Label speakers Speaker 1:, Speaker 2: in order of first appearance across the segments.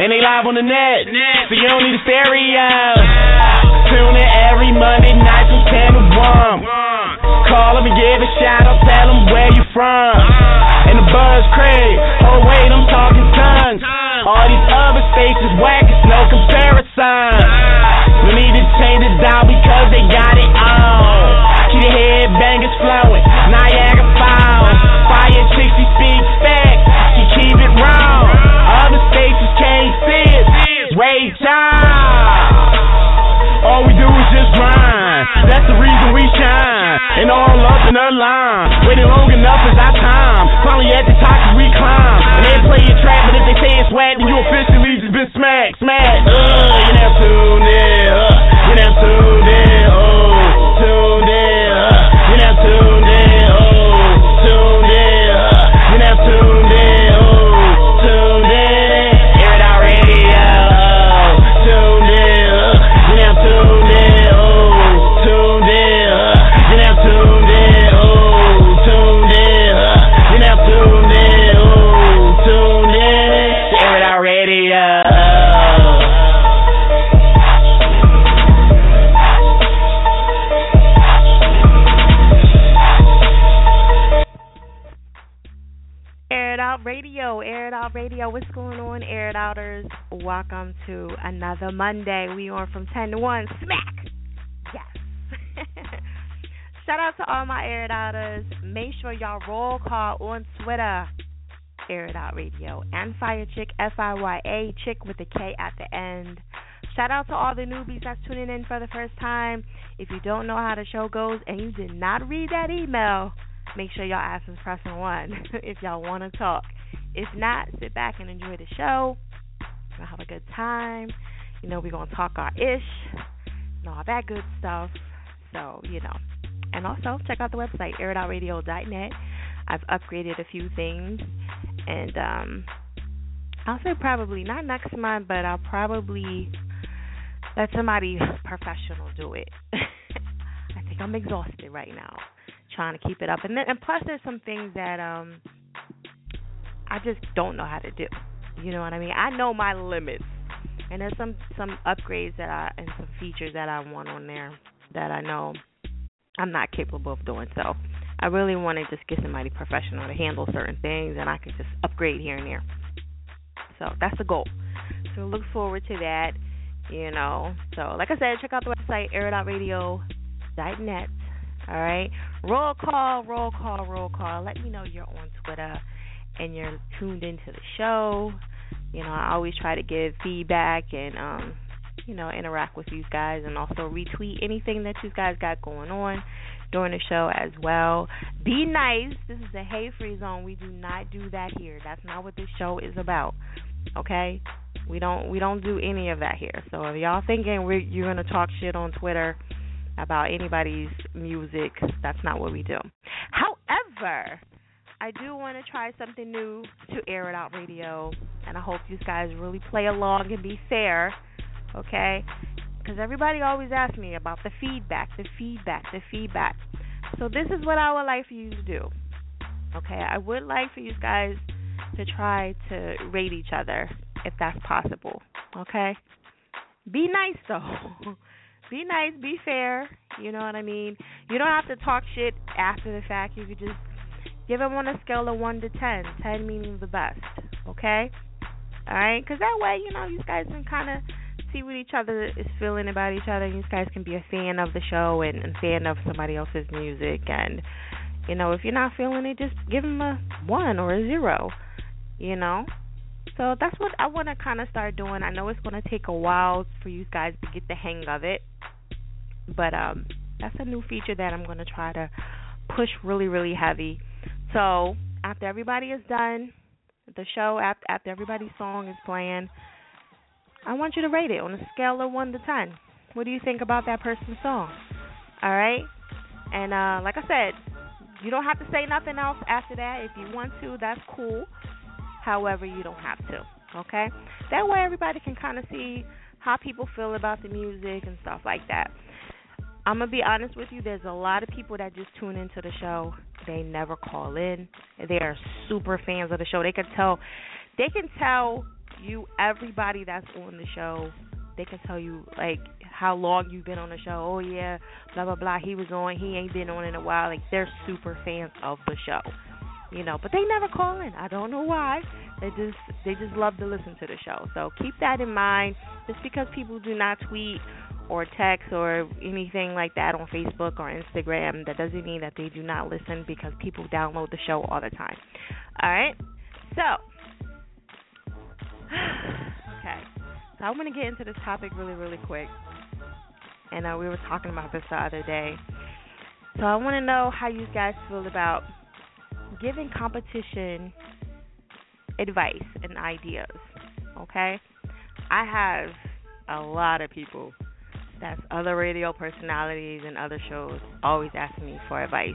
Speaker 1: And they live on the net, so you don't need a stereo. Tune in every Monday night from 10 to 1. Call them and give a shout out, tell them where you from. And the buzz Craig, oh wait, I'm talking tons. All these other stations whack, it's no comparison. No need to change it down because they got it on. Keep the headbangers flowing, Niagara Falls. Fire chicks, she speak facts, she keep it wrong. Other stations see. Ray John. All we do is just grind. That's the reason we shine. And all up in the line. Waiting long enough is our time. Finally at the top as we climb. And they play your trap, but if they say it's whack, then you officially just been smacked, smacked. Uh, you now tuned in. Uh, you're now tuned in. Oh, Radio.
Speaker 2: What's going on, Air It Outers? Welcome to another Monday. We on from 10 to 1. Smack! Yes. Shout out to all my Air It Outers. Make sure y'all roll call on Twitter. Air Out Radio. And Fire Chick, F I Y A, Chick with a K at the end. Shout out to all the newbies that's tuning in for the first time. If you don't know how the show goes and you did not read that email, make sure y'all ass is pressing one if y'all want to talk. If not, sit back and enjoy the show. We're gonna have a good time. You know, we're gonna talk our ish and all that good stuff. So, you know. And also check out the website, airitoutradio.net. I've upgraded a few things and um I'll say probably not next month, but I'll probably let somebody professional do it. I think I'm exhausted right now trying to keep it up. And then and plus there's some things that um I just don't know how to do. You know what I mean? I know my limits. And there's some some upgrades that I and some features that I want on there that I know I'm not capable of doing. So I really want to just get somebody professional to handle certain things and I can just upgrade here and there. So that's the goal. So look forward to that. You know. So like I said, check out the website airitoutradio.net. All right. Roll call, roll call, roll call. Let me know you're on Twitter and you're tuned into the show. You know, I always try to give feedback and um, you know, interact with you guys and also retweet anything that you guys got going on during the show as well. Be nice. This is a hey free zone. We do not do that here. That's not what this show is about. Okay? We don't we don't do any of that here. So if y'all thinking we're you're gonna talk shit on Twitter about anybody's music. That's not what we do. However, I do want to try something new to Air It Out Radio, and I hope you guys really play along and be fair, okay? Because everybody always asks me about the feedback, the feedback, the feedback. So this is what I would like for you to do, okay? I would like for you guys to try to rate each other if that's possible, okay? Be nice though. be nice, be fair. You know what I mean? You don't have to talk shit after the fact. You could just give them on a scale of 1 to 10, 10 meaning the best. Okay? All right? Because that way, you know, you guys can kind of see what each other is feeling about each other. You guys can be a fan of the show and a fan of somebody else's music. And, you know, if you're not feeling it, just give them a 1 or a 0. You know? So that's what I want to kind of start doing. I know it's going to take a while for you guys to get the hang of it. But um that's a new feature that I'm going to try to push really really heavy. So, after everybody is done, the show after after everybody's song is playing, I want you to rate it on a scale of 1 to 10. What do you think about that person's song? All right? And uh like I said, you don't have to say nothing else after that. If you want to, that's cool. However, you don't have to. Okay? That way everybody can kind of see how people feel about the music and stuff like that. I'm gonna be honest with you. There's a lot of people that just tune into the show. They never call in. They are super fans of the show. They can tell. They can tell you everybody that's on the show. They can tell you like how long you've been on the show. Oh yeah, blah blah blah. He was on. He ain't been on in a while. Like they're super fans of the show. You know, but they never call in. I don't know why. They just they just love to listen to the show. So keep that in mind. Just because people do not tweet or text or anything like that on Facebook or Instagram, that doesn't mean that they do not listen because people download the show all the time. All right? So, okay. So I'm going to get into this topic really, really quick. And uh, we were talking about this the other day. So I want to know how you guys feel about giving competition advice and ideas. Okay? I have a lot of people that's other radio personalities and other shows always asking me for advice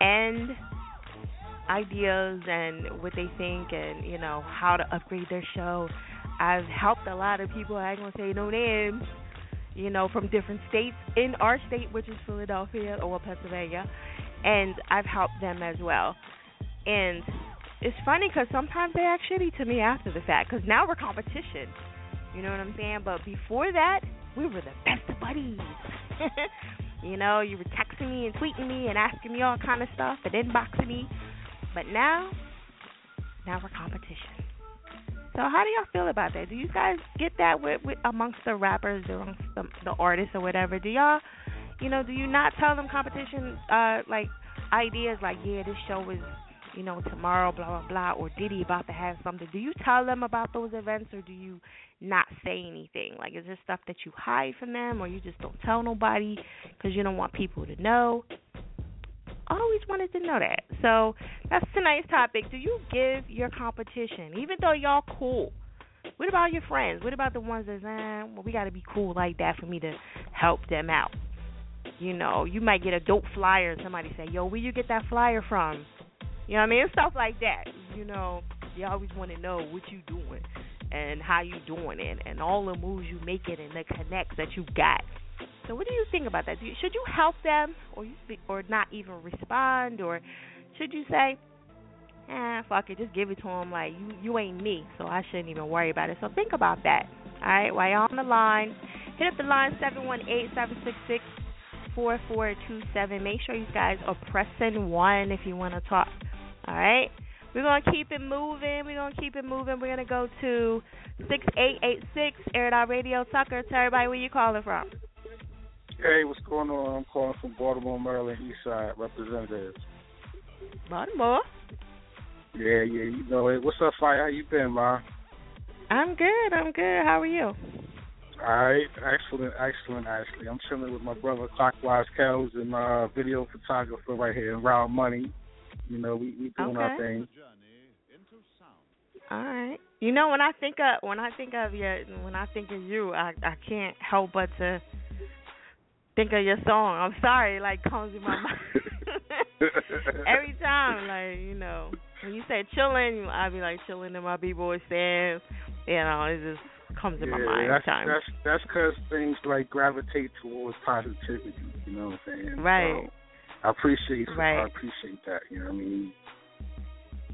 Speaker 2: and ideas and what they think and you know how to upgrade their show. I've helped a lot of people. I ain't gonna say no names. You know, from different states in our state, which is Philadelphia or Pennsylvania, and I've helped them as well. And it's funny because sometimes they act shitty to me after the fact because now we're competition. You know what I'm saying? But before that, we were the best of buddies. you know, you were texting me and tweeting me and asking me all kind of stuff and inboxing me. But now, now we're competition. So how do y'all feel about that? Do you guys get that with, with amongst the rappers, amongst the, the artists or whatever? Do y'all, you know, do you not tell them competition uh like ideas like, yeah, this show is you know, tomorrow, blah blah blah, or Diddy about to have something. Do you tell them about those events, or do you not say anything? Like, is there stuff that you hide from them, or you just don't tell nobody because you don't want people to know? Always wanted to know that. So that's tonight's topic. Do you give your competition, even though y'all cool? What about your friends? What about the ones that, eh, well, we got to be cool like that for me to help them out? You know, you might get a dope flyer and somebody say, yo, where you get that flyer from? You know what I mean? Stuff like that. You know, you always want to know what you doing and how you doing it and all the moves you making and the connects that you got. So what do you think about that? You, should you help them or you or not even respond or should you say, "Ah, fuck it, just give it to them like you you ain't me, so I shouldn't even worry about it." So think about that. All right, while you're on the line, hit up the line seven one eight seven six six four four two seven. Make sure you guys are pressing one if you want to talk. All right. We're gonna keep it moving. We're gonna keep it moving. We're gonna go to six eight eight six Air It Radio Tucker. Tell everybody where you calling from.
Speaker 3: Hey, what's going on? I'm calling from Baltimore, Maryland, East Side representative.
Speaker 2: Baltimore.
Speaker 3: Yeah, yeah, you know it. What's up, Fight? How you been, ma?
Speaker 2: I'm good. I'm good. How are you?
Speaker 3: All right, excellent, excellent. Actually, I'm chilling with my brother Clockwise Kells and my video photographer right here in Round Money. You know, we we doing
Speaker 2: Okay.
Speaker 3: our thing.
Speaker 2: All right. You know when I think of when I think of your when I think of you, I I can't help but to think of your song. I'm sorry, it, like comes in my mind every time. Like you know, when you say chilling, I'll be like chilling in my b boy stands. You know, it just comes in my mind
Speaker 3: that's
Speaker 2: time.
Speaker 3: that's that's because things like gravitate towards positivity. You know what I'm saying?
Speaker 2: Right.
Speaker 3: So, I appreciate
Speaker 2: Right.
Speaker 3: I appreciate that. You know what I mean?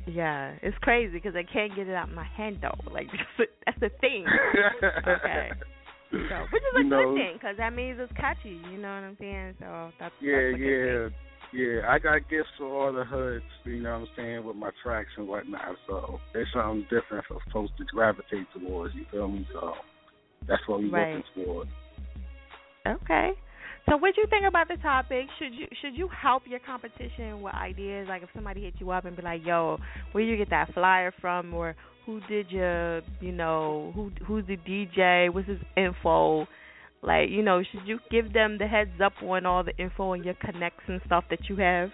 Speaker 2: Yeah, it's crazy because I can't get it out of my hand though. Like that's the, thing. Okay. So, which is a
Speaker 3: You
Speaker 2: good
Speaker 3: know-
Speaker 2: thing because that means it's catchy. You know what I'm saying? So that's
Speaker 3: Yeah,
Speaker 2: that's good
Speaker 3: yeah, yeah. I got gifts for all the hoods, you know what I'm saying, with my tracks and whatnot. So there's something different for folks to gravitate towards. You feel me? So that's what we
Speaker 2: Right.
Speaker 3: looking for.
Speaker 2: Okay. So what do you think about the topic? Should you should you help your competition with ideas? Like if somebody hit you up and be like, "Yo, where you get that flyer from?" or "Who did your, you know, who who's the DJ? What's his info?" Like, you know, should you give them the heads up on all the info and your connects and stuff that you have?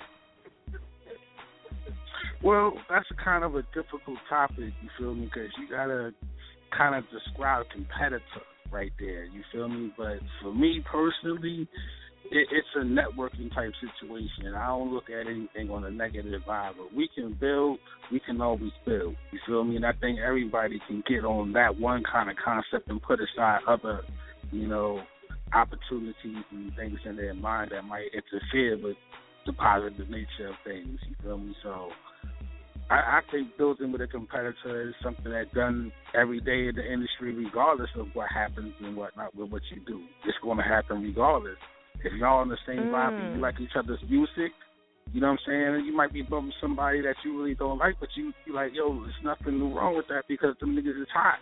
Speaker 3: Well, that's kind of a difficult topic. You feel me? Because you gotta kind of describe competitor right there. You feel me? But for me personally, it, it's a networking type situation. I don't look at anything on a negative vibe. But we can build, we can always build. You feel me? And I think everybody can get on that one kind of concept and put aside other, you know, opportunities and things in their mind that might interfere with the positive nature of things. You feel me? So I, I think building with a competitor is something that's done every day in the industry, regardless of what happens and whatnot with what you do. It's going to happen regardless. If y'all on the same mm. vibe and you like each other's music, you know what I'm saying? You might be bumping somebody that you really don't like, but you you like, yo, there's nothing wrong with that because the niggas is hot.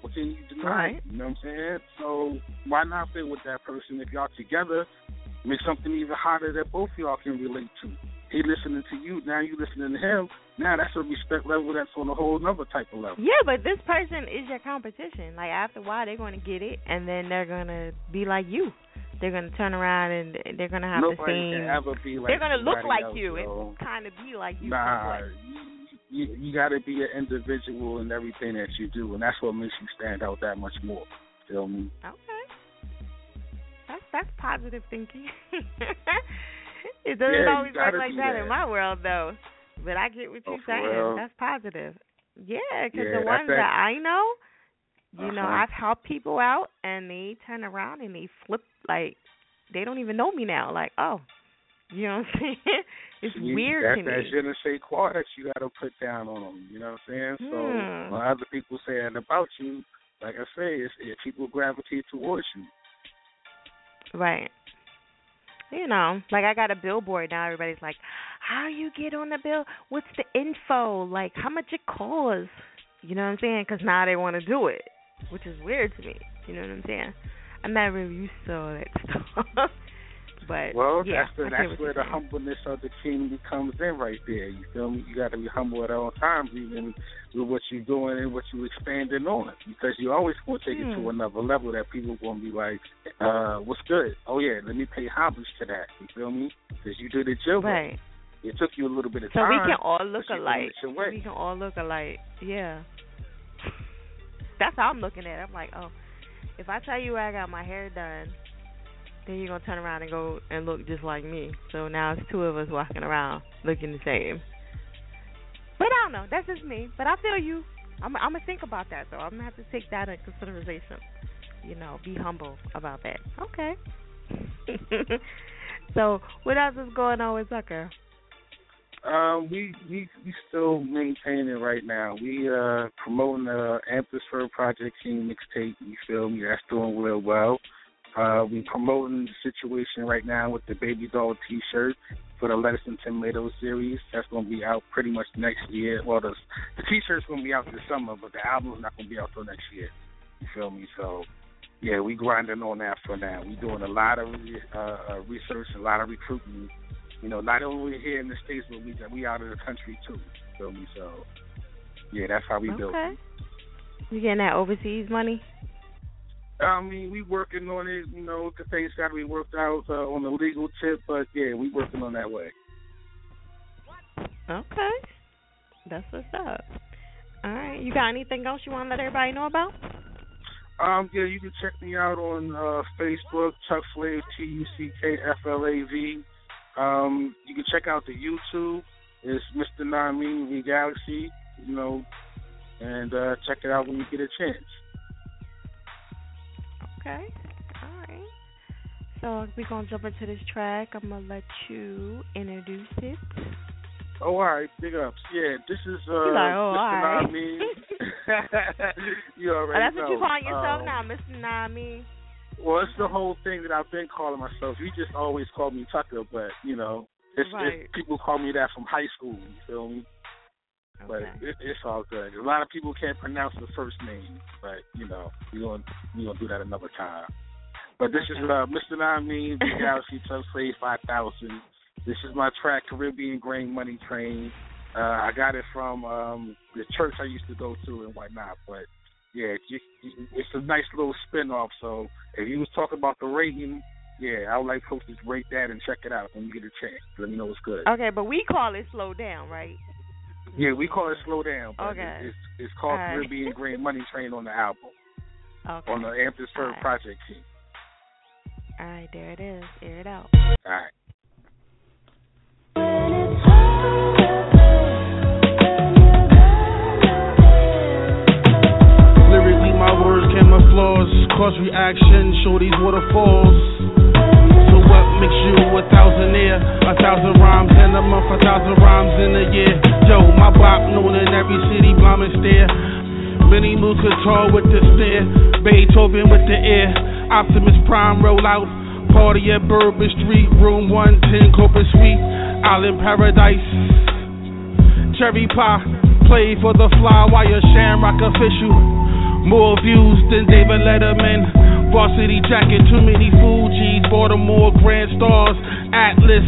Speaker 3: What can you deny?
Speaker 2: Right.
Speaker 3: You know what I'm saying? So why not fit with that person if y'all together? Make something even hotter that both of y'all can relate to. He listening to you, now you listening to him. Now that's a respect level that's on a whole other type of level.
Speaker 2: Yeah, but this person is your competition. Like after a while, they're going to get it, and then they're going to be like you they're gonna turn around and they're gonna have
Speaker 3: Nobody
Speaker 2: the same.
Speaker 3: Can ever be like
Speaker 2: they're gonna look like
Speaker 3: else,
Speaker 2: you
Speaker 3: though.
Speaker 2: and kind of be like you.
Speaker 3: Nah, you, you, you got to be an individual in everything that you do, and that's what makes you stand out that much more. Feel me?
Speaker 2: Okay. That's that's positive thinking. it doesn't
Speaker 3: yeah,
Speaker 2: always work like that,
Speaker 3: that,
Speaker 2: in my world, though. But I get what
Speaker 3: oh,
Speaker 2: you're saying.
Speaker 3: Real?
Speaker 2: That's positive. Yeah, because
Speaker 3: yeah,
Speaker 2: the ones
Speaker 3: that,
Speaker 2: that I know, you
Speaker 3: uh-huh.
Speaker 2: know, I've helped people out and they turn around and they flip like they don't even know me now. Like, oh, you know what I'm saying? it's
Speaker 3: you,
Speaker 2: weird
Speaker 3: that,
Speaker 2: to me.
Speaker 3: That je ne sais quoi that you got to put down on them. You know what I'm saying?
Speaker 2: Hmm.
Speaker 3: So when other people say that about you, like I say, it's, it, people gravitate towards you.
Speaker 2: Right. You know, like I got a billboard now. Everybody's like, "How you get on the bill? What's the info? Like, how much it costs?" You know what I'm saying? Because now they want to do it, which is weird to me. You know what I'm saying? I'm not really used to all that stuff. But
Speaker 3: well,
Speaker 2: yeah,
Speaker 3: that's the, that's where the
Speaker 2: saying.
Speaker 3: humbleness of the king comes in right there. You feel me? You got to be humble at all times, even with what you're doing and what you're expanding on, because you always to take it
Speaker 2: Hmm.
Speaker 3: to another level that people going to be like, uh, "What's good? Oh yeah, let me pay homage to that." You feel me? Because you did it your way.
Speaker 2: Right.
Speaker 3: It took you a little bit of
Speaker 2: So
Speaker 3: time.
Speaker 2: So we can all look alike.
Speaker 3: did it your way.
Speaker 2: We can all look alike. Yeah. That's how I'm looking at it. I'm like, oh, if I tell you where I got my hair done, you're gonna turn around and go and look just like me. So now it's two of us walking around looking the same. But I don't know. That's just me. But I feel you. I'm I'm gonna think about that though. I'm gonna have to take that into consideration. You know, be humble about that. Okay. so what else is going on with Tucker?
Speaker 3: Um, we we we still maintaining right now. We uh promoting the Ampersford Project King mixtape. You feel me? That's doing real well. Uh, we promoting the situation right now with the Baby Doll T-shirt for the Lettuce and Tomato series. That's going to be out pretty much next year. Well, the the T-shirt's going to be out this summer, but the album's not going to be out till next year. You feel me? So, yeah, we grinding on that for now. We doing a lot of uh, uh, research, a lot of recruiting. You know, not only here in the states, but we we out of the country too. You feel me? So, yeah, that's how we build.
Speaker 2: Okay. You getting that overseas money?
Speaker 3: I mean, we working on it. You know, the things got to be worked out uh, on the legal tip, but yeah, we working on that way.
Speaker 2: Okay. That's what's up. All right. You got anything else you want to let everybody know about?
Speaker 3: Um, yeah, you can check me out on uh, Facebook, Tuck Flav, T U C K F L A V. Um, you can check out the YouTube. It's Mr. Nami V Galaxy, you know, and uh, check it out when you get a chance.
Speaker 2: Okay. All right. So we're going to jump into this track. I'm going to let you introduce it.
Speaker 3: Oh, all right, big ups. Yeah, this is uh,
Speaker 2: You're like, oh,
Speaker 3: Mr.
Speaker 2: right.
Speaker 3: Nami. you
Speaker 2: Oh,
Speaker 3: already
Speaker 2: that's what you calling yourself
Speaker 3: Um,
Speaker 2: now, Mr. Nami.
Speaker 3: Well, it's the whole thing that I've been calling myself. You just always call me Tucker, but you know, it's,
Speaker 2: Right.
Speaker 3: it's people call me that from high school. You feel me? But it, it's all good. A lot of people can't pronounce the first name, but you know, we gonna we gonna do that another time. But this is uh, Mr. Nami, the Galaxy Slave Five Thousand. This is my track, Caribbean Grain Money Train. Uh, I got it from um, the church I used to go to and whatnot. But yeah, it's, it's a nice little spin off. So if you was talking about the rating, yeah, I would like folks to rate that and check it out when you get a chance. Let me know what's good.
Speaker 2: Okay, but we call it slow down, right?
Speaker 3: Yeah, we call it Slow Down. But
Speaker 2: Okay.
Speaker 3: It's, it's called
Speaker 2: All right.
Speaker 3: Caribbean Green Money Train on the album,
Speaker 2: Okay.
Speaker 3: on the Amethyst Fur
Speaker 2: All right.
Speaker 3: Project team.
Speaker 2: All right, there it is. Air it out.
Speaker 3: All right.
Speaker 4: Lyrically, my words camouflage, cause reaction, show these waterfalls. So what makes you a thousandaire? A thousand rhymes in a month, a thousand rhymes in a year. Yo, my bop known in every city, blind stare. Moves guitar with the stare, Beethoven with the air. Optimus Prime roll out, party at Bourbon Street, room 110, Corporate Suite, Island Paradise. Cherry pie, play for the fly wire Shamrock official. More views than David Letterman. Varsity jacket, too many Fuji's, Baltimore Grand Stars, Atlas.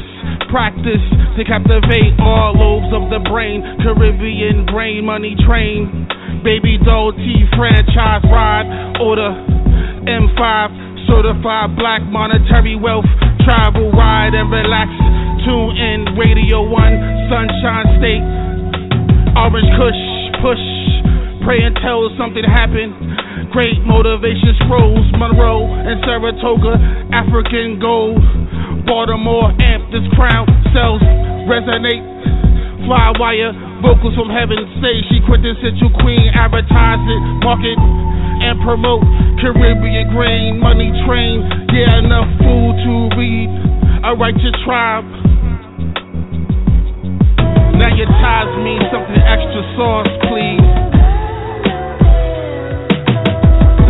Speaker 4: Practice to captivate all lobes of the brain. Caribbean brain money train. Baby doll T franchise ride. Order M5 certified black monetary wealth. Travel, ride, and relax. Tune in, Radio 1, Sunshine State. Orange Kush, push, pray until something happen. Great motivation scrolls, Monroe and Saratoga, African gold. Baltimore amp, this crown cells resonate. Fly wire, vocals from heaven say she quit the quintessential queen. Advertise it, market and promote. Caribbean grain, money train. Yeah, enough food to read. A righteous tribe. Now your ties mean something extra sauce, please.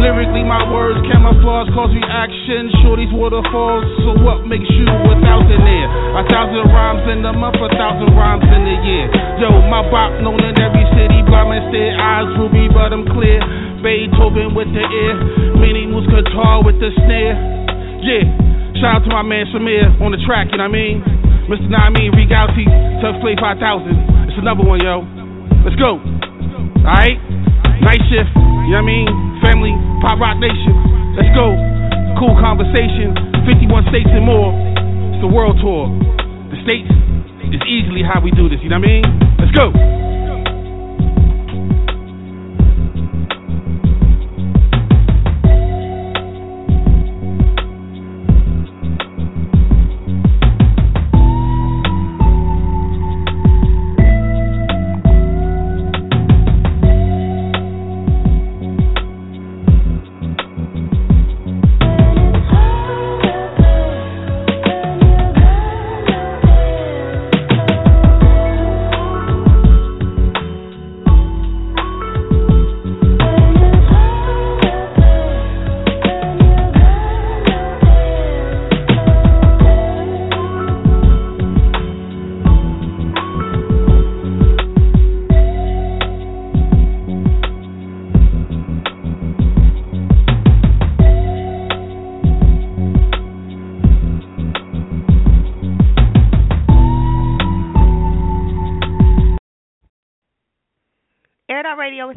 Speaker 4: Lyrically, my words camouflage, cause reaction. Shorty's waterfalls, so what makes you a thousandaire? A thousand rhymes in a month, a thousand rhymes in a year. Yo, my bop known in every city, blind stare, eyes ruby, but I'm clear. Beethoven with the ear, mini moose guitar with the snare. Yeah, shout out to my man Samir on the track, you know what I mean? Mr. Namin, Regalty, Tough Play 5000. It's another one, yo. Let's go. Alright? Night shift, you know what I mean? Family, Pop Rock Nation. Let's go. Cool conversation, 51 states and more. It's the world tour. The states is easily how we do this, you know what I mean? Let's go.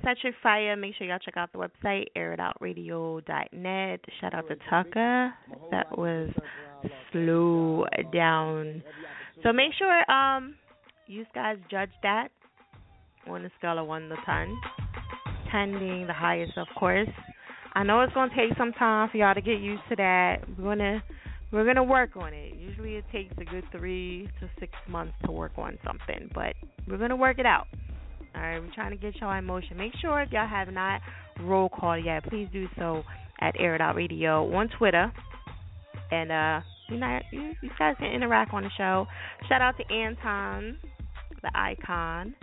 Speaker 2: Out Radio Fire. Make sure y'all check out the website, airitoutradio.net. Shout out to Tucker. That was slow down. So make sure um you guys judge that on a scale of one to ten. Ten being the highest, of course. I know it's gonna take some time for y'all to get used to that. We're gonna we're gonna work on it. Usually it takes a good three to six months to work on something, but we're gonna work it out. All right, we're trying to get y'all in motion. Make sure if y'all have not roll call yet, please do so at Air Out Radio on Twitter. And uh, you know, you, you guys can interact on the show. Shout out to Anton, the icon.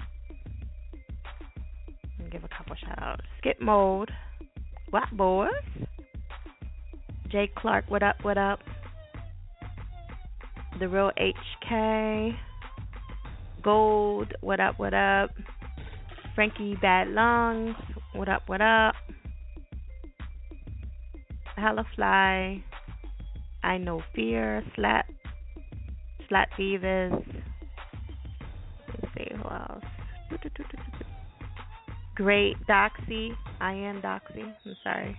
Speaker 2: Give a couple shout outs. Skip Mode, What Boys, Jake Clark, what up, what up? The Real HK, Gold, what up, what up? Frankie Bad Lungs, what up, what up? Hella Fly, I Know Fear, Slap, Slap Divas. Let's see who else. Great Doxy, I am Doxy. I'm sorry.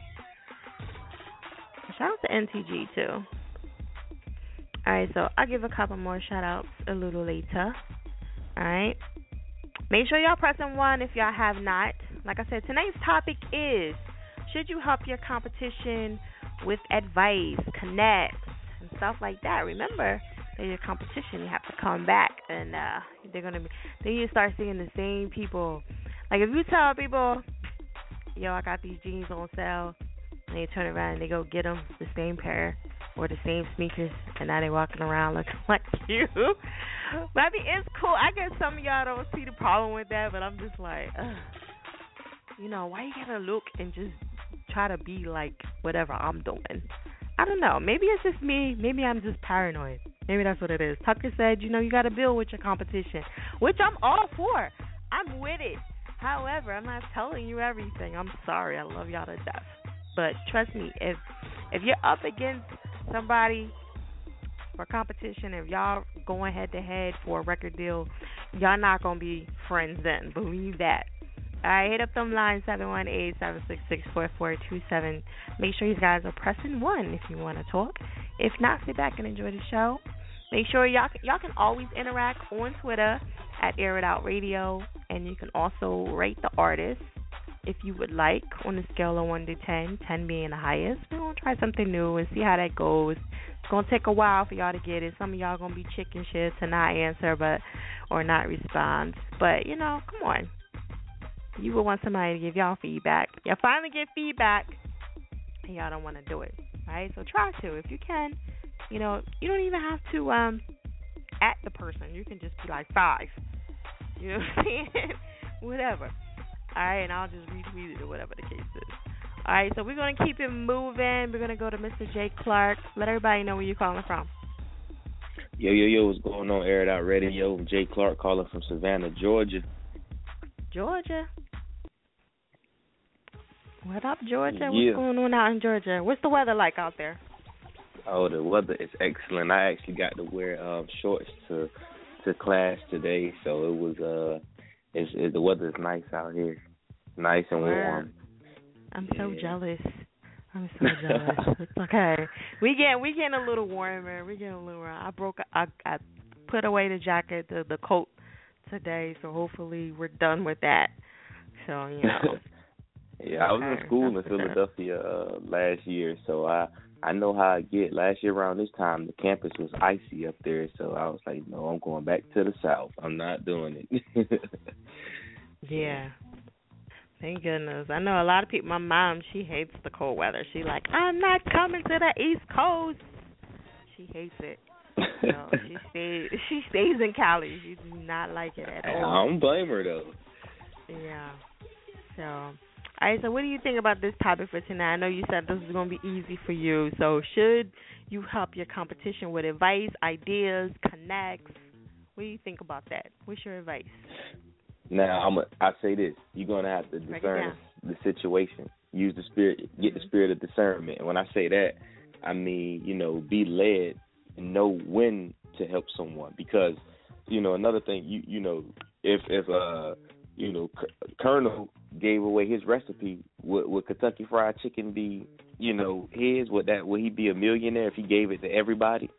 Speaker 2: Shout out to NTG too. Alright, so I'll give a couple more shout outs a little later. Alright. Make sure y'all pressing one if y'all have not. Like I said, tonight's topic is should you help your competition with advice, connects, and stuff like that? Remember, they're your competition. You have to come back, and uh they're gonna be. Then you start seeing the same people. Like if you tell people, "Yo, I got these jeans on sale," and they turn around and they go get them the same pair or the same sneakers, and now they walking around looking like you. but I mean, it's cool. I guess some of y'all don't see the problem with that, but I'm just like, ugh. you know, why you gotta look and just try to be like whatever I'm doing? I don't know. Maybe it's just me. Maybe I'm just paranoid. Maybe that's what it is. Tucker said, you know, you got to build with your competition, which I'm all for. I'm with it. However, I'm not telling you everything. I'm sorry. I love y'all to death. But trust me, if if you're up against somebody for competition, if y'all going head to head for a record deal, y'all not gonna be friends then. Believe that. Alright, hit up them lines seven one eight seven six six four four two seven. Make sure you guys are pressing one if you want to talk. If not, sit back and enjoy the show. Make sure y'all y'all can always interact on Twitter at Air It Out Radio, and you can also rate the artist if you would like on a scale of one to ten, ten being the highest. We're gonna try something new and see how that goes. It's gonna take a while for y'all to get it. Some of y'all gonna be chicken shit to not answer, but or not respond. But you know, come on you would want somebody to give y'all feedback. Y'all finally get feedback, and y'all don't want to do it, right? So try to if you can. You know, you don't even have to um at the person. You can just be like five. You know what I'm saying? whatever. All right, and I'll just retweet it or whatever the case is. All right, so we're gonna keep it moving. We're gonna go to Mr. Jay Clark. Let everybody know where you're calling from.
Speaker 5: Yo, yo, yo, what's going on? Air It Out Radio. Jay Clark calling from Savannah, Georgia.
Speaker 2: Georgia. What up, Georgia?
Speaker 5: Yeah.
Speaker 2: What's going on out in Georgia? What's the weather like out there?
Speaker 5: Oh, the weather is excellent. I actually got to wear um shorts to to class today, so it was uh, it's it, the weather is nice out here, nice and warm.
Speaker 2: I'm so
Speaker 5: Yeah.
Speaker 2: jealous. I'm so jealous. it's okay. We get we getting a little warmer. We getting a little warmer. I broke. I I put away the jacket, the the coat today, so hopefully we're done with that. So you know.
Speaker 5: yeah, I was in school in. Philadelphia uh, last year, so I I know how I get. Last year around this time, the campus was icy up there, so I was like, no, I'm going back to the south. I'm not doing it.
Speaker 2: Yeah. Thank goodness. I know a lot of people. My mom, she hates the cold weather. She like, I'm not coming to the East Coast. She hates it. No, she stays. She stays in Cali. She does not like it at all.
Speaker 5: I don't blame her though.
Speaker 2: Yeah. So, all right. So, what do you think about this topic for tonight? I know you said this is going to be easy for you. So, should you help your competition with advice, ideas, connects? What do you think about that? What's your advice?
Speaker 5: Now I'm a, I say this: you're gonna have to discern the situation. Use the spirit, get the
Speaker 2: Mhm.
Speaker 5: spirit of discernment. And when I say that, I mean you know be led and know when to help someone because you know another thing you you know if if uh you know C- Colonel gave away his recipe would would Kentucky Fried Chicken be you know his would that would he be a millionaire if he gave it to everybody?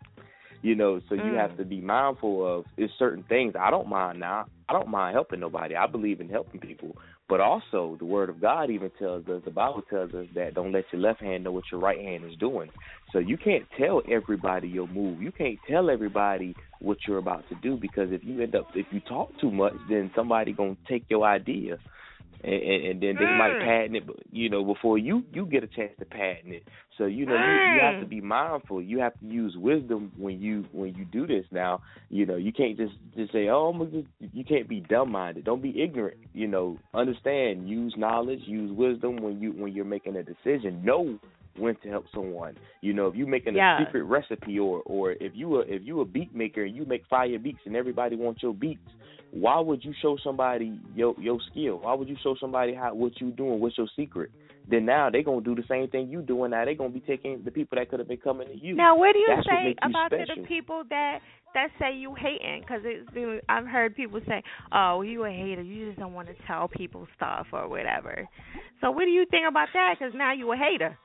Speaker 5: You know, so you
Speaker 2: Mm.
Speaker 5: have to be mindful of is certain things. I don't mind now. I don't mind helping nobody. I believe in helping people. But also the word of God even tells us, the Bible tells us that don't let your left hand know what your right hand is doing. So you can't tell everybody your move. You can't tell everybody what you're about to do because if you end up if you talk too much then somebody gonna take your idea and, and, and then they might
Speaker 2: Mm.
Speaker 5: patent it, you know, before you you get a chance to patent it. So you know you, you have to
Speaker 2: Mm.
Speaker 5: be mindful. You have to use wisdom when you when you do this. Now, you know, you can't just just say, oh, I'm just, you can't be dumb minded. Don't be ignorant. You know, understand. Use knowledge. Use wisdom when you when you're making a decision. Know when to help someone. You know, if you're making
Speaker 2: Yeah.
Speaker 5: a secret recipe or or if you a if you a beat maker and you make fire beats and everybody wants your beats, why would you show somebody your your skill? Why would you show somebody how what you doing? What's your secret? Then now they gonna do the same thing you doing. Now they gonna be taking the people that could have been coming to you.
Speaker 2: Now, what do you
Speaker 5: That's
Speaker 2: say
Speaker 5: you
Speaker 2: about
Speaker 5: special.
Speaker 2: the people that that say you hating? Because it's been I've heard people say, "Oh, you a hater. You just don't want to tell people stuff or whatever." So, what do you think about that? Because now you a hater.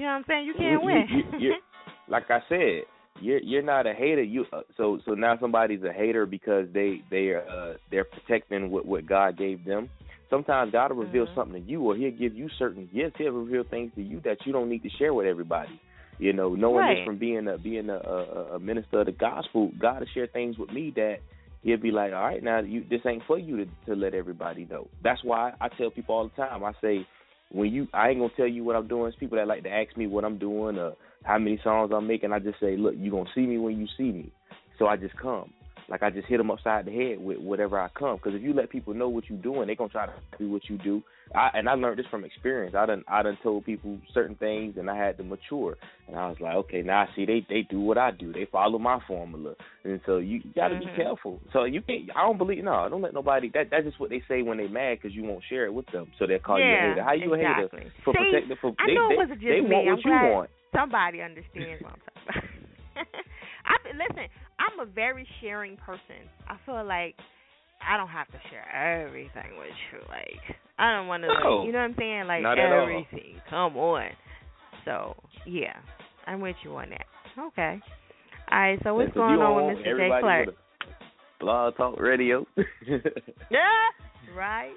Speaker 2: You know what I'm saying? You can't
Speaker 5: You-
Speaker 2: win.
Speaker 5: you- like I said, you're you're not a hater. You uh, so so now somebody's a hater because they they are uh, they're protecting what what God gave them. Sometimes God will reveal
Speaker 2: Mhm.
Speaker 5: something to you, or He'll give you certain yes, He'll reveal things to you that you don't need to share with everybody. You know, knowing this from being a being a, a, a minister of the gospel, God will share things with me that He'll be like, all right, now you this ain't for you to to let everybody know. That's why I tell people all the time. I say when you I ain't gonna tell you what I'm doing. It's people that like to ask me what I'm doing or how many songs I'm making. I just say, look, you gonna see me when you see me. So I just come. Like I just hit them upside the head with whatever I come. Because if you let people know what you're doing, they're gonna try to do what you do. I, and I learned this from experience. I done I done told people certain things, and I had to mature. And I was like, okay, now I see they they do what I do. They follow my formula, and so you, you got to
Speaker 2: Mhm.
Speaker 5: be careful. So you can't. I don't believe no. Don't let nobody. That that's just what they say when they mad because you won't share it with them. So they'll call you a
Speaker 2: yeah,
Speaker 5: hater. How you
Speaker 2: exactly.
Speaker 5: a hater? For
Speaker 2: See,
Speaker 5: protecting for
Speaker 2: I
Speaker 5: they,
Speaker 2: know it
Speaker 5: they,
Speaker 2: wasn't just
Speaker 5: they
Speaker 2: me.
Speaker 5: want
Speaker 2: I'm
Speaker 5: what you want.
Speaker 2: somebody understands what I'm talking about. I listen. I'm a very sharing person. I feel like I don't have to share everything with you. Like I don't want to.
Speaker 5: No.
Speaker 2: Like, you know what I'm saying? Like
Speaker 5: at all.
Speaker 2: everything. Come on. So yeah, I'm with you on that. Okay. All right. So what's going on with Mr. J. Clark?
Speaker 5: Blog talk radio.
Speaker 2: Yeah. Right.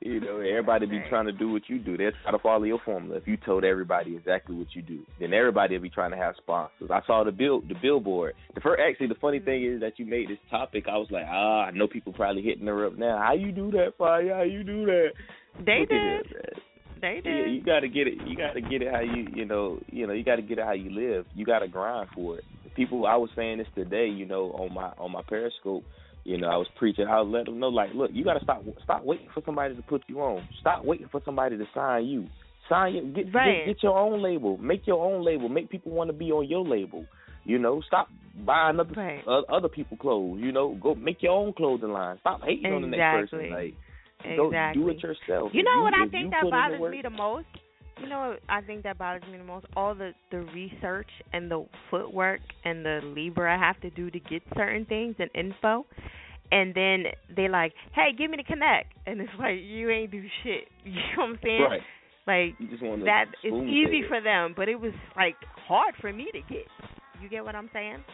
Speaker 5: You know, everybody be trying to do what you do. They're trying to follow your formula. If you told everybody exactly what you do, then everybody will be trying to have sponsors. I saw the bill, the billboard. The first, actually, the funny thing is that you made this topic. I was like, ah, I know people probably hitting her up now. How you do that, Fire? How you do that?
Speaker 2: They
Speaker 5: Look
Speaker 2: did. They
Speaker 5: Yeah, you got to get it. You got to get it how you, you know, you know, you got to get it how you live. You got to grind for it. People, I was saying this today, you know, on my on my Periscope. You know, I was preaching. I was let them know, like, look, you got to stop stop waiting for somebody to put you on. Stop waiting for somebody to sign you. Sign you. Get
Speaker 2: Right.
Speaker 5: get, get your own label. Make your own label. Make people want to be on your label. You know, stop buying other
Speaker 2: Right.
Speaker 5: uh, other people clothes. You know, go make your own clothing line. Stop hating on the next person.
Speaker 2: Exactly.
Speaker 5: Like, go
Speaker 2: Exactly.
Speaker 5: do it yourself.
Speaker 2: You
Speaker 5: If
Speaker 2: know what I think that
Speaker 5: put in the
Speaker 2: bothers me the most? You know what I think that bothers me the most? All the the research and the footwork and the labor I have to do to get certain things and info. And then they like, hey, give me the connect, and it's like you ain't do shit. You know what I'm saying?
Speaker 5: Right.
Speaker 2: Like
Speaker 5: You just want to
Speaker 2: that it's easy for them, but it was like hard for me to get. You get what I'm saying?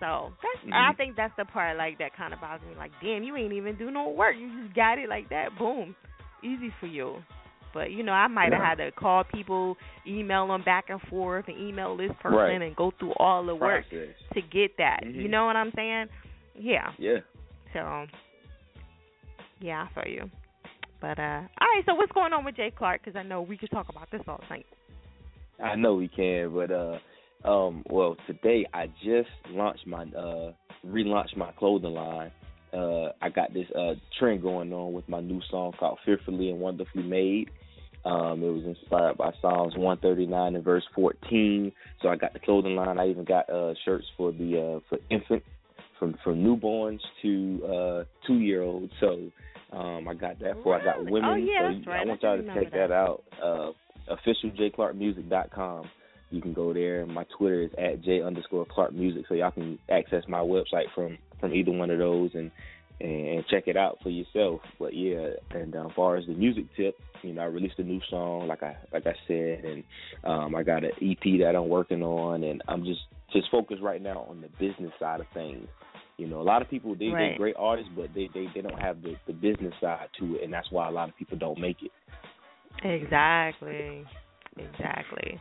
Speaker 2: So that's I
Speaker 5: Mhm.
Speaker 2: think that's the part like that kind of bothers me. Like, damn, you ain't even do no work. You just got it like that. Boom, easy for you. But you know, I might have
Speaker 5: Yeah.
Speaker 2: had to call people, email them back and forth, and email this person,
Speaker 5: Right.
Speaker 2: and go through all the work
Speaker 5: Process.
Speaker 2: to get that. You
Speaker 5: Mhm.
Speaker 2: know what I'm saying? Yeah.
Speaker 5: Yeah.
Speaker 2: So, yeah, I feel you. But uh, all right. So what's going on with Jay Clark? Because I know we could talk about this all night.
Speaker 5: I know we can, but uh um well today I just launched my uh relaunched my clothing line. Uh I got this uh trend going on with my new song called Fearfully and Wonderfully Made. Um it was inspired by Psalms one thirty nine and verse fourteen. So I got the clothing line. I even got uh shirts for the uh for infant from from newborns to uh two year olds. So um I got that for I got women.
Speaker 2: Oh, yeah,
Speaker 5: so
Speaker 2: right.
Speaker 5: I want y'all to check
Speaker 2: that.
Speaker 5: that out. Uh officialjclarkmusic.com. You can go there. My Twitter is at j underscore Clark Music, so y'all can access my website from from either one of those and and check it out for yourself. But yeah, and uh, as far as the music tip, you know, I released a new song, like I like I said, and um, I got an EP that I'm working on, and I'm just just focused right now on the business side of things. You know, a lot of people they
Speaker 2: Right.
Speaker 5: they're great artists, but they they they don't have the the business side to it, and that's why a lot of people don't make it.
Speaker 2: Exactly. Exactly.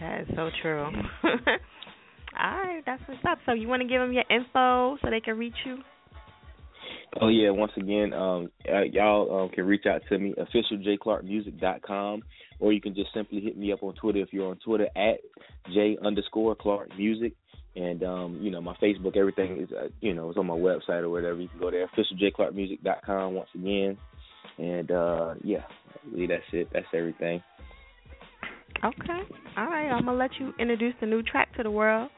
Speaker 2: That is so true. All right, that's what's up. So you want to give them your info so they can reach you?
Speaker 5: Oh yeah, once again, um, y'all um, can reach out to me officialjclarkmusic.com, or you can just simply hit me up on Twitter if you're on Twitter at j underscore Clark Music, and um, you know my Facebook, everything is uh, you know is on my website or whatever. You can go there officialjclarkmusic.com once again, and uh, yeah, believe that's it. That's everything.
Speaker 2: Okay. All right, I'm gonna let you introduce the new track to the world.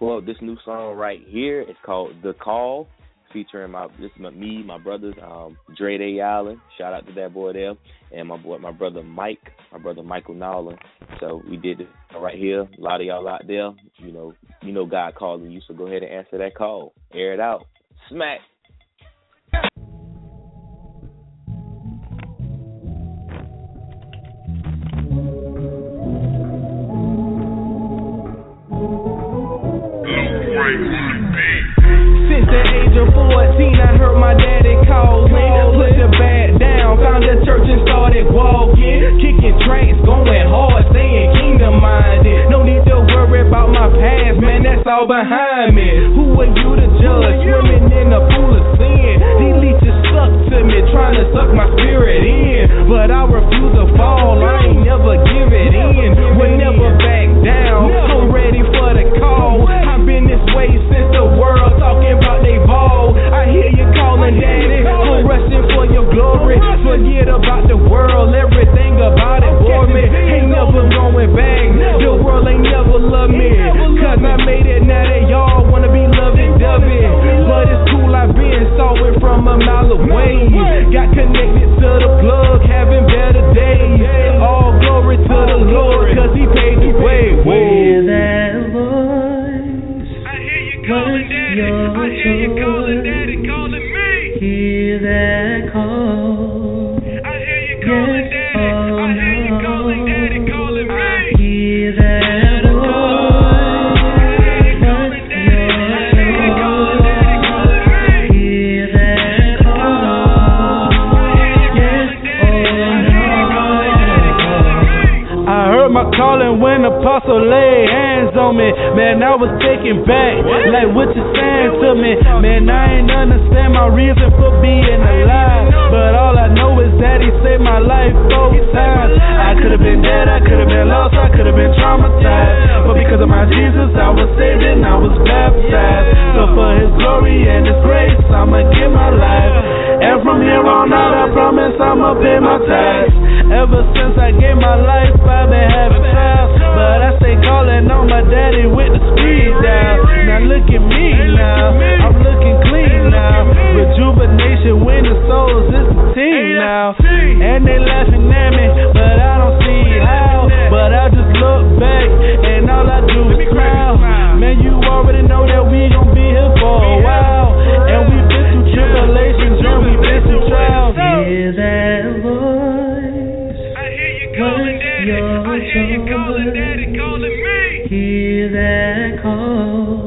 Speaker 5: Well, this new song right here is called "The Call," featuring my this is my, me, my brothers, um, Dre Day Allen. Shout out to that boy there, and my boy, my brother Mike, my brother Michael Nowlin. So we did this right here. A lot of y'all out there, you know, you know God calling you. So go ahead and answer that call. Air it out. Smack.
Speaker 6: All behind me. Who are you to judge? Swimming in a pool of sin. These leeches suck to me, trying to suck my spirit in. But I refuse it from a mile away. Got connected to the plug, Taken back. Like what you saying to me? Man, I ain't understand my reason for being alive. But all I know is that he saved my life both times. I could have been dead, I could have been lost, I could have been traumatized. But because of my Jesus, I was saved and I was baptized. So for his glory and his grace, I'ma give my life. And from here on out, I promise I'ma pay my tithes. Ever since I gave my life, I've been having trials. But I stay calling on my daddy with the speed dial. Now look at me now, I'm looking clean now. Rejuvenation, winning souls, it's the team now. And they laughing at me, but I don't see how. But I just look back, and all I do is smile. Man, you already know that we gon' be here for a while. And we've been through tribulations, and we've been through trials.
Speaker 7: Hear that voice. What's your
Speaker 8: I
Speaker 7: hear you calling daddy, calling me. Hear that call.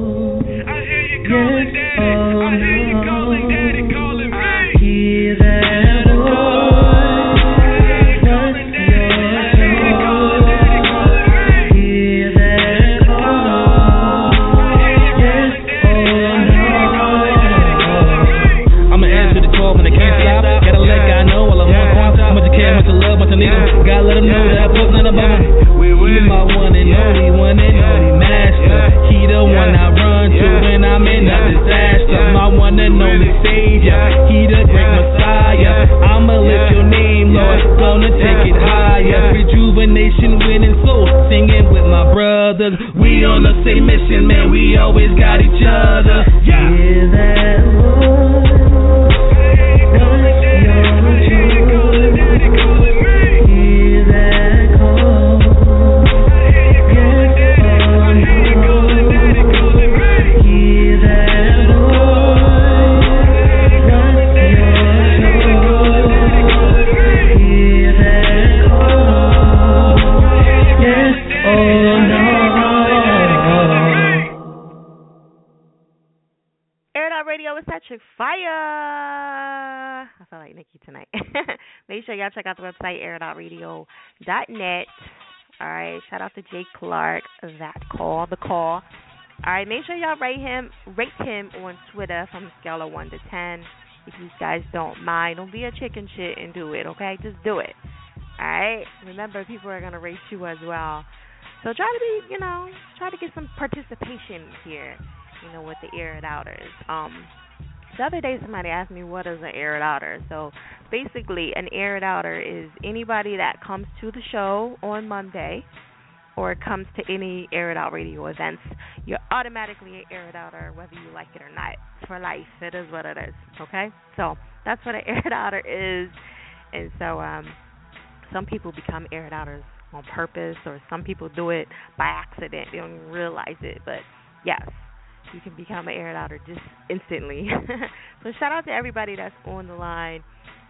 Speaker 2: To Jay Clark. That call, the call. All right, make sure y'all rate him, rate him on Twitter from a scale of one to ten. If you guys don't mind, don't be a chicken shit and do it. Okay, just do it. All right. Remember, people are gonna rate you as well. So try to be, you know, try to get some participation here. You know, with the air it outers. Um, the other day somebody asked me what is an air it outer. So basically, an air it outer is anybody that comes to the show on Monday or comes to any air it out radio events. You're automatically an air it outer whether you like it or not. For life, it is what it is. Okay, so that's what an air it outer is. And so, um, some people become air it outers on purpose, or some people do it by accident. They don't even realize it. But yes, you can become an air it outer just instantly. so shout out to everybody that's on the line.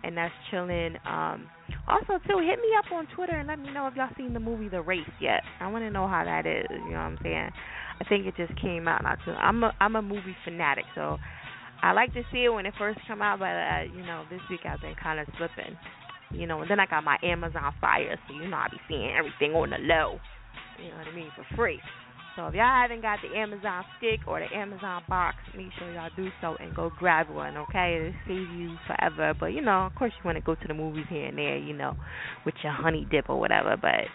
Speaker 2: And that's chilling. Um, also, too, hit me up on Twitter and let me know if y'all seen the movie The Race yet. I want to know how that is. You know what I'm saying? I think it just came out not too. I'm a I'm a movie fanatic, so I like to see it when it first come out. But uh, you know, this week I've been kind of slipping. You know, and then I got my Amazon Fire, so you know I be seeing everything on the low. You know what I mean for free. So if y'all haven't got the Amazon stick or the Amazon box, make sure y'all do so and go grab one, okay? It'll save you forever. But you know, of course you want to go to the movies here and there, you know, with your honey dip or whatever. But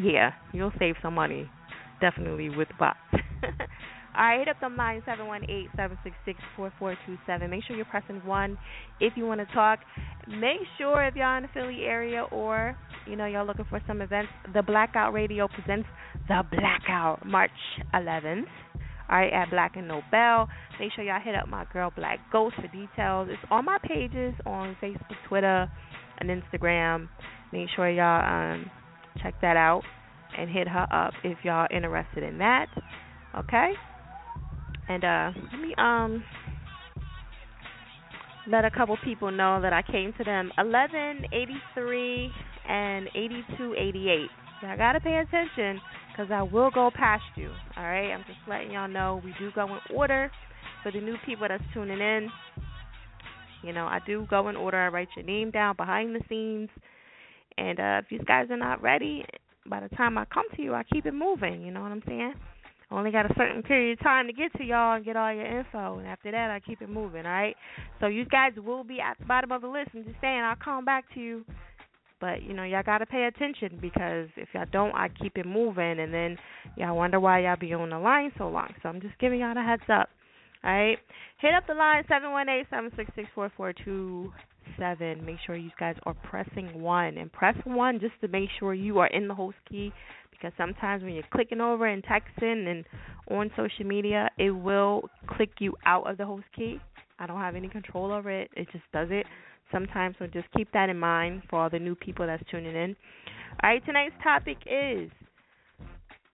Speaker 2: yeah, you'll save some money definitely with the box. All right, hit up the line seven one eight seven six six four four two seven. Make sure you're pressing one if you want to talk. Make sure if y'all in the Philly area or you know y'all looking for some events, the Blackout Radio presents the Blackout March 11th. All right, at Black and Nobel. Make sure y'all hit up my girl Black Ghost for details. It's on my pages on Facebook, Twitter, and Instagram. Make sure y'all um, check that out and hit her up if y'all interested in that. Okay? And uh let me um let a couple people know that I came to them eleven eighty three and eighty two eighty eight. I gotta pay attention because I will go past you. All right, I'm just letting y'all know we do go in order for the new people that's tuning in. You know, I do go in order. I write your name down behind the scenes, and uh, if these guys are not ready, by the time I come to you, I keep it moving. You know what I'm saying? Only got a certain period of time to get to y'all and get all your info, and after that, I keep it moving. All right. So you guys will be at the bottom of the list. I'm just saying, I'll come back to you. But you know, y'all gotta pay attention because if y'all don't, I keep it moving, and then y'all wonder why y'all be on the line so long. So I'm just giving y'all a heads up. All right, hit up the line seven one eight seven six six four four two seven. Make sure you guys are pressing one and press one just to make sure you are in the host key because sometimes when you're clicking over and texting and on social media, it will click you out of the host key. I don't have any control over it. It just does it sometimes, so just keep that in mind for all the new people that's tuning in. All right, tonight's topic is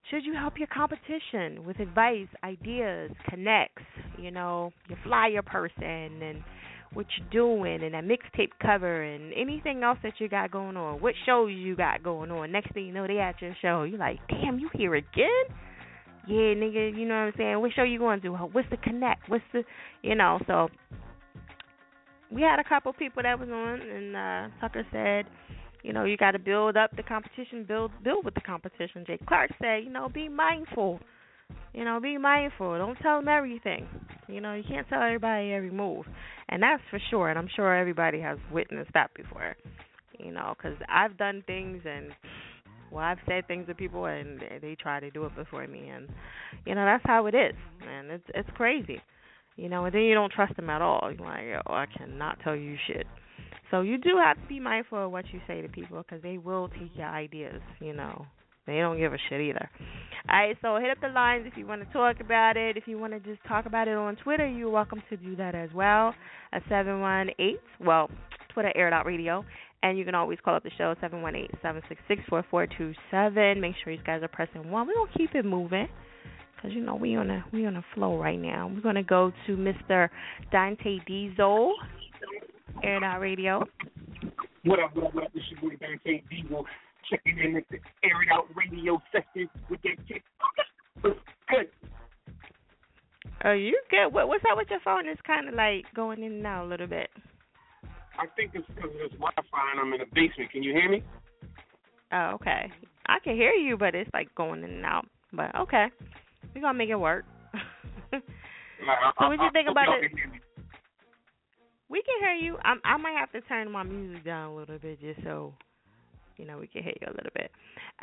Speaker 2: should you help your competition with advice, ideas, connects, you know, your flyer person and what you're doing and that mixtape cover and anything else that you got going on. What shows you got going on. Next thing you know, they at your show. You're like, damn, you here again? Yeah, nigga, you know what I'm saying? What show you going to? What's the connect? What's the, you know? So we had a couple people that was on, and uh Tucker said, you know, you got to build up the competition, build build with the competition. Jay Clark said, you know, be mindful. You know, be mindful. Don't tell them everything. You know, you can't tell everybody every move, and that's for sure. And I'm sure everybody has witnessed that before. You know, because I've done things and well, I've said things to people and they try to do it before me, and you know that's how it is, man. It's it's crazy. You know, and then you don't trust them at all. You're like, oh, I cannot tell you shit. So you do have to be mindful of what you say to people because they will take your ideas. You know, they don't give a shit either. All right, so hit up the lines if you want to talk about it. If you want to just talk about it on Twitter, you're welcome to do that as well. At seven one eight, well, Twitter Air Dot Radio, and you can always call up the show seven one eight seven six six four four two seven. Make sure you guys are pressing one. We're gonna keep it moving. Cause you know we on a we on a flow right now. We're gonna go to Mr. Dante Diesel, Air Out Radio.
Speaker 9: What up, what up, what up? This your boy Dante Diesel checking in at the Air It Out Radio session with that chick. What's good?
Speaker 2: Are you good? What what's up with your phone? It's kind of like going in and out a little bit.
Speaker 9: I think it's because of this Wi-Fi and I'm in the basement. Can you hear me?
Speaker 2: Oh, okay. I can hear you, but it's like going in and out. But okay, we're gonna make it work. so what you think about it? We can hear you. I I might have to turn my music down a little bit just so you know we can hear you a little bit.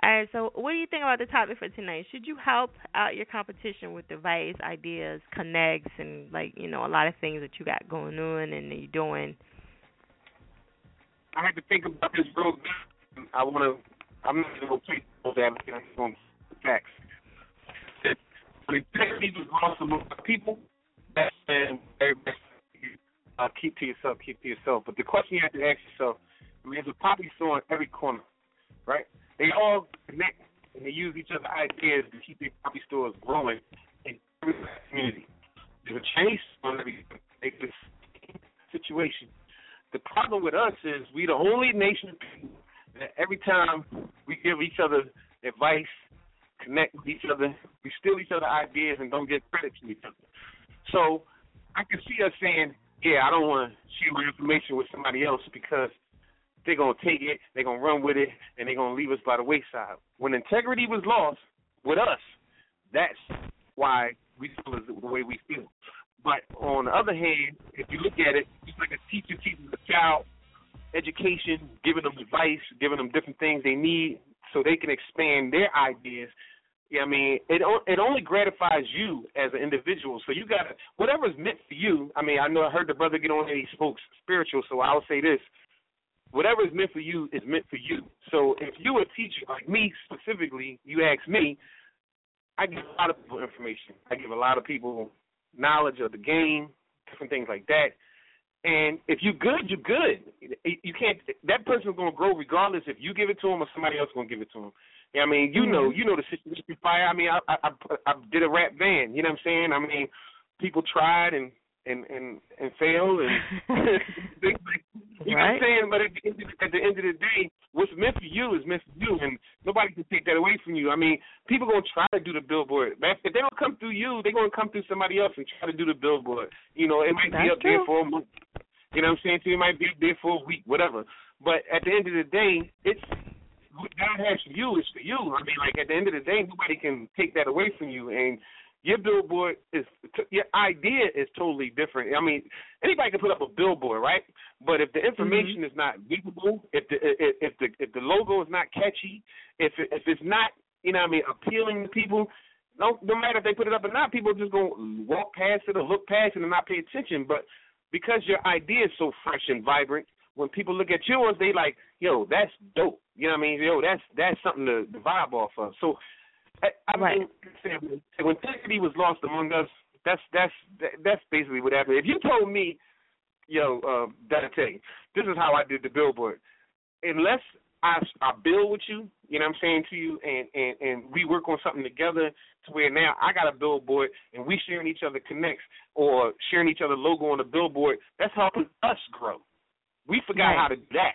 Speaker 2: All right. So what do you think about the topic for tonight? Should you help out your competition with advice, ideas, connects, and like you know a lot of things that you got going on and you're doing?
Speaker 9: I had to think about this real good. I want to. I'm not going to go play those advocates on facts. It definitely was awesome. People that said very best uh, keep to yourself, keep to yourself. But the question you have to ask yourself, I mean, there's a poppy store in every corner, right? They all connect and they use each other's ideas to keep their poppy stores growing in every community. There's a store in every situation. the problem with us is we the only nation that every time we give each other advice, connect with each other, we steal each other ideas and don't get credit to each other. So I can see us saying, Yeah, I don't wanna share my information with somebody else because they're gonna take it, they're gonna run with it, and they're gonna leave us by the wayside. When integrity was lost with us, that's why we feel the way we feel. But on the other hand, if you look at it, it's like a teacher teaches a child education, giving them advice, giving them different things they need so they can expand their ideas. Yeah, I mean, it it only gratifies you as an individual. So you got to whatever's meant for you. I mean, I know I heard the brother get on and he spoke spiritual, so I'll say this: whatever is meant for you is meant for you. So if you're a teacher like me specifically, you ask me, I give a lot of people information. I give a lot of people knowledge of the game, different things like that. And if you're good, you're good. You can't. That person's gonna grow regardless if you give it to him or somebody else gonna give it to him. Yeah, I mean, you mm-hmm. know, you know the situation. Fire. I mean, I, I I did a rap band. You know what I'm saying? I mean, people tried and and and and failed and you
Speaker 2: right.
Speaker 9: know what I'm saying. But at the, end of, at the end of the day, what's meant for you is meant for you, and nobody can take that away from you. I mean, people gonna try to do the billboard. But if they don't come through you, they're gonna come through somebody else and try to do the billboard. You know, it might
Speaker 2: That's
Speaker 9: be up
Speaker 2: true.
Speaker 9: there for a month. You know what I'm saying? So it might be up there for a week, whatever. But at the end of the day, it's what God has for you is for you. I mean, like at the end of the day, nobody can take that away from you. And your billboard is your idea is totally different. I mean, anybody can put up a billboard, right? But if the information
Speaker 2: Mm-hmm.
Speaker 9: is not visible, if the if, if the if the logo is not catchy, if it, if it's not you know what I mean appealing to people, no no matter if they put it up or not, people are just gonna walk past it or look past it and not pay attention. But because your idea is so fresh and vibrant, when people look at yours, they like, yo, that's dope. You know what I mean? Yo, that's that's something to, to vibe off of. So, I, I
Speaker 2: Right.
Speaker 9: mean, when integrity was lost among us, that's that's that's basically what happened. If you told me, yo, uh, Dante, this is how I did the billboard, unless I I build with you, you know what I'm saying to you, and and and we work on something together to where now I got a billboard and we sharing each other connects or sharing each other logo on the billboard. That's helping us grow. We forgot
Speaker 2: Right.
Speaker 9: how to do that.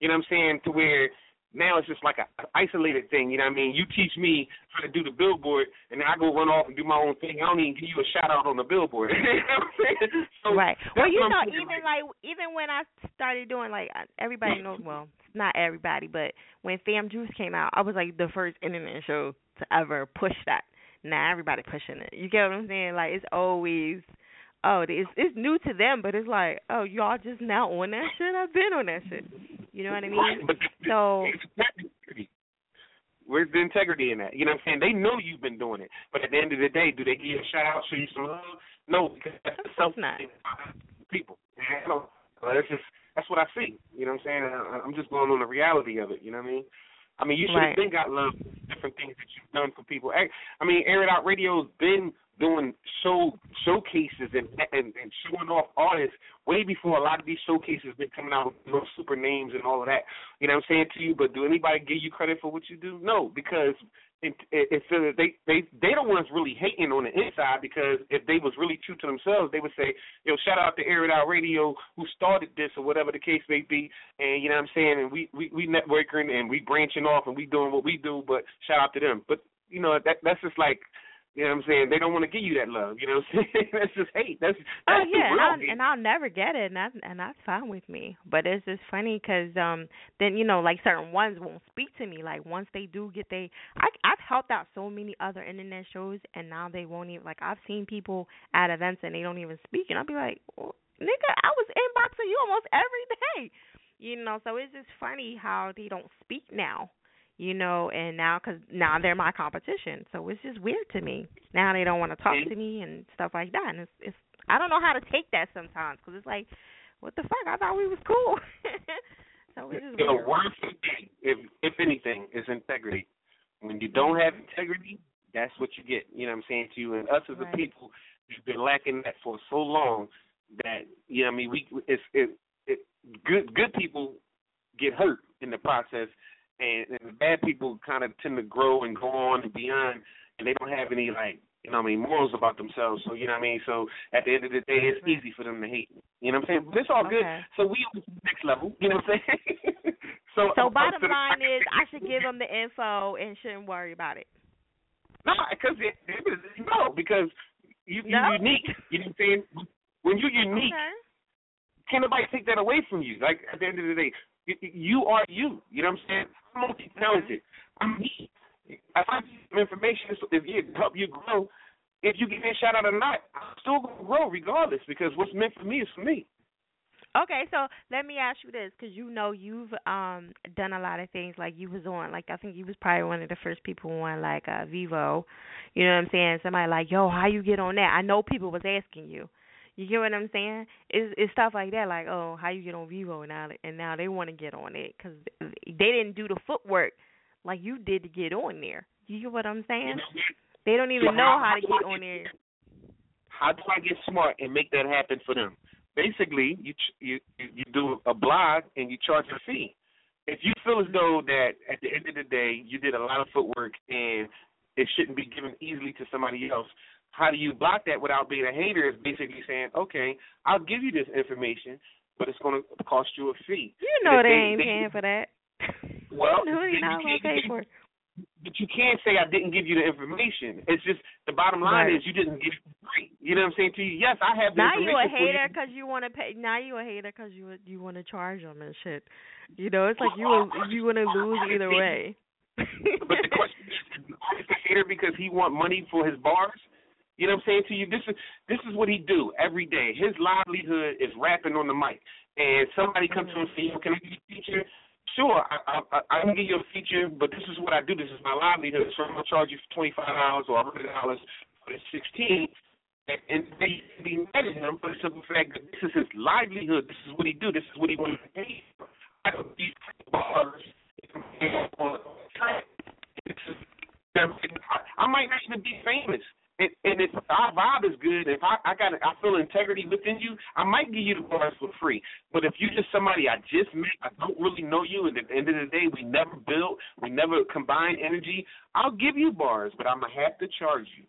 Speaker 9: You know what I'm saying? To where now it's just like a isolated thing. You know what I mean? You teach me how to do the billboard, and then I go run off and do my own thing. I don't even give you a shout out on the billboard. you know what I'm saying? So
Speaker 2: right. Well, you know, even like even when I started doing like uh, everybody knows, well, not everybody, but when Fam Juice came out, I was like the first internet show to ever push that. Now everybody pushing it. You get what I'm saying? Like it's always oh, it's it's new to them, but it's like, oh, y'all just now on that shit. I've been on that shit. You know what I mean?
Speaker 9: but
Speaker 2: So
Speaker 9: it's not integrity. Where's the integrity in that? You know what I'm saying? They know you've been doing it, but at the end of the day, do they give you a shout out, show you some love? No, because that's the
Speaker 2: Of course not.
Speaker 9: people. You know, that's just that's what I see. You know what I'm saying? I, I'm just going on the reality of it. You know what I mean? I mean, you should
Speaker 2: Right.
Speaker 9: have been got love, for different things that you've done for people. I, I mean, Air It Out Radio's been doing show showcases and, and and showing off artists way before a lot of these showcases been coming out with you know, super names and all of that. You know what I'm saying to you? But do anybody give you credit for what you do? No, because it, it, it that they they they the ones really hating on the inside because if they was really true to themselves, they would say, "Yo, shout out to Air It Out Radio who started this or whatever the case may be." And you know what I'm saying? And we we we networking and we branching off and we doing what we do, but shout out to them. But you know that that's just like. You know what I'm saying? They don't want to give you that love. You know what I'm saying? that's just hate. That's
Speaker 2: Oh
Speaker 9: that's
Speaker 2: yeah,
Speaker 9: the
Speaker 2: and I'll, and I'll never get it, and that's and that's fine with me. But it's just funny 'cause um, then you know, like certain ones won't speak to me. Like once they do get they, I I've helped out so many other internet shows, and now they won't even like I've seen people at events and they don't even speak, and I'll be like, well, nigga, I was inboxing you almost every day, you know. So it's just funny how they don't speak now. You know, and now because now they're my competition, so it's just weird to me. Now they don't want to talk to me and stuff like that, and it's it's I don't know how to take that sometimes because it's like, what the fuck? I thought we was cool. so it's just
Speaker 9: the
Speaker 2: weird.
Speaker 9: worst thing, if if anything, is integrity. When you don't have integrity, that's what you get. You know what I'm saying to you, and us as
Speaker 2: Right.
Speaker 9: a people, we've been lacking that for so long that you know what I mean we it's it, it good good people get hurt in the process, and, and the bad people kind of tend to grow and go on and beyond, and they don't have any like you know what I mean, morals about themselves. So you know what I mean. So at the end of the day, it's easy for them to hate. You know what I'm saying? But it's all good. So we on next level. You know what I'm saying? so
Speaker 2: So bottom line is, I should give them the info and shouldn't worry about it.
Speaker 9: No, because it, it is no, because you you're
Speaker 2: No?
Speaker 9: unique. You know what I'm saying? When you're unique,
Speaker 2: Okay.
Speaker 9: can't nobody take that away from you. Like at the end of the day, you, are you. You know what I'm saying? I'm multi talented. I'm me. If I give you some information, if it help you grow, if you get me a shout out or not, I'm still gonna grow regardless because what's meant for me is for me.
Speaker 2: Okay, so let me ask you this, because you know you've um done a lot of things. Like you was on, like I think you was probably one of the first people on like uh Vevo. You know what I'm saying? Somebody like, yo, how you get on that? I know people was asking you. You get what I'm saying? It's it's stuff like that, like, oh, how you get on Vevo and now, and now they want to get on it because they didn't do the footwork like you did to get on there. You get what I'm saying? They don't even
Speaker 9: So
Speaker 2: know
Speaker 9: how-
Speaker 2: how to get on there.
Speaker 9: How do I get smart and make that happen for them? Basically, you you you do a blog and you charge a fee. If you feel as though that at the end of the day you did a lot of footwork and it shouldn't be given easily to somebody else, how do you block that without being a hater? Is basically saying, okay, I'll give you this information, but it's going to cost you a fee.
Speaker 2: You know they
Speaker 9: if
Speaker 2: ain't paying for that.
Speaker 9: Well,
Speaker 2: no, you're not
Speaker 9: you
Speaker 2: gonna
Speaker 9: can't-
Speaker 2: pay for it.
Speaker 9: But you can't say I didn't give you the information. It's just the bottom line
Speaker 2: Right.
Speaker 9: is you didn't give it. You know what I'm saying to you? Yes, I have the
Speaker 2: Now you a
Speaker 9: information for you.
Speaker 2: hater because you want to pay. Now you a hater because you you want to charge them and shit. You know, it's like you you want to lose either way.
Speaker 9: But the question is, is the hater because he want money for his bars? You know what I'm saying to you? This is this is what he do every day. His livelihood is rapping on the mic, and somebody comes to him and say, "Yo, can I you a feature?" Sure, I, I I can give you a feature, but this is what I do. This is my livelihood, so I'm gonna charge you twenty five dollars or hundred dollars for the sixteen. And, they be mad at him for the simple fact that this is his livelihood. This is what he do. This is what he wants to pay for. I don't these bars. I might not even be famous. And, and if our vibe is good, if I, I got, I feel integrity within you, I might give you the bars for free. But if you're just somebody I just met, I don't really know you, and at the end of the day, we never built, we never combined energy, I'll give you bars, but I'm gonna have to charge you.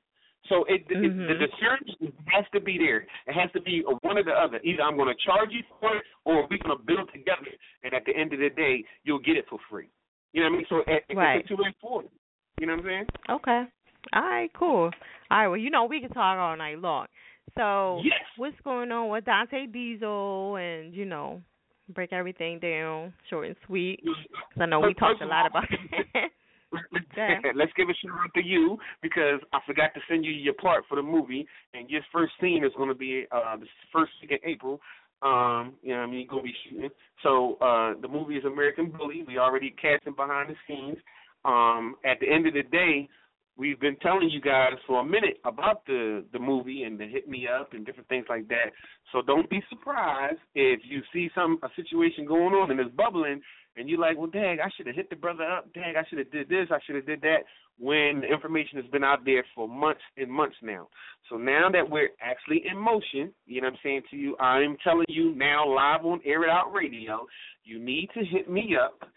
Speaker 9: So it, it
Speaker 2: Mhm.
Speaker 9: the discernment has to be there. It has to be one or the other. Either I'm going to charge you for it, or we're going to build together. And at the end of the day, you'll get it for free. You know what I mean? So it, it's
Speaker 2: Right.
Speaker 9: a two way forward. You know what I'm saying?
Speaker 2: Okay. All right. Cool. All right. Well, you know we can talk all night long. So
Speaker 9: Yes.
Speaker 2: what's going on with Dante Diesel and you know break everything down short and sweet. 'Cause I know we talked a lot about that.
Speaker 9: Let's give a shout out to you because I forgot to send you your part for the movie, and your first scene is going to be uh the first week in April. Um, you know, what I mean, you're gonna be shooting. So uh the movie is American Bully. We already casting behind the scenes. Um, at the end of the day, we've been telling you guys for a minute about the the movie and the hit me up and different things like that. So don't be surprised if you see some a situation going on and it's bubbling and you're like, well, dang, I should have hit the brother up. Dang, I should have did this. I should have did that. When the information has been out there for months and months now. So now that we're actually in motion, you know what I'm saying to you, I'm telling you now live on Air It Out Radio, you need to hit me up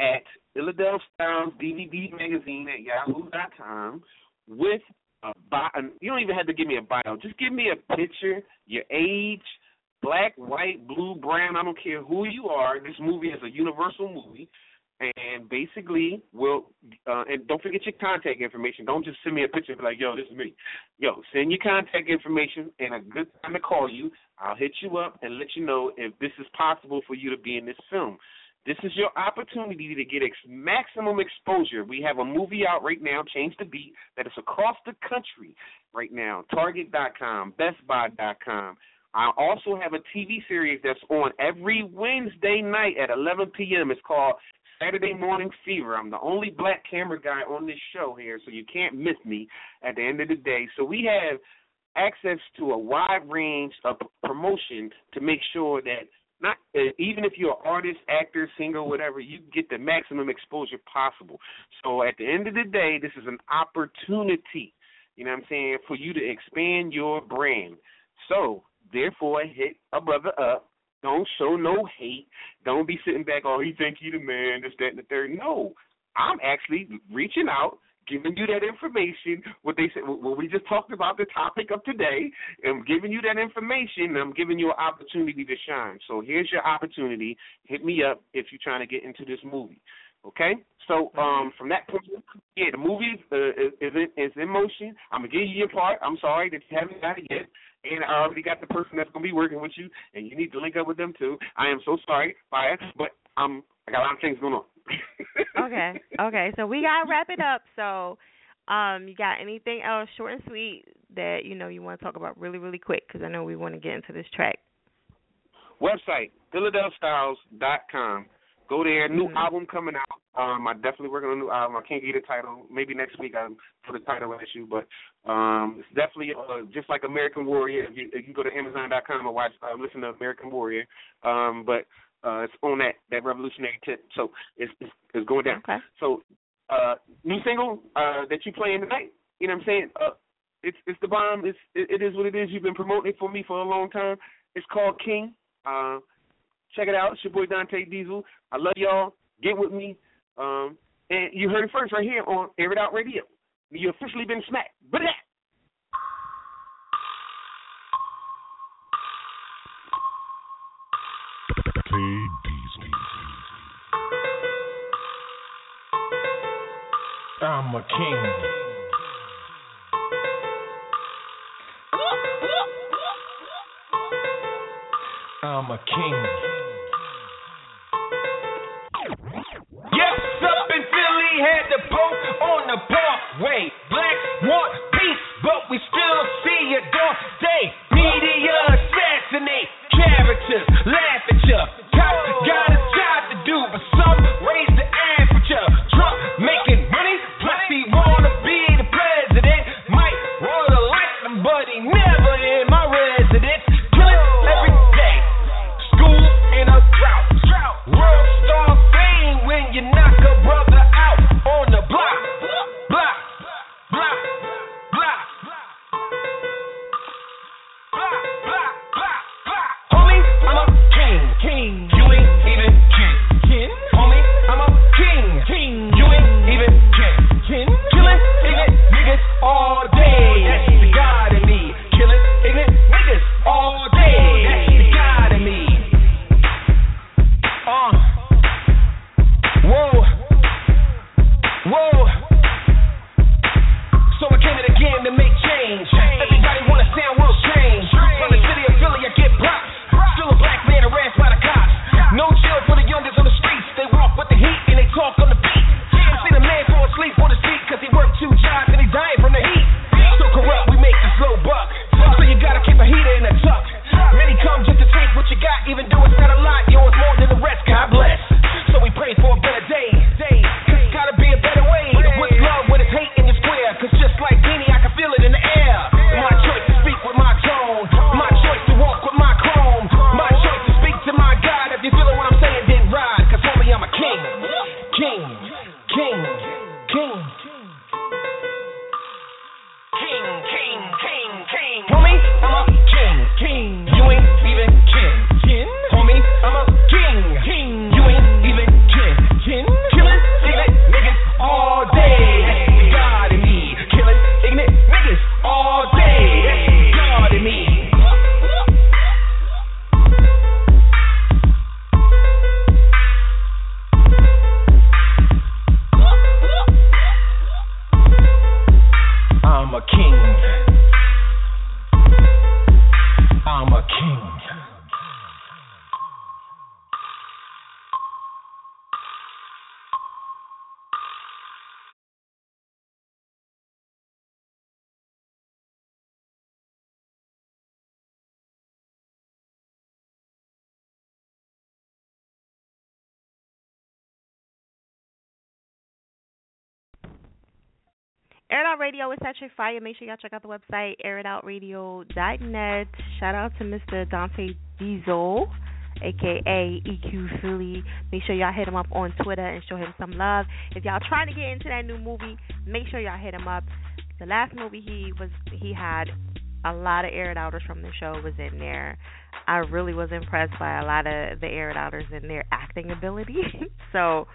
Speaker 9: at Illadelph Styles DVD Magazine at yahoo.com with a bio. You don't even have to give me a bio. Just give me a picture, your age, black, white, blue, brown. I don't care who you are. This movie is a universal movie, and basically, we'll uh, and don't forget your contact information. Don't just send me a picture and be like, "Yo, this is me." Yo, send your contact information and a good time to call you. I'll hit you up and let you know if this is possible for you to be in this film. This is your opportunity to get ex- maximum exposure. We have a movie out right now, Change the Beat, that is across the country right now. Target.com, BestBuy.com. I also have a TV series that's on every Wednesday night at 11 p.m. It's called Saturday Morning Fever. I'm the only black camera guy on this show here, so you can't miss me at the end of the day. So we have access to a wide range of promotion to make sure that not uh, even if you're an artist, actor, singer, whatever, you get the maximum exposure possible. So at the end of the day, this is an opportunity, you know what I'm saying, for you to expand your brand. So therefore, hit a brother up. Don't show no hate. Don't be sitting back, oh, he think he the man, this, that, and the third. No, I'm actually reaching out, giving you that information. What they said, what we just talked about, the topic of today. I'm giving you that information. and I'm giving you an opportunity to shine. So here's your opportunity. Hit me up if you're trying to get into this movie. Okay, so um, from that point, yeah, the movie uh, is, is, in, is in motion. I'm gonna give you your part. I'm sorry that you haven't got it yet, and I already got the person that's gonna be working with you, and you need to link up with them too. I am so sorry, Fire, but um, I got a lot of things going on.
Speaker 2: Okay, okay, so we gotta wrap it up. So, um, you got anything else, short and sweet, that you know you want to talk about really, really quick? Because I know we want to get into this track.
Speaker 9: Website PhiladelphStyles.com. Go there. New mm-hmm. album coming out. Um, I definitely working on a new album. I can't get a title. Maybe next week I put a title issue, but um, it's definitely uh, just like American Warrior. If you, if you go to Amazon.com and watch, uh, listen to American Warrior. Um, but uh, it's on that that revolutionary tip. So it's it's, it's going down.
Speaker 2: Okay.
Speaker 9: So uh, new single uh, that you playing tonight. You know what I'm saying? Uh, it's it's the bomb. It's it, it is what it is. You've been promoting it for me for a long time. It's called King. Uh, check it out. It's your boy Dante Diesel. I love y'all. Get with me. Um, and you heard it first right here on Air It Out Radio. You officially been smacked. But that.
Speaker 10: I'm a king. I'm a king. Yes, up in Philly had the poke on the parkway. Blacks want peace, but we still see a dark day. Media assassinate characters, laugh at ya. Air
Speaker 2: It Out Radio is such a fire. Make sure y'all check out the website, airitoutradio.net. Shout out to Mr. Dante Diesel, aka EQ Philly. Make sure y'all hit him up on Twitter and show him some love. If y'all trying to get into that new movie, make sure y'all hit him up. The last movie he was he had a lot of air it outers from the show was in there. I really was impressed by a lot of the air it outers and their acting ability. so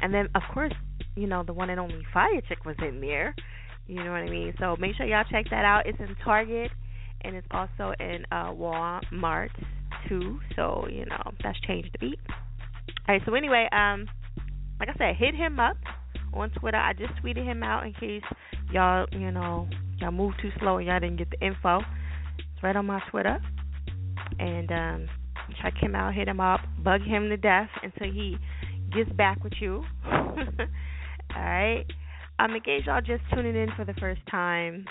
Speaker 2: and then of course, you know the one and only Fire Chick was in there. You know what I mean? So make sure y'all check that out. It's in Target and it's also in uh Walmart too. So you know that's changed the beat. All right. So anyway, um, like I said, hit him up on Twitter. I just tweeted him out in case y'all, you know, y'all moved too slow and y'all didn't get the info. It's right on my Twitter. And um check him out, hit him up, bug him to death until he gets back with you. Alright. Um in case y'all just tuning in for the first time,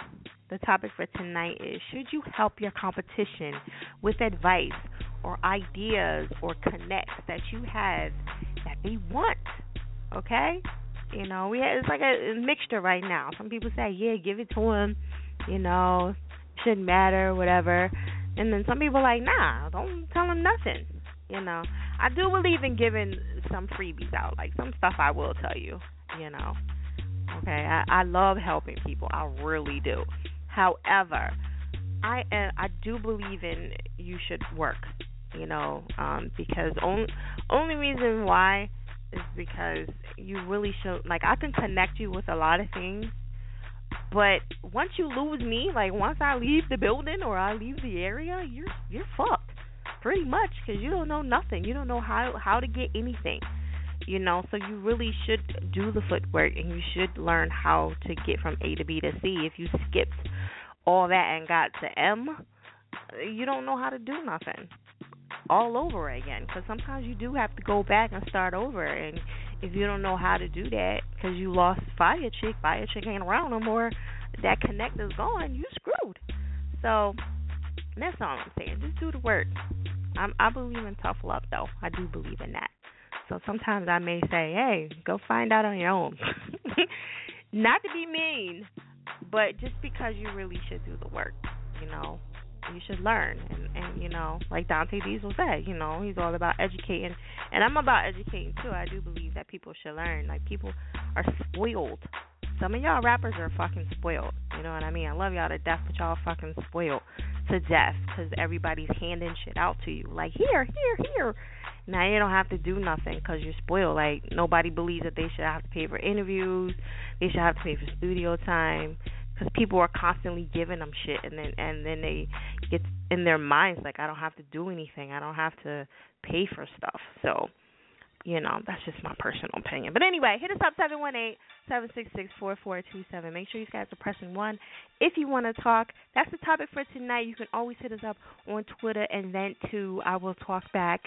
Speaker 2: the topic for tonight is should you help your competition with advice or ideas or connects that you have that they want? Okay? You know, we have, it's like a, mixture right now. Some people say, "Yeah, give it to them," you know, shouldn't matter, whatever. And then some people are like, "Nah, don't tell them nothing." You know, I do believe in giving some freebies out, like some stuff I will tell you. You know, okay, I, I love helping people, I really do. However, I uh, I do believe in you should work. You know, um, because only only reason why is because you really should like I can connect you with a lot of things, but once you lose me, like once I leave the building or I leave the area, you're you're fucked pretty much because you don't know nothing. You don't know how how to get anything. You know, so you really should do the footwork and you should learn how to get from A to B to C. If you skipped all that and got to M, you don't know how to do nothing. All over again. Because sometimes you do have to go back and start over. And if you don't know how to do that because you lost fire chick fire chick ain't around no more that connect is gone you screwed. So that's all i'm saying. Just do the work. I'm i believe in tough love though. I do believe in that so sometimes i may say hey go find out on your own. Not to be mean but just because you really should do the work you know you should learn. And and you know like dante diesel said you know he's all about educating. And i'm about educating too. I do believe that people should learn. Like people are spoiled. Some of y'all rappers are fucking spoiled. You know what i mean? I love y'all to death but y'all fucking spoiled to death because everybody's handing shit out to you. Like here here here now you don't have to do nothing because you're spoiled like nobody believes that they should have to pay for interviews they should have to pay for studio time because people are constantly giving them shit and then and then they get in their minds like I don't have to do anything. I don't have to pay for stuff. So, you know, that's just my personal opinion. But anyway, hit us up seven one eight seven six six four four two seven. Make sure you guys are pressing one if you want to talk. That's the topic for tonight. You can always hit us up on Twitter and vent to I will talk back.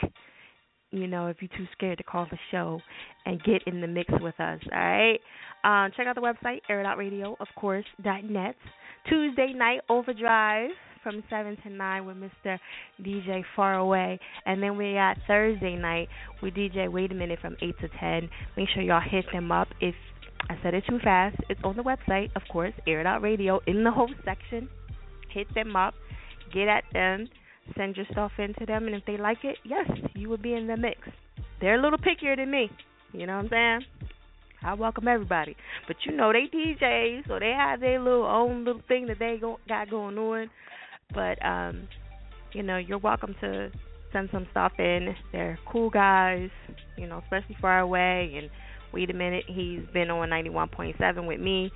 Speaker 2: You know, if you're too scared to call the show and get in the mix with us, all right? Um, check out the website, airitoutradio, of course, dot net. Tuesday night overdrive from seven to nine with Mr. DJ Faraway, and then we got Thursday night with DJ Wait a Minute from eight to ten. Make sure y'all hit them up. If I said it too fast, it's on the website, of course, Air Radio in the host section. Hit them up, get at them, send your stuff into them, and if they like it, yes, you will be in the mix. They're a little pickier than me. You know what I'm saying? I welcome everybody. But you know they DJs, so they have their little own little thing that they go, got going on. But um, you know, you're welcome to send some stuff in. They're cool guys, you know, especially far away and wait a minute, he's been on 91.7 with me.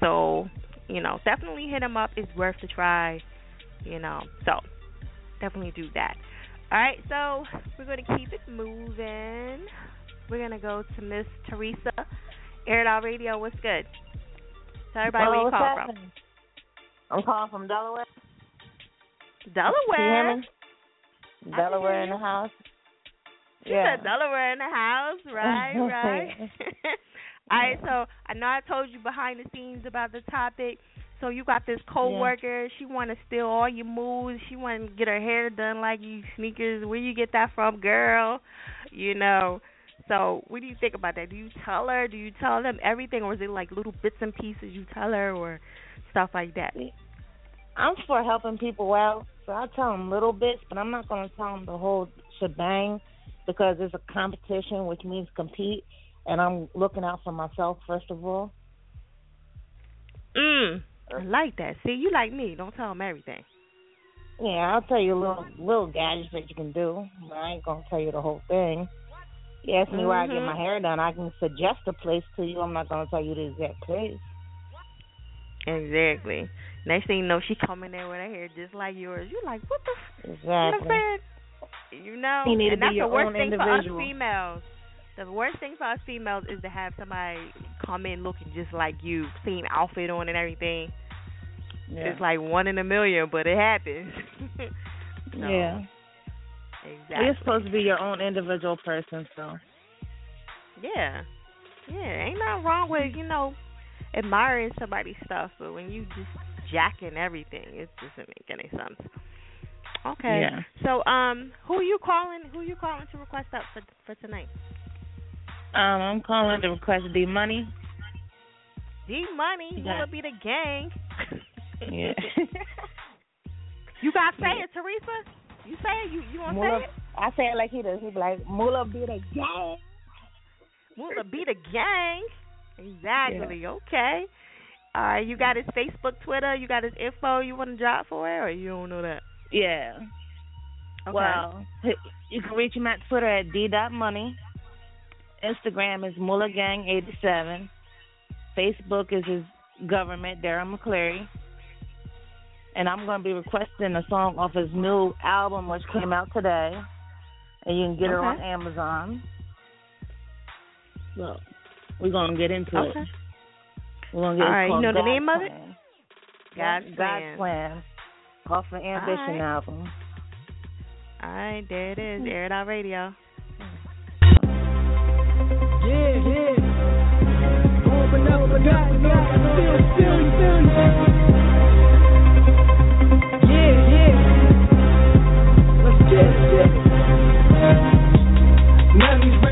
Speaker 2: So, you know, definitely hit him up. It's worth the try, you know. So, definitely do that. All right, so we're going to keep it moving. We're going to go to Miss Teresa, Air It Out Radio. What's good? Tell everybody where you
Speaker 11: what's
Speaker 2: call
Speaker 11: from. I'm calling from Delaware.
Speaker 2: Delaware.
Speaker 11: You hear me? Delaware in the house.
Speaker 2: She
Speaker 11: yeah.
Speaker 2: said Delaware in the house. Right, right. All right, so I know I told you behind the scenes about the topic. So you got this coworker. She want to steal all your moves. She want to get her hair done like you sneakers. Where you get that from, girl? You know. So what do you think about that? Do you tell her? Do you tell them everything, or is it like little bits and pieces you tell her, or stuff like that?
Speaker 11: I'm for helping people out, so I tell them little bits, but I'm not going to tell them the whole shebang because it's a competition, which means compete, and I'm looking out for myself first of all.
Speaker 2: Mm, I like that. See, you like me. Don't tell them everything.
Speaker 11: Yeah, I'll tell you a little little gadgets that you can do, I ain't gonna tell you the whole thing. You ask me
Speaker 2: mm-hmm.
Speaker 11: where I get my hair done, I can suggest a place to you. I'm not gonna tell you the exact place.
Speaker 2: Exactly. Next thing you know, she coming there with her hair just like yours. You're like what the?
Speaker 11: Exactly.
Speaker 2: You know what I'm saying? You know,
Speaker 11: You need to
Speaker 2: and
Speaker 11: be
Speaker 2: that's
Speaker 11: your
Speaker 2: the worst
Speaker 11: own
Speaker 2: thing
Speaker 11: individual.
Speaker 2: for us females. The worst thing for us females is to have somebody come in looking just like you, same outfit on and everything.
Speaker 11: Yeah.
Speaker 2: It's like one in a million, but it happens. so,
Speaker 11: yeah.
Speaker 2: Exactly.
Speaker 11: You're supposed to be your own individual person, so.
Speaker 2: Yeah. Yeah. Ain't nothing wrong with, you know, admiring somebody's stuff, but when you just jacking everything, it doesn't make any sense. Okay.
Speaker 11: Yeah.
Speaker 2: So, um, who are you calling? Who are you calling to request up for for tonight?
Speaker 11: Um, I'm calling to request D Money.
Speaker 2: D Money.
Speaker 11: Yeah.
Speaker 2: Will it be the gang?
Speaker 11: Yeah.
Speaker 2: You gotta say it, Teresa. You say it. You you wanna
Speaker 11: Mula,
Speaker 2: say it?
Speaker 11: I say it like he does. He be like, Mula be the gang.
Speaker 2: Will it be the gang? Exactly. Okay. All right. You got his Facebook, Twitter. You got his info. You want to drop for it, or you don't know that?
Speaker 11: Yeah.
Speaker 2: Okay.
Speaker 11: Well, you can reach him at Twitter at d dot money. Instagram is Mula Gang eighty seven. Facebook is his government, Darren McCleary. And I'm going to be requesting a song off his new album, which came out today. And you can get it on Amazon. So, we're going to get into
Speaker 2: Okay.
Speaker 11: it. We're going to get
Speaker 2: All
Speaker 11: it's
Speaker 2: you
Speaker 11: called
Speaker 2: know the
Speaker 11: God's
Speaker 2: name of it? God's
Speaker 11: God's
Speaker 2: Plan.
Speaker 11: Plan. Off the Ambition
Speaker 2: right.
Speaker 11: album.
Speaker 2: All right, there it is. Air it out radio.
Speaker 12: Yeah, yeah. Open up, open up, open up. Feel, feel, feel. None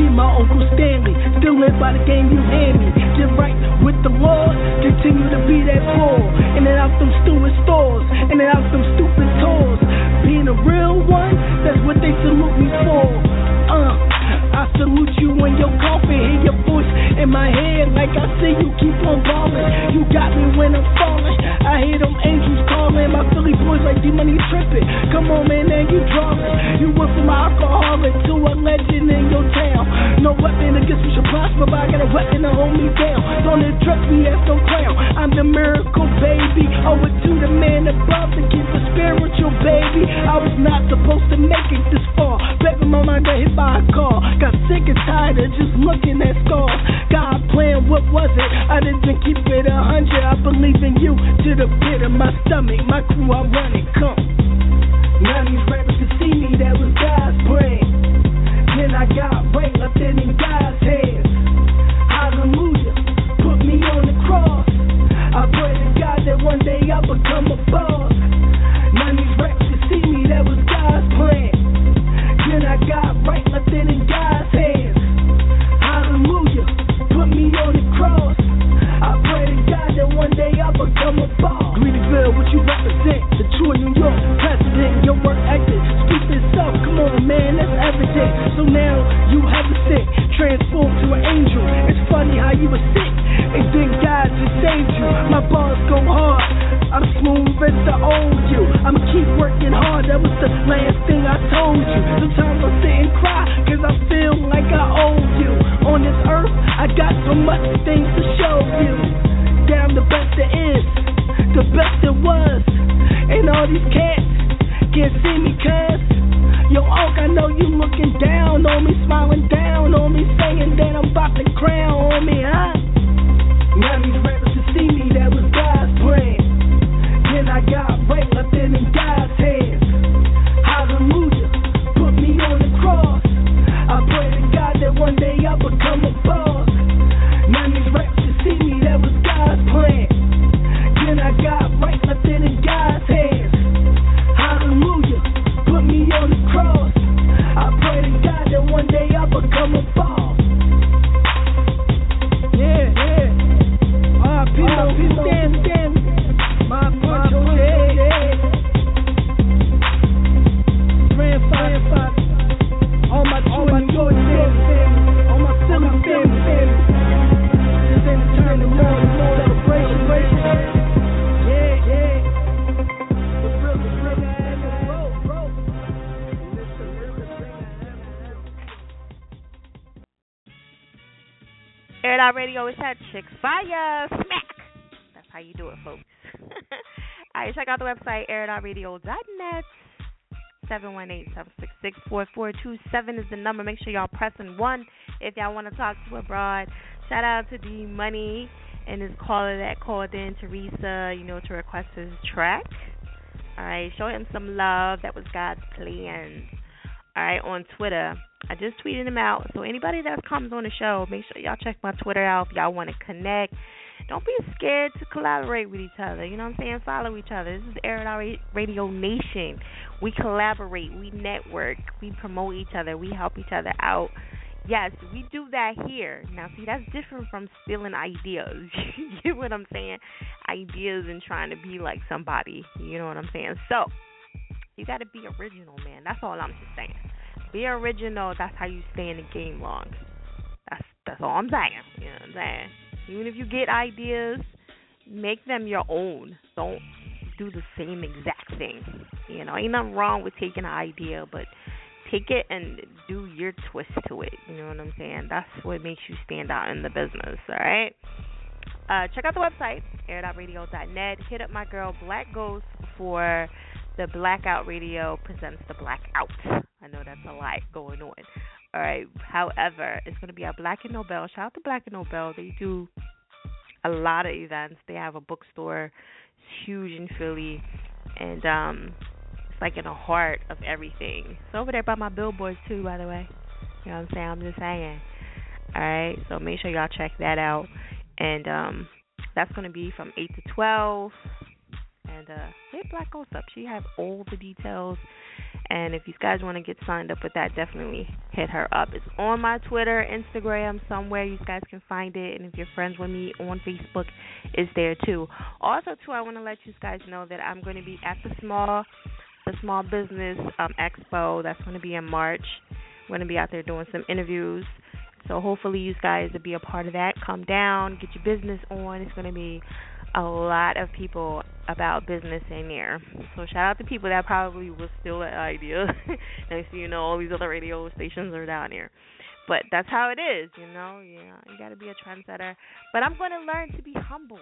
Speaker 12: R.I.P. my Uncle Stanley, still live by the game you hand me. Get right with the Lord, continue to be that bull. In and out them stupid stores, in and out them stupid tours. Being a real one, that's what they salute me for. Uh, I salute you when you're coughing, hear your voice in my head like I see you keep on balling. You got me when I'm falling. I hear them angels calling. My Philly boys like D money tripping. Come on, man, now you drawing. You went from an alcoholic to a legend in your town. No weapon against me should prosper, but I got a weapon to hold me down. Don't address me as no clown. I'm the miracle baby. Oh, Owe it to the man above to keep the spiritual baby. I was not supposed to make it this far. Baby, my mind got hit by a car. Got sick and tired of just looking at scars. God plan, what was it? I didn't keep it a hundred. I believe in you to the pit of my stomach. My crew, I run it. Come. Of these rappers can see me. That was God's plan. Then I got right it in God's hands. Hallelujah, put me on the cross. I pray to God that one day I become a boss. Of these rappers can see me. That was God's plan. Then I got right you represent? The true New York president. Your work ethic speaks itself. Come on, man, that's evident. So now you have a sick, transformed to an angel. It's funny how you were sick, and then God just saved you. My bars go hard. I'm smooth as the old you. I'ma keep working hard. That was the last thing I told you. Sometimes I sit and cry, cause I feel like I owe you. On this earth, I got so much things to show you. Damn, the best there is, the best there was. And all these cats can't see me, cuz. Yo, Oak, I know you looking down on me, smiling down on me, saying that I'm about to crown on me, huh? Of these rappers can see me, that was God's plan. Then I got right it in God's hands. Hallelujah, put me on the cross. I pray to God that one day I'll become a in God's hands. Hallelujah, put me on the cross. I pray to God that one day I become a boss. Yeah, yeah. People, stand, stand. My all my family, all my family, family.
Speaker 2: Air It Out Radio is at Chick Fire Smack. That's how you do it, folks. All right, check out the website, airitoutradio.net. 718-766-4427 is the number. Make sure y'all pressing one if y'all want to talk to a broad. Shout out to D Money and his caller that called in, Teresa, you know, to request his track. All right, show him some love. That was God's plan. All right, on Twitter. I just tweeted him out. So anybody that comes on the show, make sure y'all check my Twitter out if y'all want to connect. Don't be scared to collaborate with each other. You know what I'm saying? Follow each other. This is Out Radio Nation. We collaborate, we network, we promote each other, we help each other out. Yes, we do that here. Now, see, that's different from stealing ideas. you get what I'm saying? Ideas and trying to be like somebody. You know what I'm saying? So, you got to be original, man. That's all I'm just saying. Be original. That's how you stay in the game long. That's that's all I'm saying. You know what I'm saying? Even if you get ideas, make them your own. Don't do the same exact thing. You know, ain't nothing wrong with taking an idea, but take it and do your twist to it. You know what I'm saying? That's what makes you stand out in the business. All right. Uh, check out the website, airitoutradio.net. Hit up my girl Black Ghost for the Blackout Radio presents the Blackout. I know that's a lot going on. All right. However, it's going to be at Black and Nobel. Shout out to Black and Nobel. They do a lot of events. They have a bookstore. It's huge in Philly, and um, it's like in the heart of everything. It's over there by my billboards too, by the way. You know what I'm saying? I'm just saying. All right. So make sure y'all check that out, and um, that's going to be from eight to twelve. And uh, hit Black Ghost up. She has all the details and if you guys want to get signed up with that, definitely hit her up. It's on my Twitter, Instagram, somewhere you guys can find it. And if you're friends with me on Facebook, it's there too. Also, too, I want to let you guys know that I'm going to be at the small, the small business um, expo. That's going to be in March. I'm going to be out there doing some interviews. So hopefully you guys will be a part of that. Come down, get your business on. It's going to be a lot of people about business in there. So shout out to people that probably was still that idea. Next thing you know, all these other radio stations are down here. But that's how it is, you know. Yeah, you got to be a trendsetter. But I'm going to learn to be humble,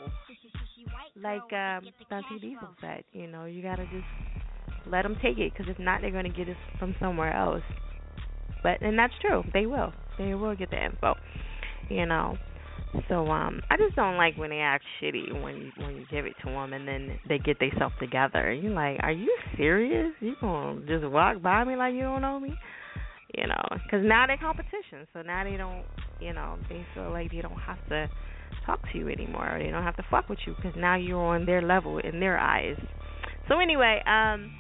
Speaker 2: like um, Diesel said. You know, you got to just let them take it, because if not, they're going to get it from somewhere else. But and that's true. They will. They will get the info. You know. So um, I just don't like when they act shitty when when you give it to them and then they get themselves together. You're like, are you serious? You gonna just walk by me like you don't know me? You know, because now they're competition. So now they don't, you know, they feel like they don't have to talk to you anymore. Or they don't have to fuck with you because now you're on their level in their eyes. So anyway, um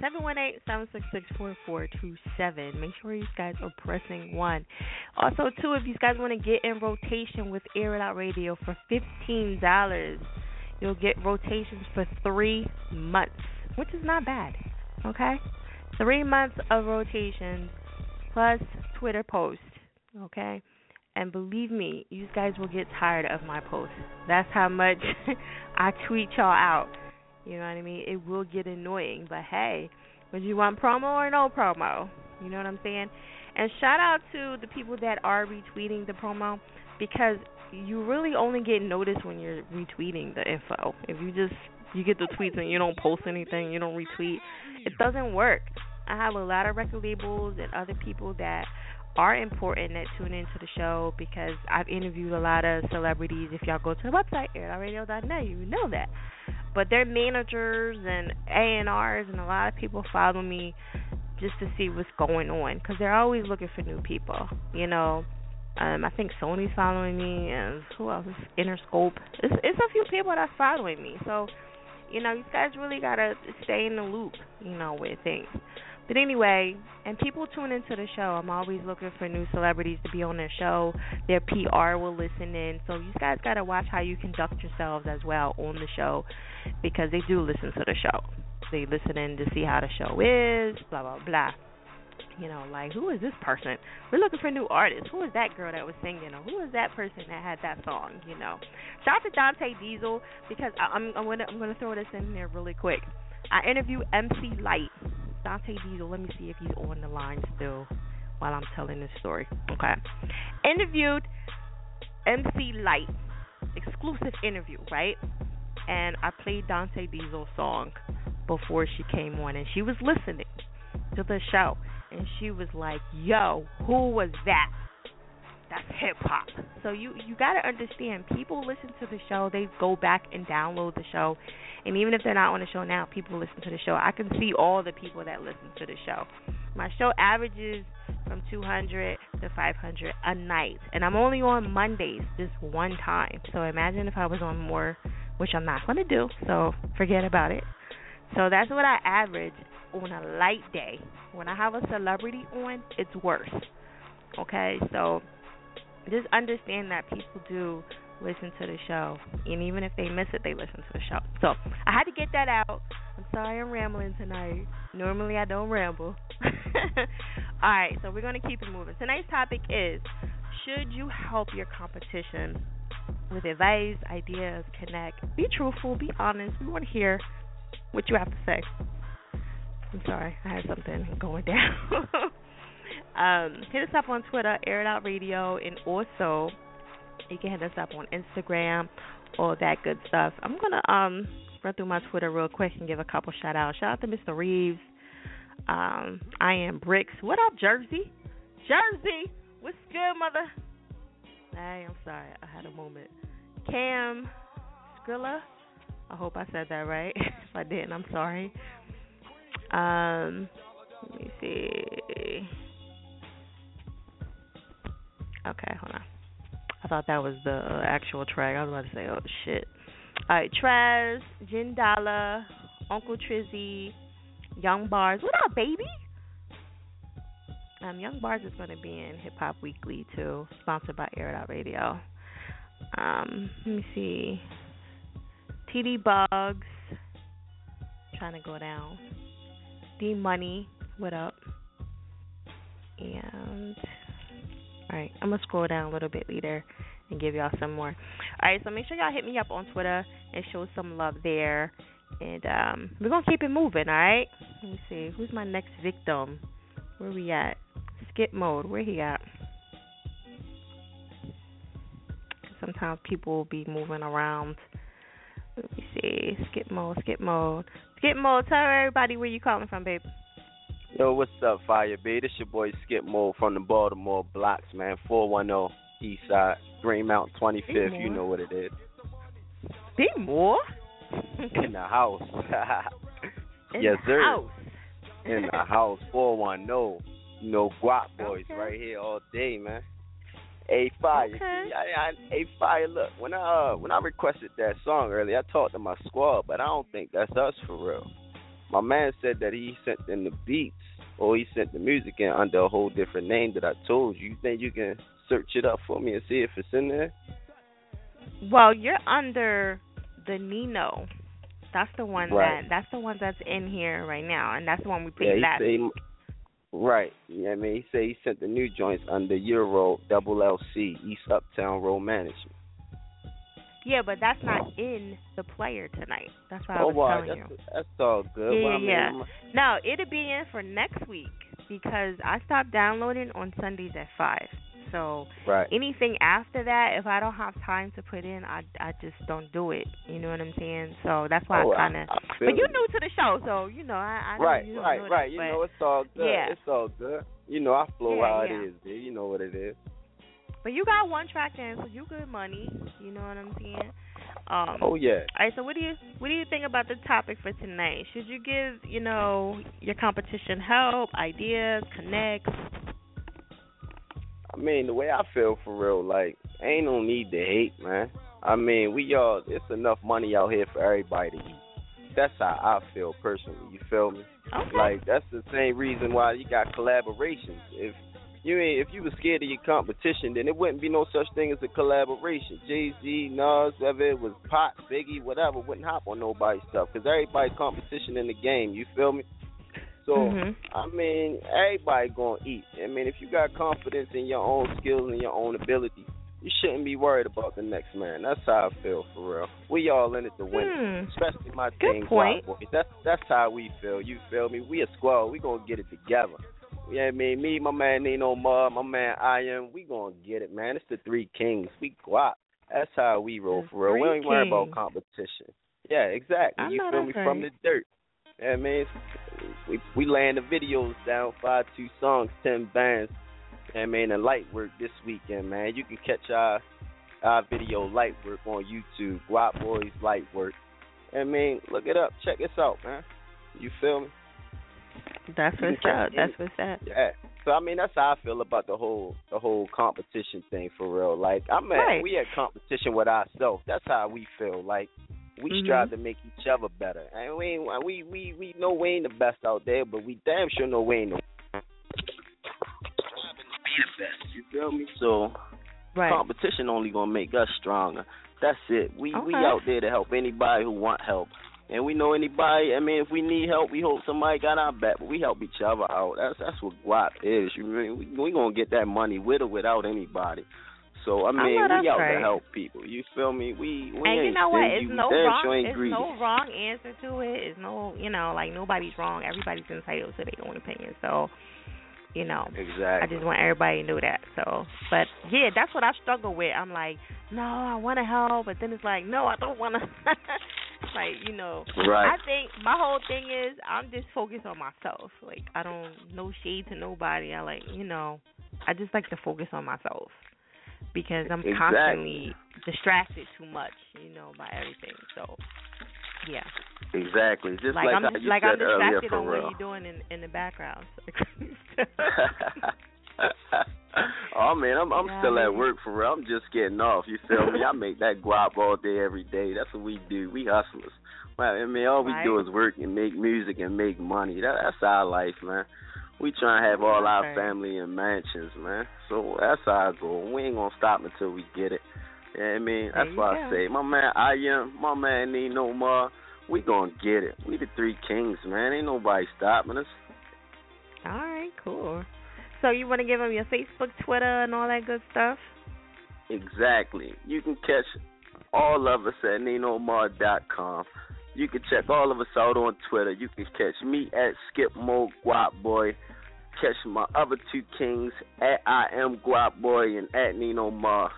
Speaker 2: Seven one eight seven six six four four two seven. Make sure you guys are pressing one. Also, too, if you guys want to get in rotation with Air It Out Radio for fifteen dollars, you'll get rotations for three months, which is not bad. Okay, three months of rotations plus Twitter posts. Okay. And believe me, you guys will get tired of my posts. That's how much I tweet y'all out. You know what I mean? It will get annoying, but hey, would you want promo or no promo? You know what I'm saying? And shout out to the people that are retweeting the promo because you really only get noticed when you're retweeting the info. If you just you get the tweets and you don't post anything, you don't retweet, it doesn't work. I have a lot of record labels and other people that are important that tune into the show because I've interviewed a lot of celebrities. If y'all go to the website, airradio.net, you know that. But their managers and A and R's and a lot of people follow me just to see what's going on because they're always looking for new people. You know, um, I think Sony's following me, and who else? Interscope. It's it's a few people that's following me. So, you know, you guys really gotta stay in the loop. You know, with things. But anyway, and people tune into the show. I'm always looking for new celebrities to be on their show. Their PR will listen in. So you guys got to watch how you conduct yourselves as well on the show because they do listen to the show. They listen in to see how the show is, blah, blah, blah. You know, like, who is this person? We're looking for new artists. Who is that girl that was singing? Or who is that person that had that song? You know, shout out to Dante Diesel because I'm I'm gonna I'm gonna throw this in there really quick. I interviewed MC Lyte Dante Diesel. Let me see if he's on the line still while I'm telling this story. Okay. Interviewed MC Lyte exclusive interview, right? And I played Dante Diesel's song before she came on, and she was listening to the show, and she was like, "Yo, who was that?" That's hip hop. So you you got to understand, people listen to the show, they go back and download the show, and even if they're not on the show now, people listen to the show. I can see all the people that listen to the show. My show averages from 200 to 500 a night, and I'm only on Mondays just one time. So imagine if I was on more, which I'm not going to do. So forget about it. So that's what I average on a light day. When I have a celebrity on, it's worse. Okay, so just understand that people do listen to the show, and even if they miss it, they listen to the show. So I had to get that out. I'm sorry I'm rambling tonight. Normally I don't ramble. All right, so we're gonna keep it moving. Tonight's topic is: Should you help your competition with advice, ideas, connect? Be truthful, be honest. We want to hear what you have to say. I'm sorry, I had something going down. Um, hit us up on Twitter, Air It Out Radio, and also you can hit us up on Instagram, all that good stuff. I'm gonna um run through my Twitter real quick and give a couple shout outs. Shout out to Mr. Reeves. Um, I am Bricks. What up, Jersey? Jersey, what's good, mother? Hey, I'm sorry, I had a moment. Cam Skrilla. I hope I said that right. if I didn't, I'm sorry. Um, let me see. Okay, hold on. I thought that was the uh, actual track. I was about to say, oh shit. All right, Trez, Jindala, Uncle Trizzy, Young Bars. What up, baby? Um, Young Bars is going to be in Hip Hop Weekly too, sponsored by Air Radio. Um, let me see. TD Bugs, trying to go down. D Money, what up? And all right, I'm gonna scroll down a little bit later and give y'all some more. All right, so make sure y'all hit me up on Twitter and show some love there. And um, we're gonna keep it moving. All right. Let me see. Who's my next victim? Where we at? Skip mode. Where he at? Sometimes people will be moving around. Let me see. Skip mode. Skip mode. Skip mode. Tell everybody where you calling from, babe.
Speaker 5: Yo, what's up, Fire B? This your boy Skip Mo from the Baltimore Blocks, man. 410 East Side, Green Mountain 25th. You know what it is.
Speaker 2: Be more.
Speaker 5: In the house.
Speaker 2: In
Speaker 5: yes,
Speaker 2: the
Speaker 5: sir.
Speaker 2: house.
Speaker 5: In the house. 410. You know, Guap Boys right here all day, man. A fire.
Speaker 2: Okay.
Speaker 5: I, I, a fire. Look, when I uh, when I requested that song earlier, I talked to my squad, but I don't think that's us for real. My man said that he sent in the beats or he sent the music in under a whole different name that I told you. You think you can search it up for me and see if it's in there?
Speaker 2: Well, you're under the Nino. That's the one
Speaker 5: Right.
Speaker 2: that that's the one that's in here right now, and that's the one we
Speaker 5: Yeah,
Speaker 2: played
Speaker 5: he
Speaker 2: last.
Speaker 5: say, right. Yeah, I mean, he said he sent the new joints under Euro Double LC East Uptown Road Management.
Speaker 2: Yeah, but that's not in the player tonight. That's what I
Speaker 5: oh,
Speaker 2: was
Speaker 5: wow,
Speaker 2: telling
Speaker 5: that's
Speaker 2: you.
Speaker 5: that's all good.
Speaker 2: Yeah,
Speaker 5: Well, I mean,
Speaker 2: yeah.
Speaker 5: I'm-
Speaker 2: No, it'll be in for next week because I stopped downloading on Sundays at five. So
Speaker 5: Right.
Speaker 2: anything after that, if I don't have time to put in, I I just don't do it. You know what I'm saying? So that's why
Speaker 5: Oh,
Speaker 2: I
Speaker 5: I-
Speaker 2: kind of. But
Speaker 5: you're
Speaker 2: new to the show, so you know I. I
Speaker 5: right, right,
Speaker 2: know
Speaker 5: right. You know, it's all good.
Speaker 2: Yeah.
Speaker 5: It's all good. You know, I flow
Speaker 2: Yeah,
Speaker 5: how
Speaker 2: yeah.
Speaker 5: it is, dude. You know what it is.
Speaker 2: But you got one track in, so you good money. You know what I'm saying? Um,
Speaker 5: Oh yeah.
Speaker 2: All right. So what do you what do you think about the topic for tonight? Should you give you know your competition help, ideas, connects?
Speaker 5: I mean, the way I feel for real, like, ain't no need to hate, man. I mean, we all, it's enough money out here for everybody to eat. That's how I feel personally. You feel me?
Speaker 2: Okay.
Speaker 5: Like, that's the same reason why you got collaborations. If you ain't, if you was scared of your competition, then it wouldn't be no such thing as a collaboration. Jay Z, Nas, whether it was Pop, Biggie, whatever, wouldn't hop on nobody's stuff because everybody competition in the game. You feel me? So
Speaker 2: Mhm.
Speaker 5: I mean, everybody gonna eat. I mean, if you got confidence in your own skills and your own ability, you shouldn't be worried about the next man. That's how I feel for real. We all in it to win,
Speaker 2: Hmm.
Speaker 5: especially my
Speaker 2: Good
Speaker 5: team.
Speaker 2: point.
Speaker 5: That's that's how we feel. You feel me? We a squad. We gonna get it together. Yeah, I mean, me, my man Nino Mar, my man I am, we gonna get it, man. It's the three kings. We guap. That's how we roll for real. We ain't worry about competition. Yeah, exactly.
Speaker 2: I
Speaker 5: you feel me from the dirt. Yeah, man. We we laying the videos down, five two songs, ten bands. Yeah, man, and light work this weekend, man. You can catch our our video light work on YouTube. Guap Boys Light Work. I mean, look it up. Check us out, man. You feel me?
Speaker 2: That's what's
Speaker 5: can
Speaker 2: up. That's what's up.
Speaker 5: Yeah. So I mean, that's how I feel about the whole the whole competition thing for real. Like I'm at
Speaker 2: Right.
Speaker 5: we at competition with ourselves. That's how we feel. Like we
Speaker 2: Mhm.
Speaker 5: strive to make each other better. And we ain't, we we we know we ain't the best out there, but we damn sure know we ain't the be the best. You feel me? So
Speaker 2: Right.
Speaker 5: competition only gonna make us stronger. That's it. We we out there to help anybody who want help. And we know anybody. I mean, if we need help, we hope somebody got our back. But we help each other out. That's that's what guap is. You mean we, we gonna get that money with or without anybody. So I mean, we out
Speaker 2: right.
Speaker 5: to help people. You feel me? We we
Speaker 2: and you know what? It's no wrong. it's
Speaker 5: greedy.
Speaker 2: no wrong answer to it. It's no, you know, like nobody's wrong. Everybody's entitled to their own opinion. So, you know,
Speaker 5: exactly.
Speaker 2: I just want everybody to know that. So, but yeah, that's what I struggle with. I'm like, no, I want to help, but then it's like, no, I don't want to. like, you know,
Speaker 5: Right.
Speaker 2: I think my whole thing is I'm just focused on myself. Like, I don't no shade to nobody. I like, you know, I just like to focus on myself because I'm
Speaker 5: Exactly.
Speaker 2: constantly distracted too much, you know, by everything. So, yeah.
Speaker 5: Exactly. Just
Speaker 2: like,
Speaker 5: like,
Speaker 2: I'm
Speaker 5: you
Speaker 2: like I'm distracted on what you're doing in in the background.
Speaker 5: oh man, I'm I'm
Speaker 2: Yeah,
Speaker 5: still at work for real. I'm just getting off. You feel me? I make that guap all day, every day. That's what we do. We hustlers. Well, I mean, all we do is work and make music and make money. That that's our life, man. We try and have all our family in mansions, man. So that's our goal. We ain't gonna stop until we get it. Yeah, I mean, that's why
Speaker 2: go.
Speaker 5: I say, my man, I am, my man, Nino Mar. We gonna get it. We the three kings, man. Ain't nobody stopping us.
Speaker 2: all right, cool. So you want to give them your Facebook, Twitter, and all that good stuff?
Speaker 5: Exactly. You can catch all of us at NinoMar.com. You can check all of us out on Twitter. You can catch me at Skip Mo Guap Boy. Catch my other two kings at I am Guap Boy and at Nino Mar.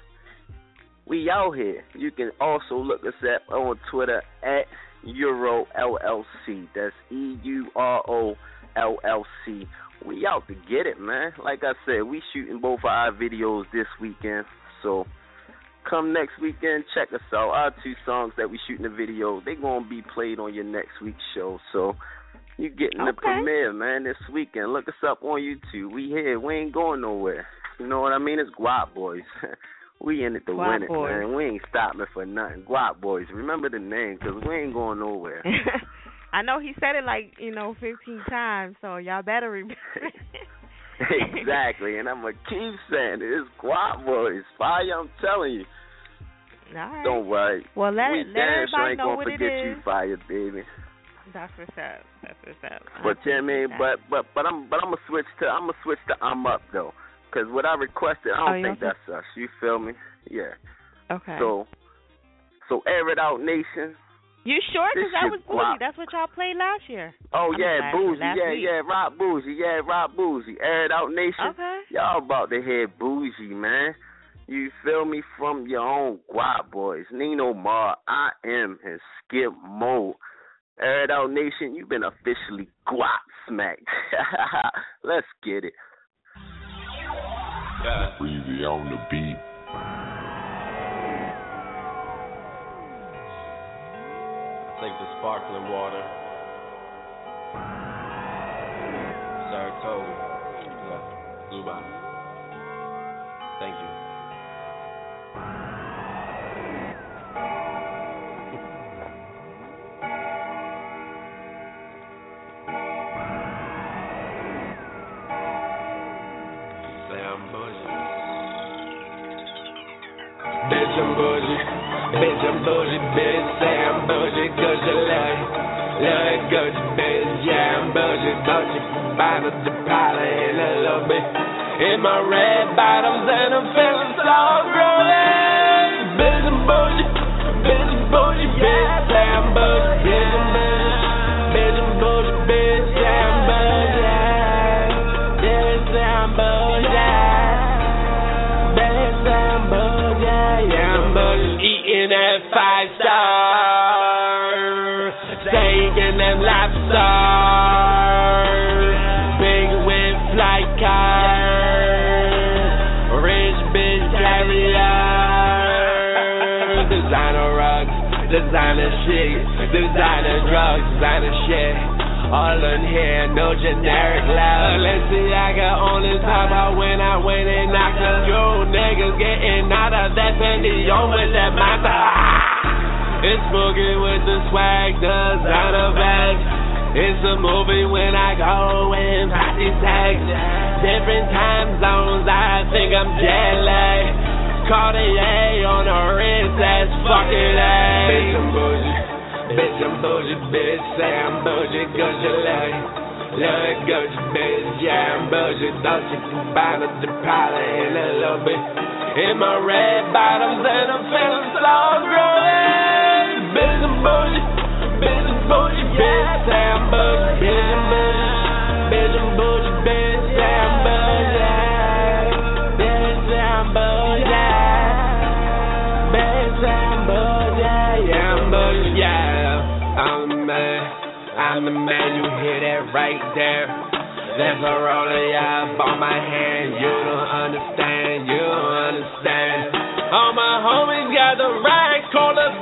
Speaker 5: We out here. You can also look us up on Twitter at Euro LLC. That's E U R O L L C. We out to get it, man. Like I said, we shooting both of our videos this weekend. So come next weekend, check us out. Our two songs that we shooting the video, they gonna be played on your next week's show. So you getting the premiere, man, this weekend. Look us up on YouTube. We here. We ain't going nowhere. You know what I mean? It's Guap Boys. we in it to
Speaker 2: Guap
Speaker 5: win it,
Speaker 2: Boys.
Speaker 5: man. We ain't stopping for nothing. Guap Boys. Remember the name, cause we ain't going nowhere.
Speaker 2: I know he said it like you know 15 times, so y'all better remember.
Speaker 5: exactly, and I'm gonna keep saying it. It's Guap Boys. Fire, I'm telling you.
Speaker 2: all right.
Speaker 5: Don't worry.
Speaker 2: Well, let
Speaker 5: we
Speaker 2: let
Speaker 5: damn sure ain't
Speaker 2: know
Speaker 5: gonna
Speaker 2: what
Speaker 5: forget you. Fire, baby.
Speaker 2: That's what's up. That's what's up.
Speaker 5: But yeah, I mean, but but but I'm but I'm gonna switch to I'm gonna switch to I'm up though, cause what I requested, I
Speaker 2: Oh,
Speaker 5: don't
Speaker 2: you
Speaker 5: think that's us. You feel me? Yeah.
Speaker 2: okay.
Speaker 5: So so air it out, nation.
Speaker 2: You sure?
Speaker 5: this
Speaker 2: Because that was bougie.
Speaker 5: guap.
Speaker 2: That's what y'all played last year.
Speaker 5: Oh
Speaker 2: I mean,
Speaker 5: yeah,
Speaker 2: last-
Speaker 5: bougie, yeah,
Speaker 2: week.
Speaker 5: yeah, rock bougie, yeah, rock bougie, air it out, nation.
Speaker 2: Okay.
Speaker 5: Y'all about to hear bougie, man. You feel me from your own guap boys, Nino Mar, I am and Skip Mo. Air it out, nation. You've been officially guap smacked. Let's get it.
Speaker 13: Breezy on the beat.
Speaker 1: Take the sparkling water. Saratoga. Yeah. Zuba. Thank you. Bitch, I'm bougie. Bitch, I'm bougie. Bitch, say I'm bougie Love it 'cause you bitch. Yeah, I'm bougie. Thought you could bottle the powder in a little bit. In my red bottoms and I'm feeling so groovy. Lobsters. Big with flight cars. Rich bitch carrier. Designer rugs. Designer shit. Designer drugs. Designer shit. All in here, no generic love. Let's see, I can only talk about when I went and knocked a few niggas getting out of that pendion with that monster. It's boogie with the swag, designer bags. It's a movie when I go and these tags. Different time zones, I think I'm jet lagged. Cartier on the wrist, that's fucking A. Bitch, I'm bougie. Bitch, I'm bougie, bitch. Say I'm bougie, cause you like Look, Gucci, bitch. Yeah, I'm bougie. Thought you could buy the deposit in a little bit. In my red bottoms, and I'm feeling slow growing. Bitch, I'm bougie. I'm the man, you hear that right there. There's a on my hand, you don't understand, you don't understand. All my homies got the right, call us.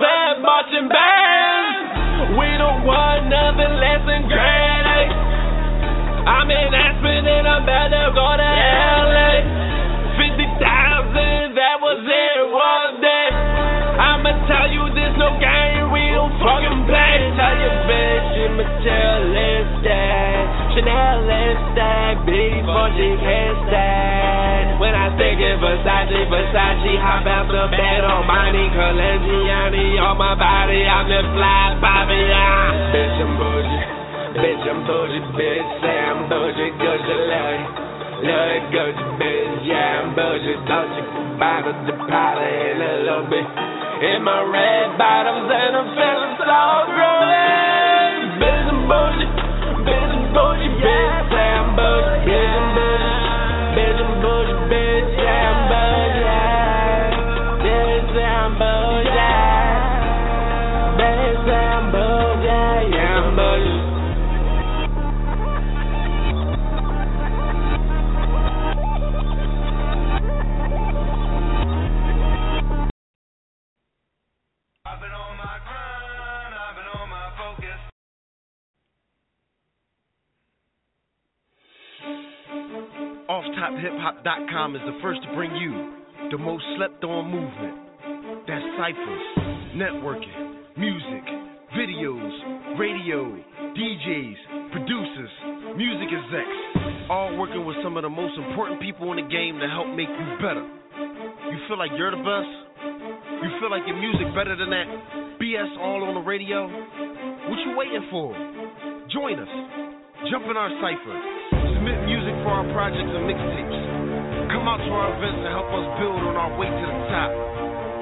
Speaker 1: We don't want materialistic. Chanel is that before she can stand. When I think of Versace, Versace, hop out the bed on Money Calagiani on my body, I'm the fly Bobby. ah. Bitch, I'm bougie. Bitch, I'm bougie, bitch. Say I'm bougie, cause you like Look good, bitch, yeah, I'm bougie. Thought you buy the deposit in a little bit. In my red bottoms, and I'm feeling so growing. Bougie. I'm bougie, bitch,
Speaker 14: OffTopHipHop.com is the first to bring you the most slept on movement. That's ciphers, networking, music, videos, radio, DJs, producers, music execs, all working with some of the most important people in the game to help make you better. You feel like you're the best? You feel like your music better than that BS all on the radio? What you waiting for? Join us. Jump in our cipher. Submit music for our projects and mixtapes. Come out to our events and help us build on our way to the top.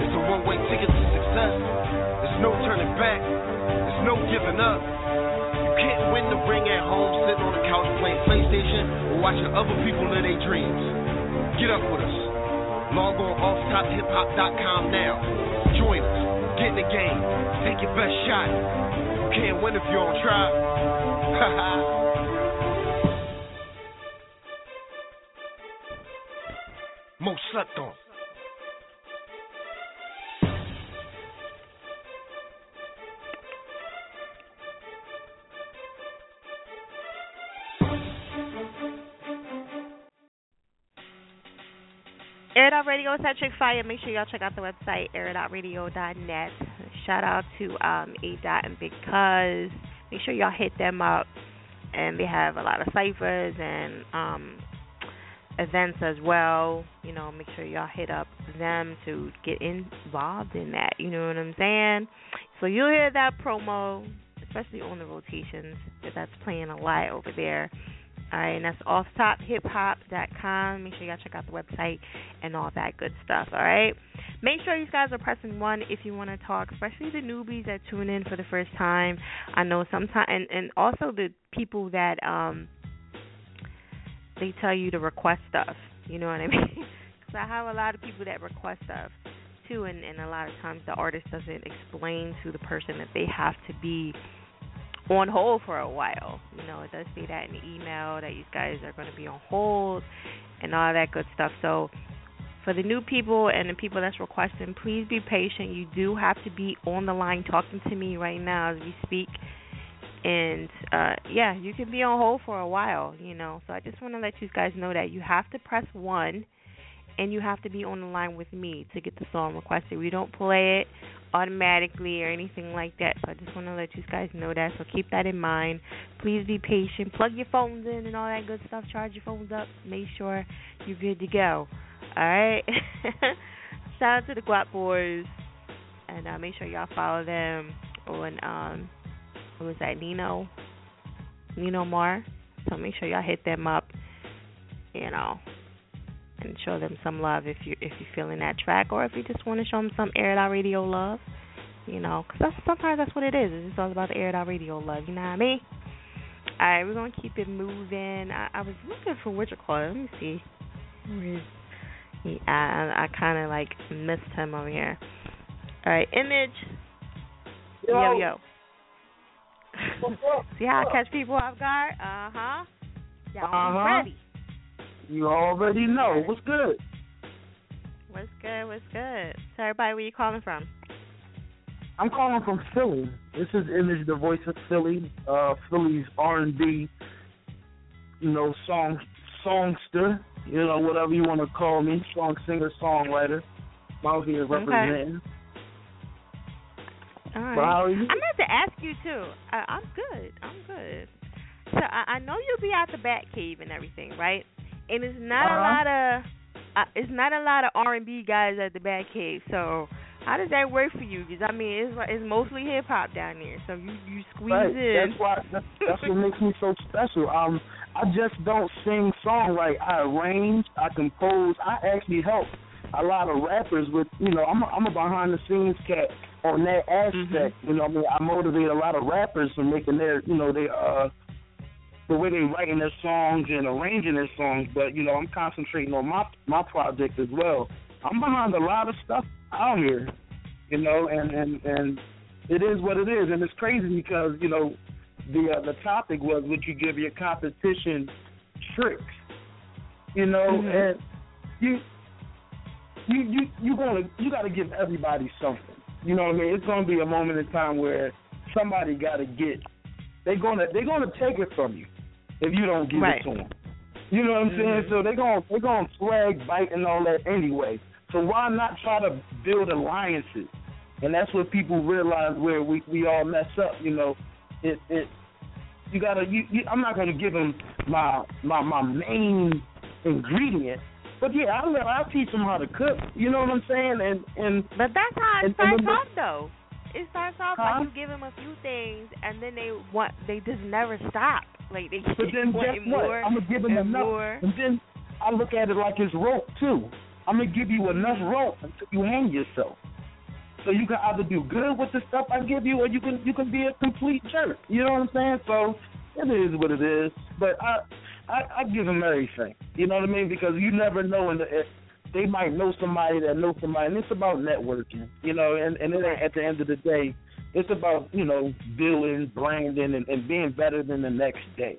Speaker 14: It's a one-way ticket to success. There's no turning back. There's no giving up. You can't win the ring at home sitting on the couch playing PlayStation or watching other people live their dreams. Get up with us. Log on offtophiphop.com now. Join us. Get in the game. Take your best shot. You can't win if you don't try. Most slept on.
Speaker 2: Radio is Electric Fire. Make sure y'all check out the website, airitoutradio.net. Shout out to um, A Dot and Cuz. Make sure y'all hit them up. And they have a lot of ciphers and um, events as well. You know, make sure y'all hit up them to get involved in that. You know what I'm saying? So you'll hear that promo, especially on the rotations, that that's playing a lot over there. All right, and that's offtophiphop.com. Make sure y'all check out the website and all that good stuff. All right. Make sure you guys are pressing one if you want to talk, especially the newbies that tune in for the first time. I know sometimes, and and also the people that um they tell you to request stuff. You know what I mean? Because I have a lot of people that request stuff too, and and a lot of times the artist doesn't explain to the person that they have to be on hold for a while. You know, it does say that in the email that you guys are going to be on hold and all that good stuff. So for the new people and the people that's requesting, please be patient. You do have to be on the line talking to me right now as we speak. And uh yeah, you can be on hold for a while, you know. So I just want to let you guys know that you have to press 1 and you have to be on the line with me to get the song requested. We don't play it automatically or anything like that. So I just want to let you guys know that. So keep that in mind. Please be patient. Plug your phones in and all that good stuff. Charge your phones up. Make sure you're good to go. All right. Shout out to the Guap Boys, and uh, make sure y'all follow them on um, what was that? Nino, Nino Mar. So make sure y'all hit them up. You know, and show them some love if you if you're feeling that track, or if you just want to show them some Air It Out Radio love. You know, because that's sometimes that's what it is. It's just all about the Air It Out Radio love. You know what I mean? All right, we're gonna keep it moving. I, I was looking for what you call it. Let me see. Where is he? I I kind of like missed him over here. All right, image. Yo yo. See how I catch people off guard? Uh huh. Yeah,
Speaker 15: Uh-huh.
Speaker 2: ready.
Speaker 15: You already know. What's good?
Speaker 2: What's good? What's good? So everybody, where you calling from?
Speaker 15: I'm calling from Philly. This is Image, the voice of Philly. Uh, Philly's R&B, you know, song songster. You know, whatever you want to call me, song singer, songwriter. I'm out here representing.
Speaker 2: All right.
Speaker 15: How are you?
Speaker 2: I meant to ask you too. I, I'm good. I'm good. So I, I know you'll be out the Bat Cave and everything, right? And it's not a
Speaker 15: Uh-huh.
Speaker 2: lot of uh, it's not a lot of R and B guys at the Bat Cave. So how does that work for you? Because I mean, it's like- it's mostly hip hop down there. So you you squeeze
Speaker 15: Right.
Speaker 2: in.
Speaker 15: That's why. That's, that's what makes me so special. Um, I just don't sing songwrite. I arrange. I compose. I actually help a lot of rappers with. You know, I'm a, I'm a behind the scenes cat on that aspect. You know, I mean, I motivate a lot of rappers for making their, you know, they uh. The way they writing their songs and arranging their songs, but you know I'm concentrating on my my project as well. I'm behind a lot of stuff out here, you know, and and and it is what it is, and it's crazy because you know the uh, the topic was would you give your competition tricks, you know,
Speaker 2: Mhm.
Speaker 15: and you you you you gonna you got to give everybody something, you know what I mean? It's gonna be a moment in time where somebody got to get They're gonna they're gonna take it from you if you don't give
Speaker 2: Right.
Speaker 15: it to them. You know what I'm saying?
Speaker 2: Mhm.
Speaker 15: So they're gonna they gonna swag, bite, and all that anyway. So why not try to build alliances? And that's what people realize where we we all mess up. You know, it it you gotta you, you I'm not gonna give them my my my main ingredient, but yeah, I'll let I'll teach them how to cook. You know what I'm saying? And and
Speaker 2: but that's how it
Speaker 15: and- and
Speaker 2: starts
Speaker 15: then-
Speaker 2: off though. It starts off
Speaker 15: Huh?
Speaker 2: like you give them a few things, and then they want they just never stop. Like they
Speaker 15: But then guess what?
Speaker 2: more
Speaker 15: I'm gonna give them
Speaker 2: and
Speaker 15: enough,
Speaker 2: more.
Speaker 15: and then I look at it like it's rope too. I'm gonna give you enough rope until you hang yourself. So you can either do good with the stuff I give you, or you can you can be a complete jerk. You know what I'm saying? So it is what it is. But I I, I give them everything. You know what I mean? Because you never know, and eh, they might know somebody that knows somebody, and it's about networking. You know, and and it at the end of the day, it's about you know building, branding, and, and being better than the next day.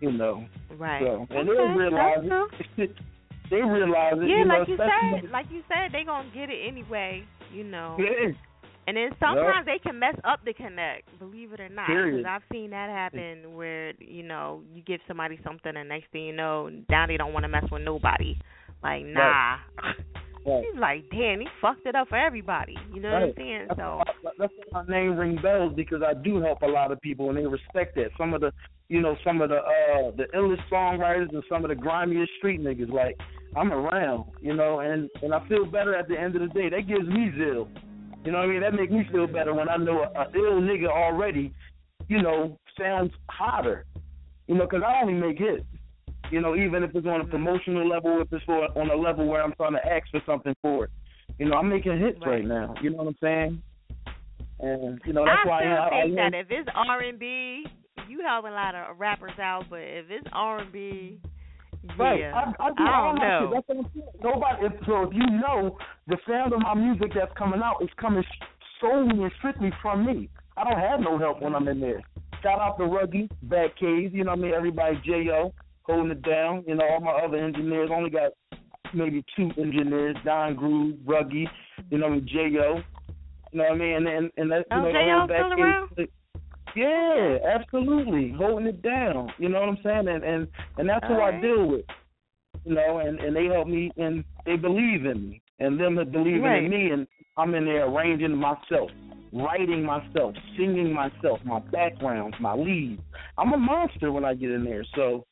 Speaker 15: You know.
Speaker 2: Right.
Speaker 15: So, and
Speaker 2: Okay,
Speaker 15: they realize it. they realize it.
Speaker 2: Yeah,
Speaker 15: you know,
Speaker 2: like you said, like you said, they gonna get it anyway. You know.
Speaker 15: Yeah.
Speaker 2: And then sometimes they can mess up the connect, believe it or not. Because I've seen that happen where you know you give somebody something, and next thing you know, now they don't want to mess with nobody. Like nah.
Speaker 15: Right.
Speaker 2: He's like, damn, he fucked it up for everybody. You know what I'm saying?
Speaker 15: That's
Speaker 2: So
Speaker 15: why- That's why my name ring bells because I do help a lot of people and they respect that. Some of the, you know, some of the uh the illest songwriters and some of the grimiest street niggas. Like I'm around, you know, and and I feel better at the end of the day. That gives me zeal. You know what I mean? That makes me feel better when I know a, a ill nigga already, you know, sounds hotter. You know, 'cause I only make hits. You know, even if it's on a promotional level, if it's for on a level where I'm trying to ask for something for it. You know, I'm making hits right, now. You know what I'm saying? And you know that's
Speaker 2: I
Speaker 15: why I, I,
Speaker 2: think
Speaker 15: I
Speaker 2: that if it's R and B, you help a lot of rappers out. But if it's R and B,
Speaker 15: Right.
Speaker 2: Yeah.
Speaker 15: I, I do
Speaker 2: I
Speaker 15: all
Speaker 2: don't know.
Speaker 15: shit. That's what I'm saying. Nobody. If, so if you know the sound of my music that's coming out is coming solely and strictly from me. I don't have no help when I'm in there. Shout out to Ruggy, Bat Cave. You know what I mean? Everybody, Jo holding it down. You know all my other engineers. Only got maybe two engineers. Don Groove, Ruggy. You know what I mean? Jo. You know what I mean? And and, and that you
Speaker 2: Oh,
Speaker 15: know
Speaker 2: J.O. still around?
Speaker 15: Yeah, absolutely, holding it down. You know what I'm saying? And and and that's who I deal with. You know, and and they help me and they believe in me, and them that believing
Speaker 2: Right.
Speaker 15: in me, and I'm in there arranging myself, writing myself, singing myself, my backgrounds, my leads. I'm a monster when I get in there. So,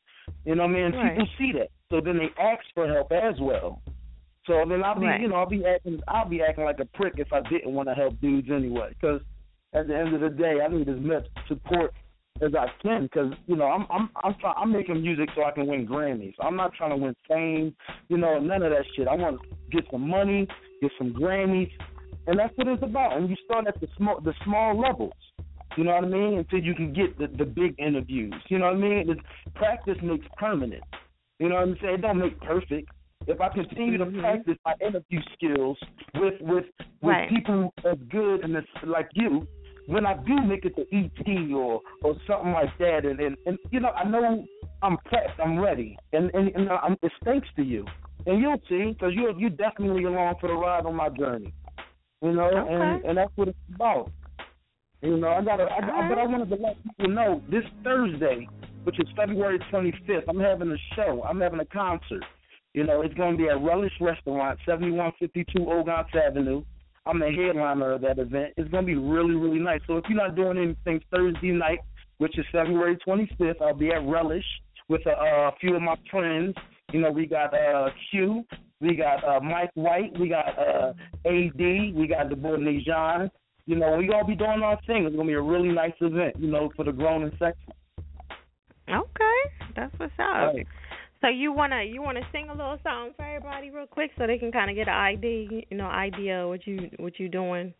Speaker 15: you know what I mean?
Speaker 2: Right.
Speaker 15: People see that, so then they ask for help as well. So then I'll be,
Speaker 2: Right.
Speaker 15: you know, I'll be acting, I'll be acting like a prick if I didn't want to help dudes anyway. Because at the end of the day, I need as much support as I can. Because you know, I'm, I'm, I'm, try, I'm making music so I can win Grammys. I'm not trying to win fame, you know, none of that shit. I want to get some money, get some Grammys, and that's what it's about. And you start at the small, the small levels. You know what I mean? Until you can get the the big interviews. You know what I mean? It's, practice makes permanent. You know what I'm saying? It don't make perfect. If I continue to mm-hmm. practice my interview skills with with with
Speaker 2: Right.
Speaker 15: people as good and as like you, when I do make it to ET or or something like that, and and, and you know I know I'm prepped, I'm ready, and and, and I'm, it's thanks to you, and you'll see because you're you definitely along for the ride on my journey, you know, and and that's what it's about. You know, I gotta, I, I, but I wanted to let people know this Thursday, which is February 25th, I'm having a show. I'm having a concert. You know, it's going to be at Relish Restaurant, 7152 Ogontz Avenue. I'm the headliner of that event. It's going to be really, really nice. So if you're not doing anything Thursday night, which is February 25th, I'll be at Relish with a uh, few of my friends. You know, we got uh, Q, we got uh, Mike White, we got uh, AD, we got the boy Nijan. You know, we all be doing our thing. It's going to be a really nice event, you know, for the grown and sexy.
Speaker 2: Okay, that's what's up.
Speaker 15: Right.
Speaker 2: So you wanna you wanna sing a little song for everybody real quick so they can kind of get an idea, you know, idea of what you what you doing.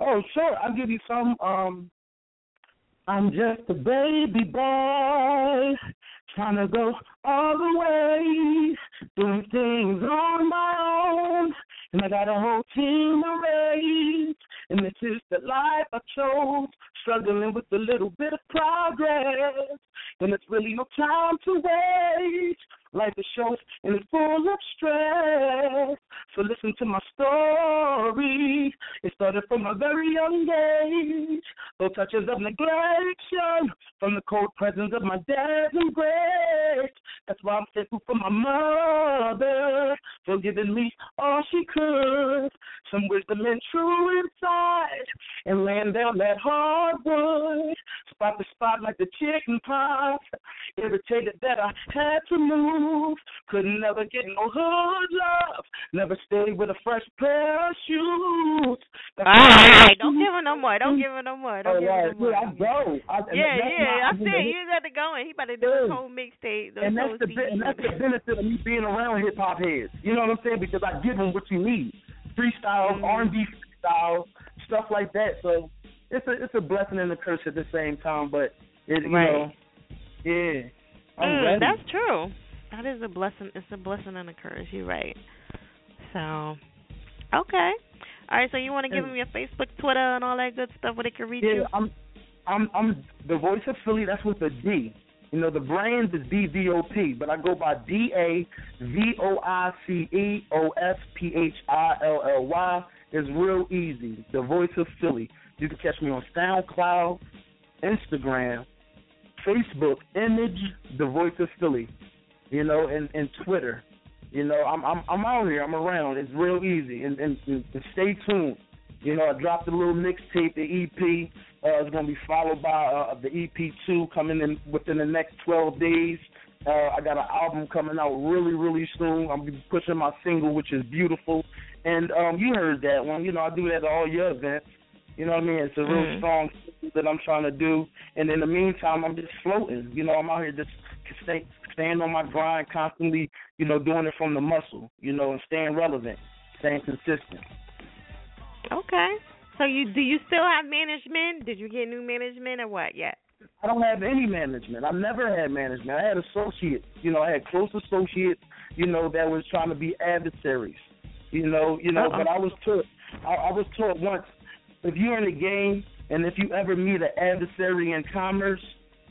Speaker 15: Oh, sure. I'll give you some. Um, I'm just a baby boy, trying to go all the way, doing things on my own, and I got a whole team to raise, and this is the life I chose, struggling with a little bit of progress, and it's really no time to waste. Life is short and it's full of stress. So listen to my story. It started from a very young age. Though touches of neglection from the cold presence of my dad's embrace. That's why I'm thankful for my mother for giving me all she could. Some wisdom and true insight and laying down that hardwood. Spot to spot like the chicken pox. Irritated that I had to move. Couldn't never get no hood love. Never stay with a fresh pair of shoes.
Speaker 2: All right, don't give him no more. Don't give him no more. Don't
Speaker 15: All
Speaker 2: give him no more.
Speaker 15: yeah, I go. I,
Speaker 2: Yeah, yeah, I it. You got to go and he about to do his whole mixtape.
Speaker 15: and that's the and that's the benefit of me being around hip hop heads. You know what I'm saying? Because I give them what you need, freestyles,
Speaker 2: Mm-hmm.
Speaker 15: R&B freestyles, stuff like that. So it's a it's a blessing and a curse at the same time. But it, you
Speaker 2: Right.
Speaker 15: know, yeah,
Speaker 2: Mm, that's true. That is a blessing. It's a blessing and a curse. You're right. So, okay. All right. So you want to give them your Facebook, Twitter, and all that good stuff where they can reach
Speaker 15: yeah,
Speaker 2: you?
Speaker 15: I'm I'm I'm the voice of Philly. That's with a D. You know, the brand is DVOP, but I go by D A V O I C E O S P H I L L Y. It's real easy. The voice of Philly. You can catch me on SoundCloud, Instagram, Facebook, Image, The Voice of Philly. You know, and, and Twitter. You know, I'm I'm I'm out here. I'm around. It's real easy. And, and, and stay tuned. You know, I dropped a little mixtape, the EP. Uh, it's going to be followed by uh, the EP2 coming in within the next 12 days. Uh, I got an album coming out really, really soon. I'm gonna be pushing my single, which is beautiful. And um, you heard that one. You know, I do that at all your events. You know what I mean? It's a real
Speaker 2: Mhm.
Speaker 15: strong that I'm trying to do. And in the meantime, I'm just floating. You know, I'm out here just stay, staying on my grind, constantly, you know, doing it from the muscle, you know, and staying relevant, staying consistent.
Speaker 2: Okay. So you do you still have management? Did you get new management or what yet?
Speaker 15: I don't have any management. I never had management. I had associates. You know, I had close associates. You know, that was trying to be adversaries. You know, you know.
Speaker 2: Uh-uh.
Speaker 15: But I was taught. I, I was taught once. If you're in the game, and if you ever meet an adversary in commerce,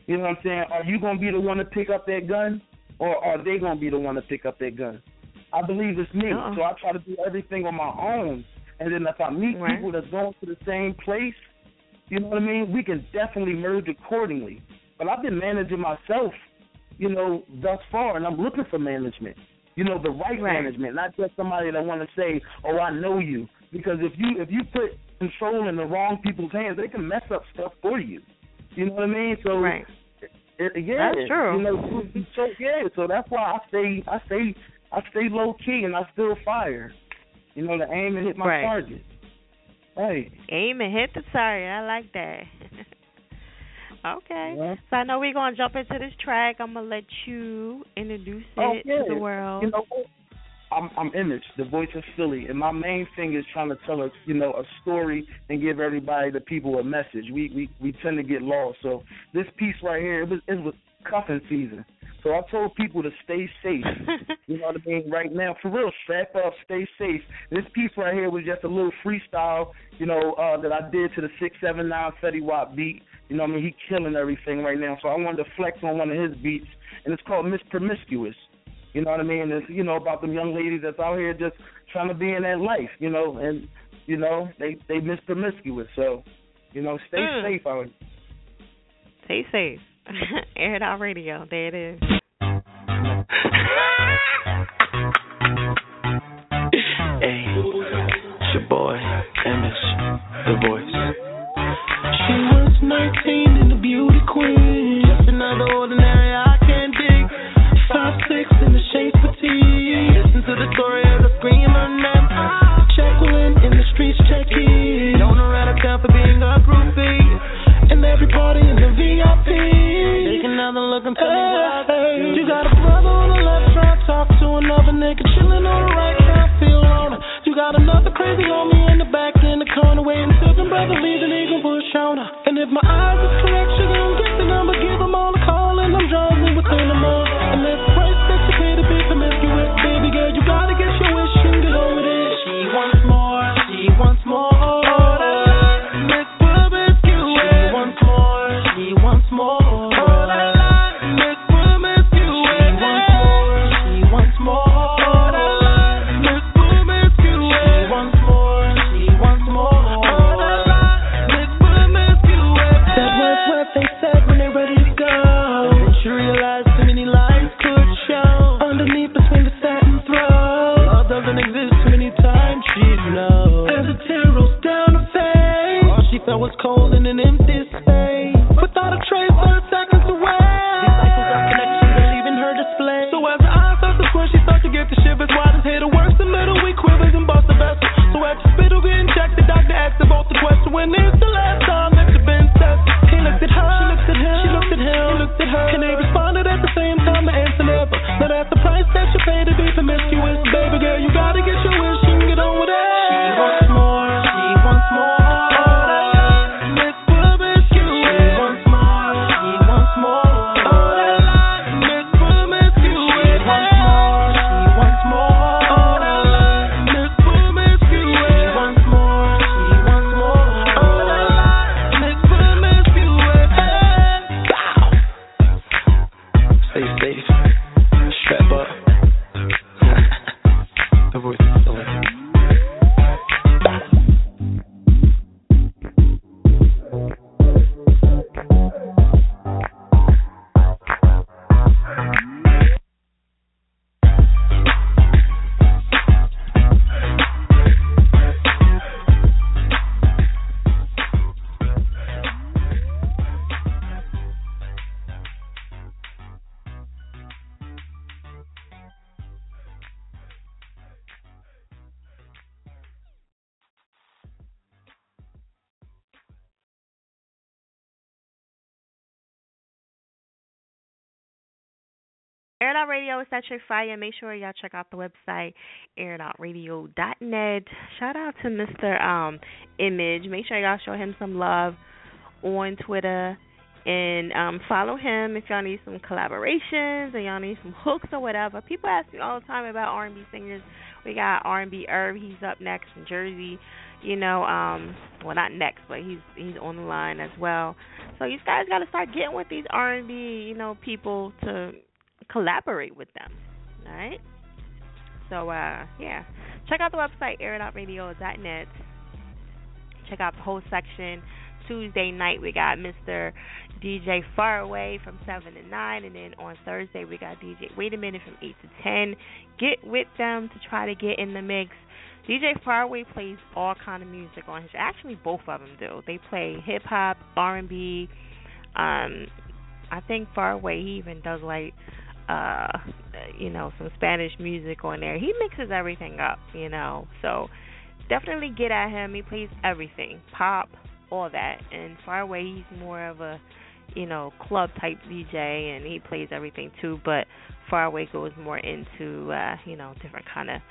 Speaker 15: you know what I'm saying? Are you gonna be the one to pick up that gun, or are they gonna be the one to pick up that gun? I believe it's me,
Speaker 2: Uh-uh.
Speaker 15: so I try to do everything on my own. And then if I meet
Speaker 2: Right.
Speaker 15: people that's going to the same place, you know what I mean? We can definitely merge accordingly. But I've been managing myself, you know, thus far, and I'm looking for management. You know, the right,
Speaker 2: Right.
Speaker 15: management, not just somebody that want to say, "Oh, I know you." Because if you if you put control in the wrong people's hands, they can mess up stuff for you. You know what I mean? So
Speaker 2: Right.
Speaker 15: it, yeah,
Speaker 2: That's true.
Speaker 15: You know, so yeah, so that's why I stay, I stay, I stay low key, and I still fire. You know, to aim and hit my
Speaker 2: Right.
Speaker 15: target. Right.
Speaker 2: Aim and hit the target. I like that. okay.
Speaker 15: Yeah.
Speaker 2: So I know we're gonna jump into this track. I'm gonna let you introduce oh, it
Speaker 15: Oh,
Speaker 2: to the world.
Speaker 15: You know, I'm I'm Image, the voice of Philly, and my main thing is trying to tell us, you know, a story and give everybody, the people, a message. We we we tend to get lost. So this piece right here, it was it was cuffing season. So I told people to stay safe. you know what I mean? Right now, for real, strap up, stay safe. This piece right here was just a little freestyle, you know, uh, that I did to the six seven nine Fetty Wap beat. You know what I mean? He killing everything right now. So I wanted to flex on one of his beats, and it's called Miss Promiscuous. You know what I mean? It's you know about them young ladies that's out here just trying to be in that life, you know, and you know they they miss promiscuous. So, you know, stay
Speaker 2: Mm.
Speaker 15: safe out.
Speaker 2: Stay safe. Air it out radio. There it is.
Speaker 16: Hey, it's your boy, Image, the voice.
Speaker 17: She was 19 and Out
Speaker 2: Radio Fire. Make sure y'all check out the website, airitoutradio.net. Shout out to Mr. Um, Image. Make sure y'all show him some love on Twitter and um, follow him if y'all need some collaborations or y'all need some hooks or whatever. People ask me all the time about R&B singers. We got R&B Irv. He's up next from Jersey. You know, um, well not next, but he's he's on the line as well. So you guys got to start getting with these R&B, you know, people to collaborate with them. All right. So uh, yeah, check out the website airitoutradio.net. Check out the whole section. Tuesday night we got Mr. DJ Faraway from seven to nine, and then on Thursday we got DJ Wait a Minute from eight to ten. Get with them to try to get in the mix. DJ Faraway plays all kind of music on his. Actually, both of them do. They play hip hop, R and B. Um, I think Faraway he even does like uh you know some Spanish music on there. He mixes everything up, you know. So definitely get at him. He plays everything, pop, all that. And far away he's more of a you know club type DJ, and he plays everything too. But far away goes more into uh, you know different kind of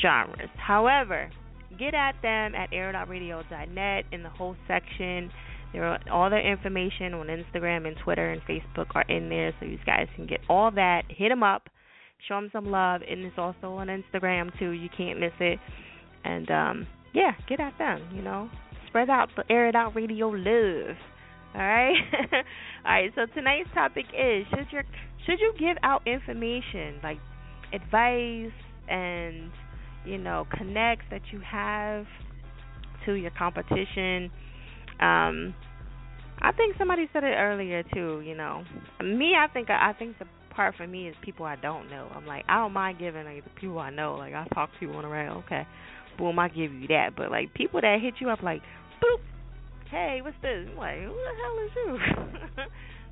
Speaker 2: genres. However, get at them at air.radio.net in the whole section. There all their information on Instagram and Twitter and Facebook are in there, so you guys can get all that. Hit them up, show them some love, and it's also on Instagram too. You can't miss it. And um, yeah, get at them. You know, spread out the air it out radio love. All right, all right. So tonight's topic is should your should you give out information like advice and you know connects that you have to your competition um, I think somebody said it earlier too. You know, me, I think I think the part for me is people I don't know. I'm like I don't mind giving like the people I know. Like I talk to people on the radio. Okay, boom, I give you that. But like people that hit you up like, boop, hey, what's this? I'm like who the hell is you?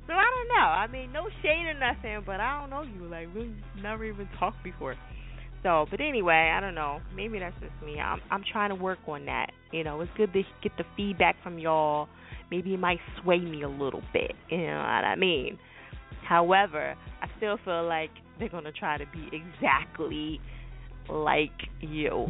Speaker 2: so I don't know. I mean, no shade or nothing, but I don't know you. Like we never even talked before. So, but anyway, I don't know. Maybe that's just me. I'm I'm trying to work on that. You know, it's good to get the feedback from y'all. Maybe it might sway me a little bit. You know what I mean? However, I still feel like they're gonna try to be exactly like you.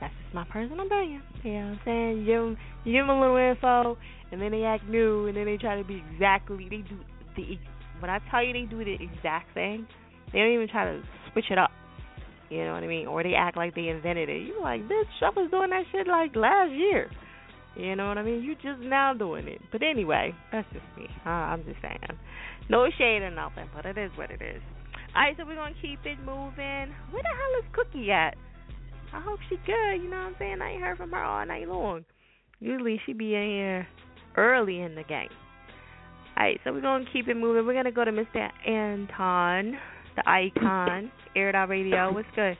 Speaker 2: That's just my personal opinion. You know what I'm saying? You give them, give them a little info, and then they act new, and then they try to be exactly. They do the when I tell you they do the exact thing, they don't even try to switch it up. You know what I mean? Or they act like they invented it. You like, bitch, I was doing that shit like last year. You know what I mean? You just now doing it. But anyway, that's just me. Uh, I'm just saying. No shade or nothing, but it is what it is. Alright, so we're gonna keep it moving. Where the hell is Cookie at? I hope she good, you know what I'm saying? I ain't heard from her all night long. Usually she be in here early in the game. Alright, so we're gonna keep it moving. We're gonna go to Mr. Anton the icon, Air It Out Radio. What's good?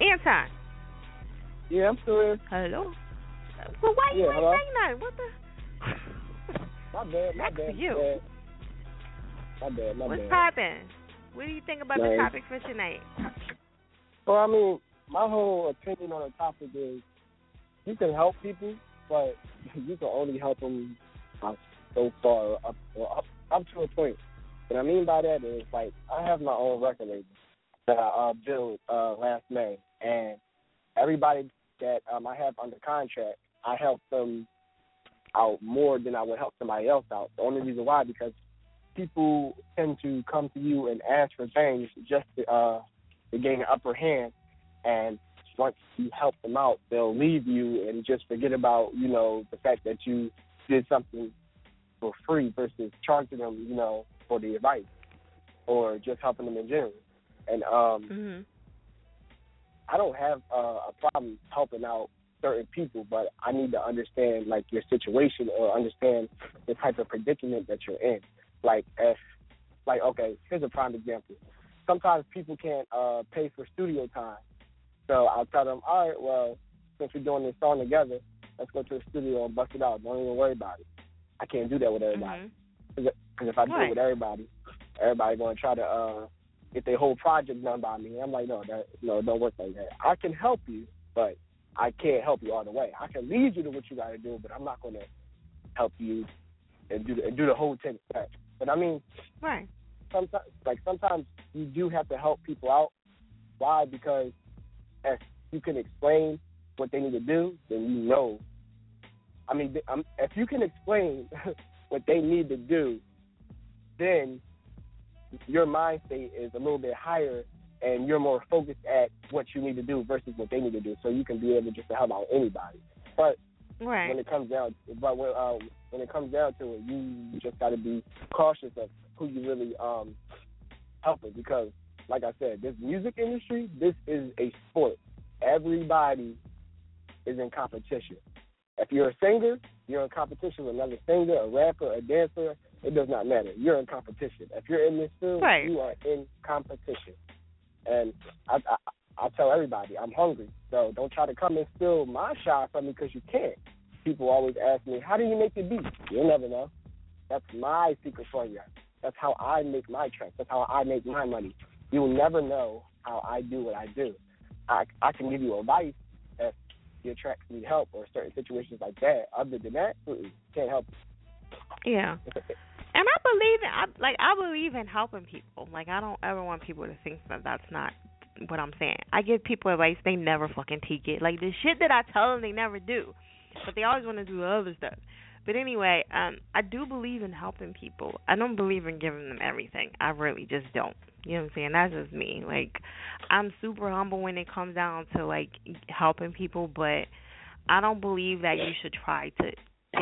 Speaker 2: Anton.
Speaker 18: Yeah, I'm still here.
Speaker 2: Hello. Well, why you
Speaker 18: Yeah,
Speaker 2: ain't
Speaker 18: hello?
Speaker 2: saying nothing? What the?
Speaker 18: My bad, my
Speaker 2: Next
Speaker 18: bad.
Speaker 2: to you.
Speaker 18: my bad. My bad,
Speaker 2: What's
Speaker 18: bad.
Speaker 2: poppin'? What do you think about the topic for tonight?
Speaker 18: Well, I mean, my whole opinion on the topic is you can help people, but you can only help them uh, so far up, or up up to a point. What I mean by that is like I have my own record label that I uh, built uh, last May, and everybody that um, I have under contract, I help them out more than I would help somebody else out. The only reason why because people tend to come to you and ask for things just to, uh, to gain an upper hand, and once you help them out, they'll leave you and just forget about you know the fact that you did something for free versus charging them you know for the advice or just helping them in general. And um,
Speaker 2: Mm-hmm.
Speaker 18: I don't have uh, a problem helping out certain people, but I need to understand like your situation or understand the type of predicament that you're in. Like if like okay, here's a prime example. Sometimes people can't uh pay for studio time. So I'll tell them, All right, well, since we're doing this song together, let's go to the studio and bust it out. Don't even worry about it. I can't do that with everybody. Because if I do it with everybody, everybody gonna try to uh get their whole project done by me. I'm like, no, that no, it don't work like that. I can help you, but I can't help you all the way. I can lead you to what you got to do, but I'm not gonna help you and do the, and do the whole steps. But I mean,
Speaker 2: right?
Speaker 18: Sometimes, like sometimes you do have to help people out. Why? Because if you can explain what they need to do, then you know I mean, th- um, if you can explain what they need to do, then your mind state is a little bit higher and you're more focused at what you need to do versus what they need to do. So you can be able just to help out anybody. But
Speaker 2: Right.
Speaker 18: when it comes down, but when uh, when it comes down to it, you just got to be cautious of who you really um helping because, like I said, this music industry, this is a sport. Everybody is in competition. If you're a singer, you're in competition with another singer, a rapper, a dancer. It does not matter. You're in competition. If you're in this field,
Speaker 2: Right.
Speaker 18: you are in competition. And I, I, I tell everybody, I'm hungry. So don't try to come and steal my shot from me because you can't. People always ask me, how do you make your beats? You'll never know. That's my secret formula. That's how I make my tracks. That's how I make my money. You'll never know how I do what I do. I I can give you advice your tracks need help or certain situations like that. Other than that, can't help.
Speaker 2: Yeah. And I believe in I like I believe in helping people. Like I don't ever want people to think that that's not what I'm saying. I give people advice, they never fucking take it. Like the shit that I tell them, they never do. But they always want to do the other stuff. But anyway, um, I do believe in helping people. I don't believe in giving them everything. I really just don't. You know what I'm saying? That's just me. Like I'm super humble when it comes down to like helping people, but I don't believe that you should try to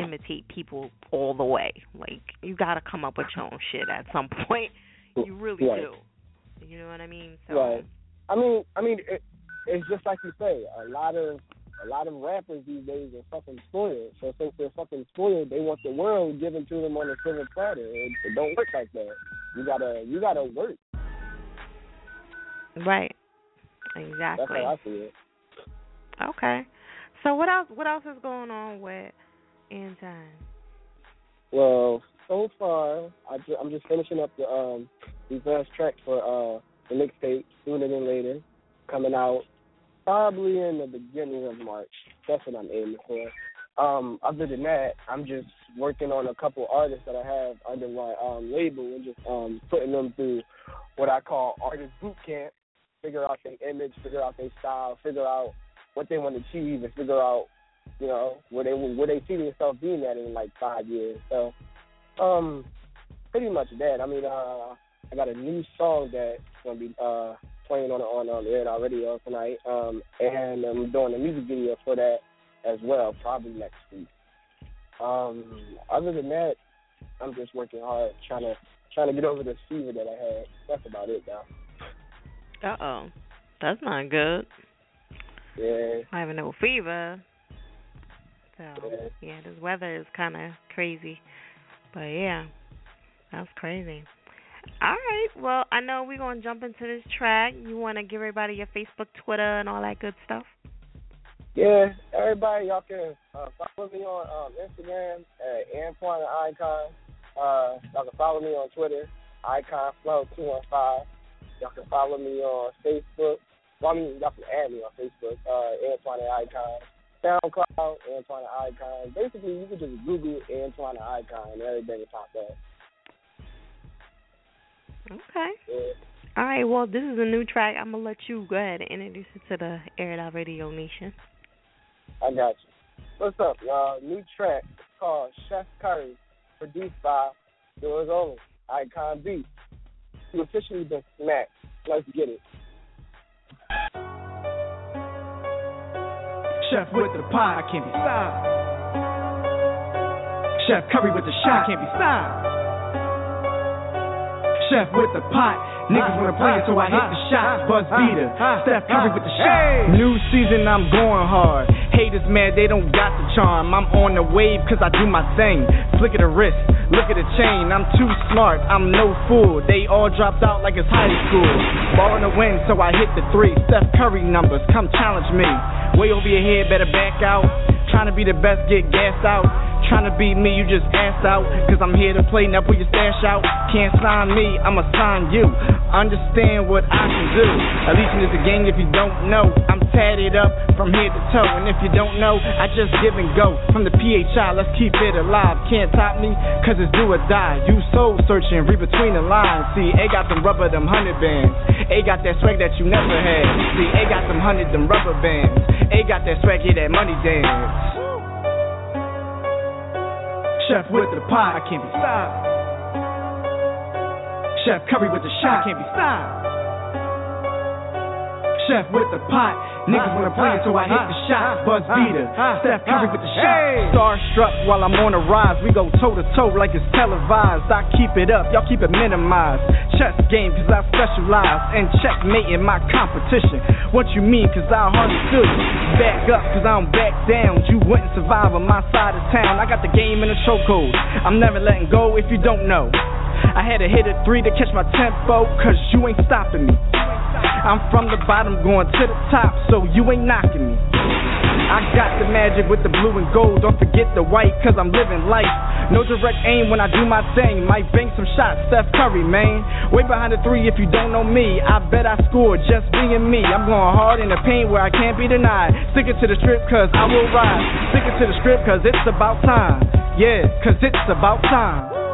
Speaker 2: imitate people all the way. Like you got to come up with your own shit at some point. You really
Speaker 18: Right.
Speaker 2: do. You know what I mean? So
Speaker 18: Right. I mean, I mean, it, it's just like you say. A lot of a lot of rappers these days are fucking spoiled. So since they're fucking spoiled, they want the world given to them on a silver platter. It, it don't work like that. You gotta you gotta work.
Speaker 2: right.
Speaker 18: That's
Speaker 2: Exactly.
Speaker 18: how I see it.
Speaker 2: Okay. So what else? What else is going on with Anton?
Speaker 18: Well, so far, I ju- I'm just finishing up the um these last tracks for uh the mixtape sooner than later, coming out probably in the beginning of March. That's what I'm aiming for. Um, other than that, I'm just working on a couple artists that I have under my um label and just um putting them through what I call artist boot camp. Figure out their image, figure out their style, figure out what they want to achieve, and figure out you know, where they where they see themselves being at in like five years. So, um, pretty much that. I mean, uh, I got a new song that's gonna be uh playing on on on the air radio tonight. Um, and I'm doing a music video for that as well, probably next week. Um, other than that, I'm just working hard trying to trying to get over this fever that I had. That's about it now.
Speaker 2: Uh oh, that's not good.
Speaker 18: Yeah.
Speaker 2: I Having no fever. So
Speaker 18: Yeah.
Speaker 2: yeah, this weather is kind of crazy. But yeah, that's crazy. All right. Well, I know we're gonna jump into this track. You want to give everybody your Facebook, Twitter, and all that good stuff.
Speaker 18: Yeah, everybody, y'all can uh, follow me on um, Instagram at Antoine Icon. Uh, y'all can follow me on Twitter, Icon Flow two one five. Y'all can follow me on Facebook. Well, I mean, y'all can add me on Facebook, uh, Antoine Icon. SoundCloud, Antoine Icon. Basically, you can just Google Antoine Icon and everything will pop up.
Speaker 2: Okay. All right. Well, this is a new track. I'm gonna let you go ahead and introduce it to the Air It Out Radio Nation.
Speaker 18: I got you. What's up, y'all? New track called Chef Curry, produced by yours only, Icon Beats. You officially been smacked. Let's get it.
Speaker 19: Chef with the pie can't be stopped. Chef Curry with the shot can't be stopped. Chef with the pot. Niggas wanna play it, so I hit the shot. Buzz beater. Steph Curry with the shot. New season, I'm going hard. Haters mad, they don't got the charm. I'm on the wave cause I do my thing. Flick of the wrist, look at the chain. I'm too smart, I'm no fool. They all dropped out like it's high school. Ball in the wind, so I hit the three. Steph Curry numbers, come challenge me. Way over your head, better back out. Trying to be the best, get gassed out. Trying to beat me, you just ass out. Cause I'm here to play, now put your stash out. Can't sign me, I'ma sign you. Understand what I can do. Allegiant is a game, if you don't know. I'm tatted up from head to toe. And if you don't know, I just give and go. From the PHI, let's keep it alive. Can't top me, cause it's do or die. You soul searching, read between the lines. See, A got them rubber, them hundred bands. A got that swag that you never had. See, A got them hundred, them rubber bands. A got that swag, yeah, that money dance. Chef with the pot, I can't be stopped. Chef Curry with the shot, can't be stopped. Chef with the pot, niggas wanna play it, so I hit the shot. Buzz beater, Steph Curry with the shot. Starstruck while I'm on a rise, we go toe to toe like it's televised. I keep it up, y'all keep it minimized. Chess game, cause I specialize in checkmating my competition. What you mean, cause I hardly feel you. Back up, cause I don't back down. You wouldn't survive on my side of town. I got the game in a chokehold. I'm never letting go if you don't know. I had to hit a three to catch my tempo, cause you ain't stopping me. I'm from the bottom going to the top, so you ain't knocking me. I got the magic with the blue and gold, don't forget the white, cause I'm living life. No direct aim when I do my thing, might bank some shots, Steph Curry, man. Way behind the three if you don't know me, I bet I scored just being me. I'm going hard in the paint where I can't be denied. Stick it to the strip, cause I will ride. Stick it to the strip, cause it's about time. Yeah, cause it's about time.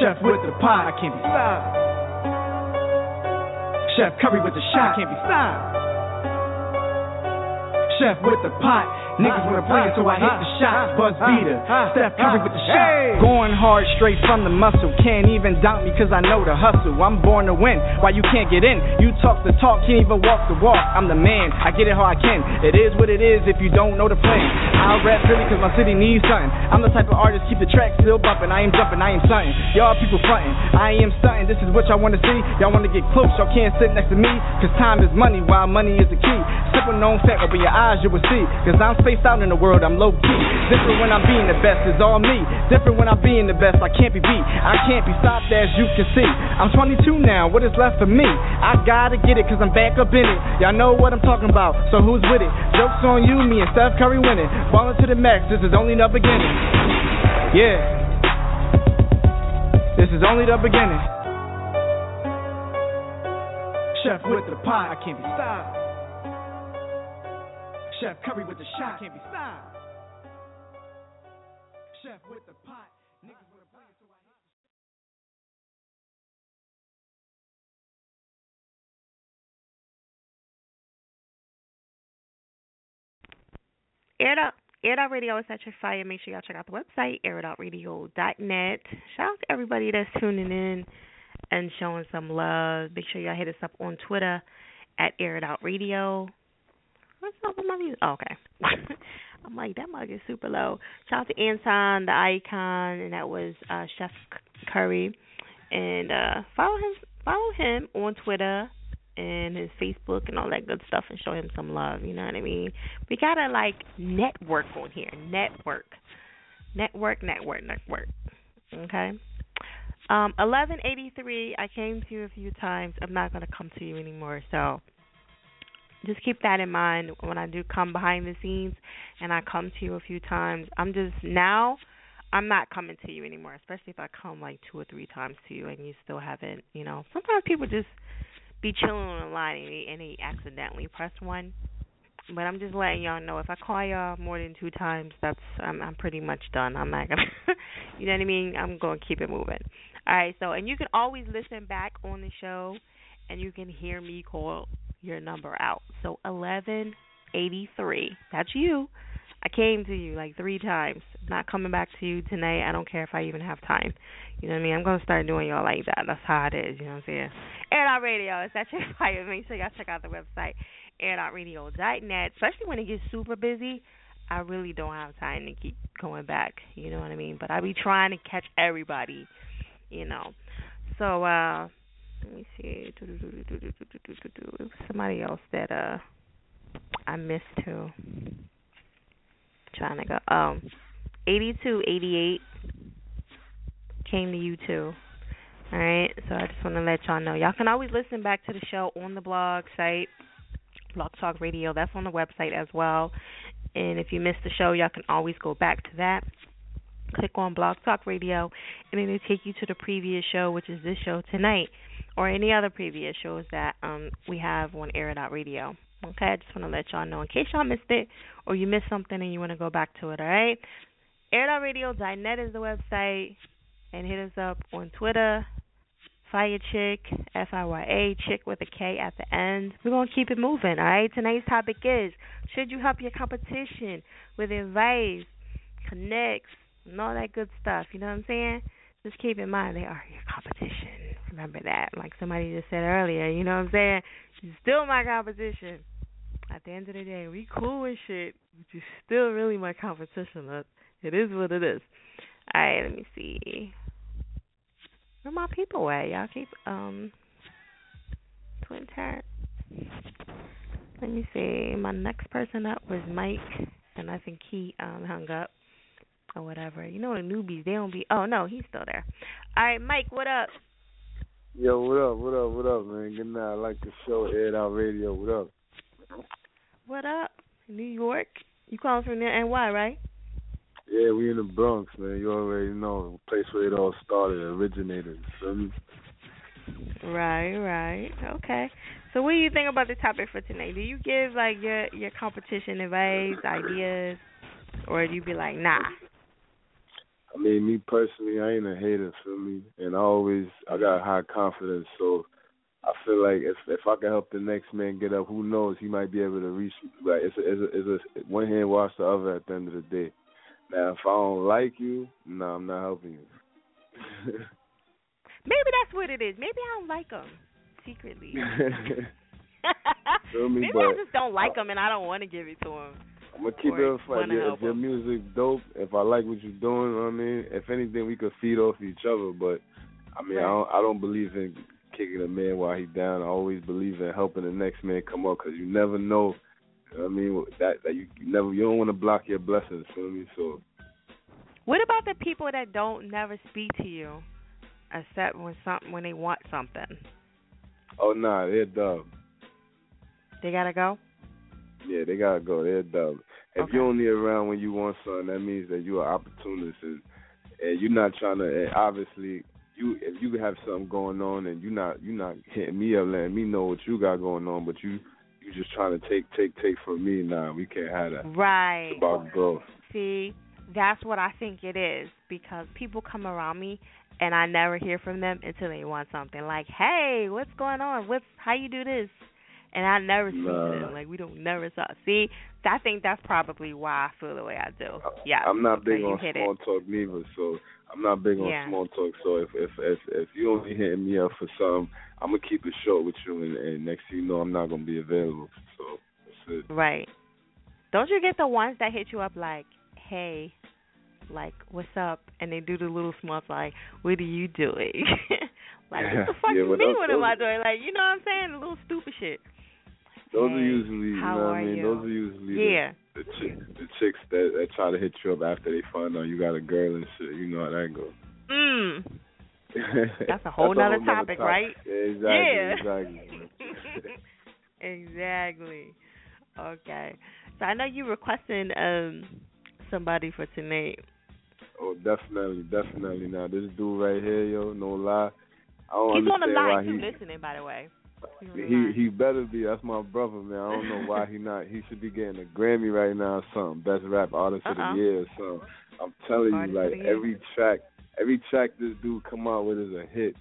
Speaker 19: Chef with the pot, I can't be stopped. Chef Curry with the shot, I can't be stopped. Chef with the pot, niggas wanna play it, so I hit the shot. Buzz beater, Steph Curry with the shot. Going hard straight from the muscle, can't even doubt me cause I know the hustle. I'm born to win, why you can't get in? You talk the talk, can't even walk the walk. I'm the man, I get it how I can. It is what it is if you don't know the plan. I'll rap Philly cause my city needs something. I'm the type of artist, keep the track still bumping. I ain't jumping, I ain't something. Y'all people fronting, I am something. This is what y'all wanna see. Y'all wanna get close, y'all can't sit next to me. Cause time is money, while money is the key. Simple known fact, open your eyes, you will see. Cause I'm spaced out in the world, I'm low key. Different when I'm being the best, it's all me. Different when I'm being the best, I can't be beat. I can't be stopped as you can see. I'm 22 now, what is left for me? I gotta get it cause I'm back up in it. Y'all know what I'm talking about, so who's with it? Joke's on you, me and Steph Curry winning. Ballin' to the max, this is only the beginning. Yeah. This is only the beginning. Chef with the pot, I can't be stopped. Chef Curry with the shot, can't be stopped. Chef with the pot, niggas wanna play it, so I hit
Speaker 2: Air It Out, Air It Out Radio is such a fire. Make sure y'all check out the website, airitoutradio.net. Shout out to everybody that's tuning in and showing some love. Make sure y'all hit us up on Twitter at Air It Out Radio. What's up with my music? Oh, okay. I'm like, that mug is super low. Shout out to Anton, the icon, and that was uh, Chef Curry. And uh, follow him follow him on Twitter and his Facebook and all that good stuff and show him some love, you know what I mean? We gotta like network on here. Network. Network, network, network. Okay? Um, eleven eighty three, I came to you a few times. I'm not gonna come to you anymore, so just keep that in mind when I do come behind the scenes and I come to you a few times. I'm just now I'm not coming to you anymore, especially if I come like two or three times to you and you still haven't, you know. Sometimes people just be chilling on the line and they, and they accidentally press one. But I'm just letting y'all know if I call y'all more than two times, that's I'm I'm pretty much done. I'm not gonna, you know what I mean. I'm gonna keep it moving. All right. So and you can always listen back on the show, and you can hear me call your number out. So eleven eighty three. That's you. I came to you like three times. Not coming back to you tonight. I don't care if I even have time. You know what I mean? I'm gonna start doing y'all like that. That's how it is. You know what I'm saying? Air Out Radio. It's actually fire. Make sure y'all check out the website airoutradio.net. Especially when it gets super busy. I really don't have time to keep going back. You know what I mean? But I be trying to catch everybody. You know. So uh let me see. It was Somebody else that uh I missed too. Trying to go. Um, eighty two, eighty eight came to you too. All right. So I just want to let y'all know. Y'all can always listen back to the show on the blog site, Blog Talk Radio. That's on the website as well. And if you missed the show, y'all can always go back to that. Click on Blog Talk Radio, and it'll take you to the previous show, which is this show tonight, or any other previous shows that um we have on Air Radio. Okay, I just want to let y'all know in case y'all missed it or you missed something and you want to go back to it. All right, airitoutradio.net is the website, and hit us up on Twitter, Fire Chick, F I Y A, Chick with a K at the end. We're gonna keep it moving. All right, tonight's topic is: Should you help your competition with advice, connects, and all that good stuff. You know what I'm saying? Just keep in mind they are your competition. Remember that. Like somebody just said earlier, you know what I'm saying? You're still my competition. At the end of the day, we cool and shit, but you're still really my competition. It is what it is. Alright, let me see. Where my people at? Y'all keep um Twin Terrence. Let me see. My next person up was Mike and I think he um hung up or whatever. You know the newbies, they don't be oh no, he's still there. Alright, Mike, what up?
Speaker 20: Yo, what up, what up, what up, man? Good night. I like the show, Aired Out Radio. What up?
Speaker 2: What up? New York? You calling from there NY, right?
Speaker 20: Yeah, we in the Bronx, man. You already know. The place where it all started, originated. Me?
Speaker 2: Right, right. Okay. So what do you think about the topic for tonight? Do you give like your your competition advice, ideas, or do you be like, nah?
Speaker 20: I mean, me personally, I ain't a hater, feel me? And I always, I got high confidence, so I feel like if if I can help the next man get up, who knows? He might be able to reach. Like it's a, it's a, it's a one hand wash the other at the end of the day. Now, if I don't like you, no, I'm not helping you.
Speaker 2: Maybe that's what it is. Maybe I don't like him secretly. Maybe
Speaker 20: but
Speaker 2: I just don't like him and I don't want to give it to him.
Speaker 20: I'm gonna keep it funny.
Speaker 2: wanna
Speaker 20: Yeah, if your music dope, if I like what you're doing, you know what I mean. If anything, we could feed off each other. But I mean, I don't, I don't believe in kicking a man while he's down. I always believe in helping the next man come up because you never know. You know what I mean, that that you, you never you don't want to block your blessings. Feel me? So
Speaker 2: What about the people that don't never speak to you, except when something when they want something?
Speaker 20: oh nah, they're dumb.
Speaker 2: They gotta go.
Speaker 20: Yeah, they gotta go. They're dumb. If you're only around when you want something, that means that you're an opportunist, and, and you're not trying to. And obviously, you if you have something going on, and you're not you're not hitting me up, letting me know what you got going on, but you you just trying to take take take from me. Nah, we can't have that.
Speaker 2: Right.
Speaker 20: It's about growth.
Speaker 2: See, that's what I think it is because people come around me and I never hear from them until they want something. Like, hey, what's going on? What's how you do this? And I never speak to them. Like we don't never talk. See, I think that's probably why I feel the way I do. Yeah.
Speaker 20: I'm not big on small
Speaker 2: it.
Speaker 20: talk neither, so I'm not big on
Speaker 2: Yeah.
Speaker 20: small talk. So if if if if you only hitting me up for something, I'm gonna keep it short with you, and, and next thing you know, I'm not gonna be available. So that's it.
Speaker 2: Right. Don't you get the ones that hit you up like, hey, like, what's up? And they do the little small talk, like, what are you doing? like, what the fuck
Speaker 20: Yeah,
Speaker 2: you mean? What am I doing? Like, you know what I'm saying? The little stupid shit.
Speaker 20: Those are usually, you
Speaker 2: how
Speaker 20: know what I mean.
Speaker 2: you?
Speaker 20: Those are usually
Speaker 2: Yeah.
Speaker 20: the, the, chick, the chicks that, that try to hit you up after they find out you got a girl and shit. You know how that goes.
Speaker 2: Mm. That's a whole nother topic, right?
Speaker 20: Yeah, exactly,
Speaker 2: Yeah.
Speaker 20: exactly.
Speaker 2: exactly. Okay. So I know you requesting um somebody for tonight.
Speaker 20: Oh, definitely, definitely. Now this dude right here, yo, no lie. I don't
Speaker 2: He's on the line
Speaker 20: why
Speaker 2: too,
Speaker 20: he
Speaker 2: listening, by the way. He's on the
Speaker 20: he he better be. That's my brother, man. I don't know why he not. He should be getting a Grammy right now or something. Best rap artist of
Speaker 2: Uh-uh.
Speaker 20: the year So. I'm telling
Speaker 2: Artist
Speaker 20: you, like every track, every track this dude come out with is a hit.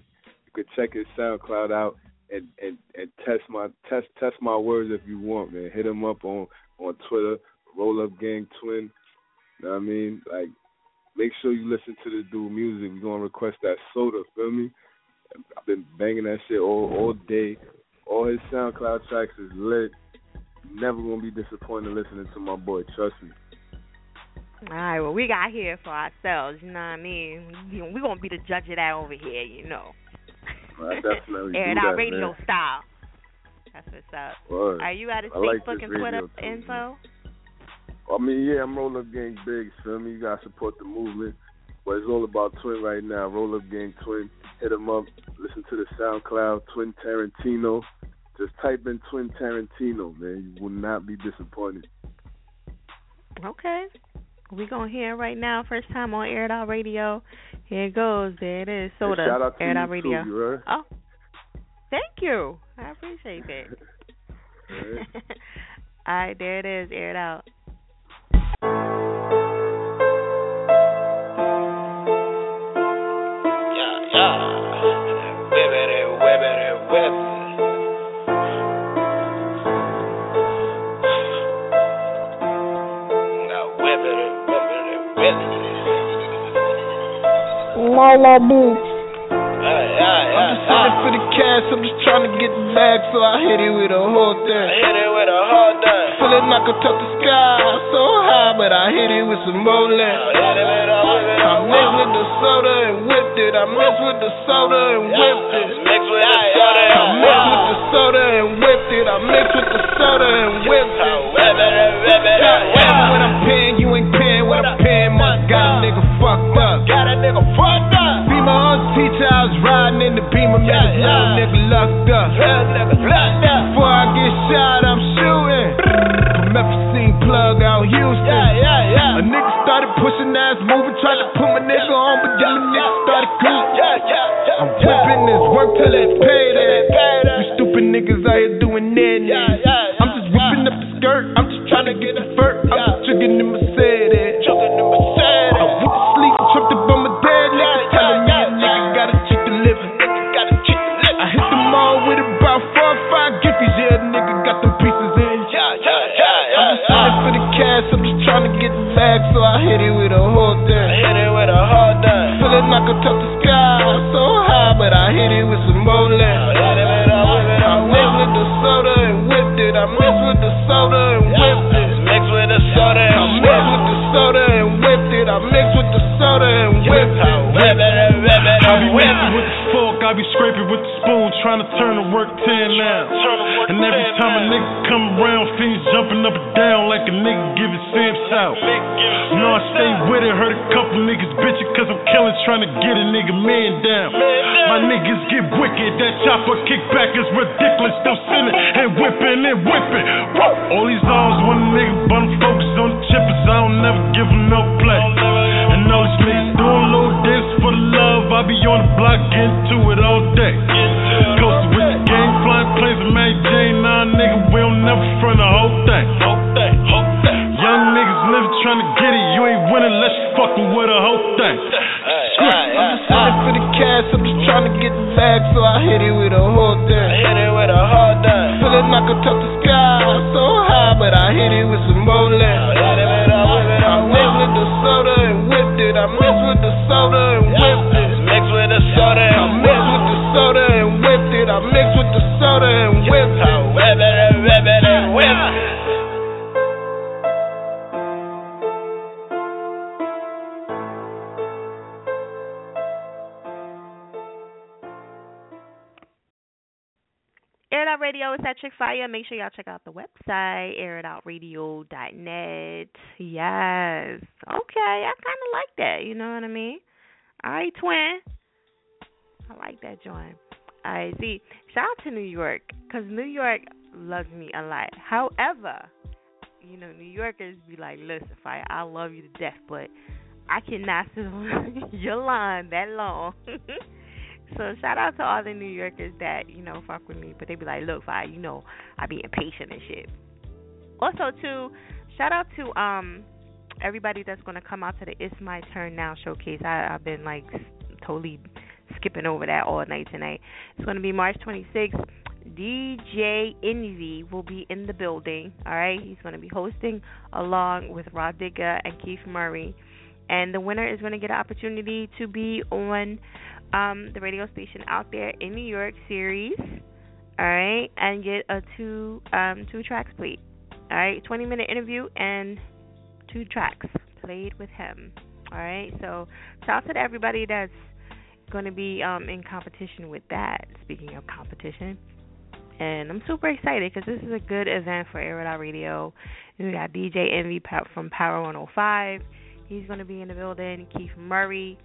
Speaker 20: You could check his SoundCloud out and and and test my test test my words if you want, man. Hit him up on on Twitter, Roll Up Gang Twin. You know what I mean? Like, make sure you listen to the dude music. We're gonna request that soda, feel me? I've been banging that shit all all day. All his SoundCloud tracks is lit. Never gonna be disappointed listening to my boy. Trust me.
Speaker 2: All right, well, we got here for ourselves, you know what I mean? We- we gonna be the judge of that over here, you know.
Speaker 20: I definitely
Speaker 2: Air it out radio
Speaker 20: man.
Speaker 2: style. That's what's up.
Speaker 20: Word.
Speaker 2: Are you out of
Speaker 20: I like
Speaker 2: Facebook and Twitter
Speaker 20: too,
Speaker 2: info?
Speaker 20: I mean, yeah, I'm Roll Up Gang Big, feel me? You gotta support the movement. But it's all about Twin right now. Roll Up Gang Twin. Hit him up. Listen to the SoundCloud, Twin Tarantino. Just type in Twin Tarantino, man. You will not be disappointed.
Speaker 2: Okay. We gonna hear it right now. First time on Air Out Radio. Here it goes. There it is. Soda.
Speaker 20: shout out to
Speaker 2: Air
Speaker 20: you
Speaker 2: Out Radio.
Speaker 20: you heard?
Speaker 2: Oh. Thank you. I appreciate that.
Speaker 20: Alright.
Speaker 2: All right, there it is. Air it out.
Speaker 10: Whippity,
Speaker 11: Lola Beach.
Speaker 21: I'm just in it for the cash, I'm just trying to get the bag, so I hit it with a whole thing.
Speaker 1: Hit it with a whole thing.
Speaker 21: Feeling I could touch the sky so high, but I hit it with some more lens. I mixed with the soda and whipped it. I mixed with the soda and whipped it.
Speaker 1: Mix with the soda
Speaker 21: I
Speaker 1: and
Speaker 21: mixed with the soda and whipped it. I mixed with the soda and whipped it. When I'm paying, you ain't paying what I'm paying. Must own teacher, I was riding in the beamer, man, this little nigga locked up.
Speaker 1: Real nigga locked up.
Speaker 21: Before I get shot, I'm shooting. Promethazine plug out Houston.
Speaker 1: Yeah, yeah, yeah.
Speaker 21: A nigga started pushing ass moving, tried to put my nigga on, but then the nigga started.
Speaker 1: Yeah, yeah, yeah.
Speaker 21: I'm whipping this work till it's
Speaker 1: paid.
Speaker 21: You stupid niggas out here doing that.
Speaker 2: Make sure y'all check out the website, airitoutradio.net. Yes. Okay, I kind of like that. You know what I mean? All right, twin. I like that joint. All right, see, shout out to New York because New York loves me a lot. However, you know, New Yorkers be like, listen, Fire, I love you to death, but I cannot sit on your line that long. so shout out to all the New Yorkers that, you know, fuck with me, but they be like, look, Fire, you know, I be impatient and shit. Also, too, shout out to um everybody that's gonna come out to the It's My Turn Now showcase. I, I've been like totally skipping over that all night tonight. It's gonna be March 26th. DJ Envy will be in the building. All right, he's going to be hosting along with Rah Digga and Keith Murray, and the winner is going to get an opportunity to be on um, the radio station out there in New York series. All right, and get a two um, two tracks played. All right, 20 minute interview and two tracks played with him. All right, so shout out to everybody that's going to be um, in competition with that. Speaking of competition, and I'm super excited because this is a good event for Air Out Radio. We got DJ Envy from Power 105. He's going to be in the building. Keith Murray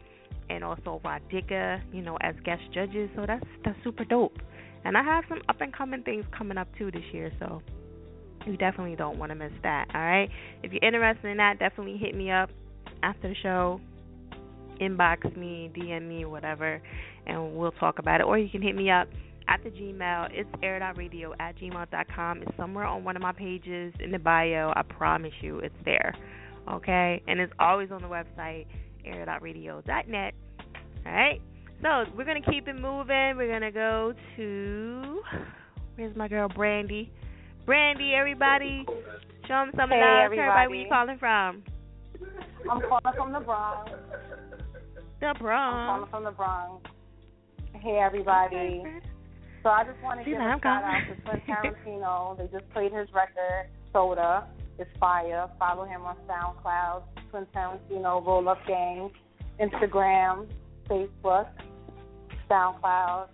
Speaker 2: and also Rod you know, as guest judges. So that's that's super dope. And I have some up and coming things coming up too this year. So you definitely don't want to miss that. All right. If you're interested in that, definitely hit me up after the show. Inbox me, DM me, whatever, and we'll talk about it. Or you can hit me up at the Gmail. It's airitoutradio at gmail.com. It's somewhere on one of my pages in the bio. I promise you it's there. Okay? And it's always on the website, airitoutradio.net. All right? So we're going to keep it moving. We're going to go to. Where's my girl, Brandy? Brandy, everybody. Show them some
Speaker 11: Hey,
Speaker 2: love. Tell everybody where you calling from.
Speaker 11: I'm calling from the Bronx.
Speaker 2: The Bronx.
Speaker 11: I'm calling from the Bronx. Hey everybody. So I just want to give a shout out to Twin Tarantino. they just played his record, Soda. It's fire. Follow him on SoundCloud, Twin Tarantino, Roll Up Gang, Instagram, Facebook, SoundCloud.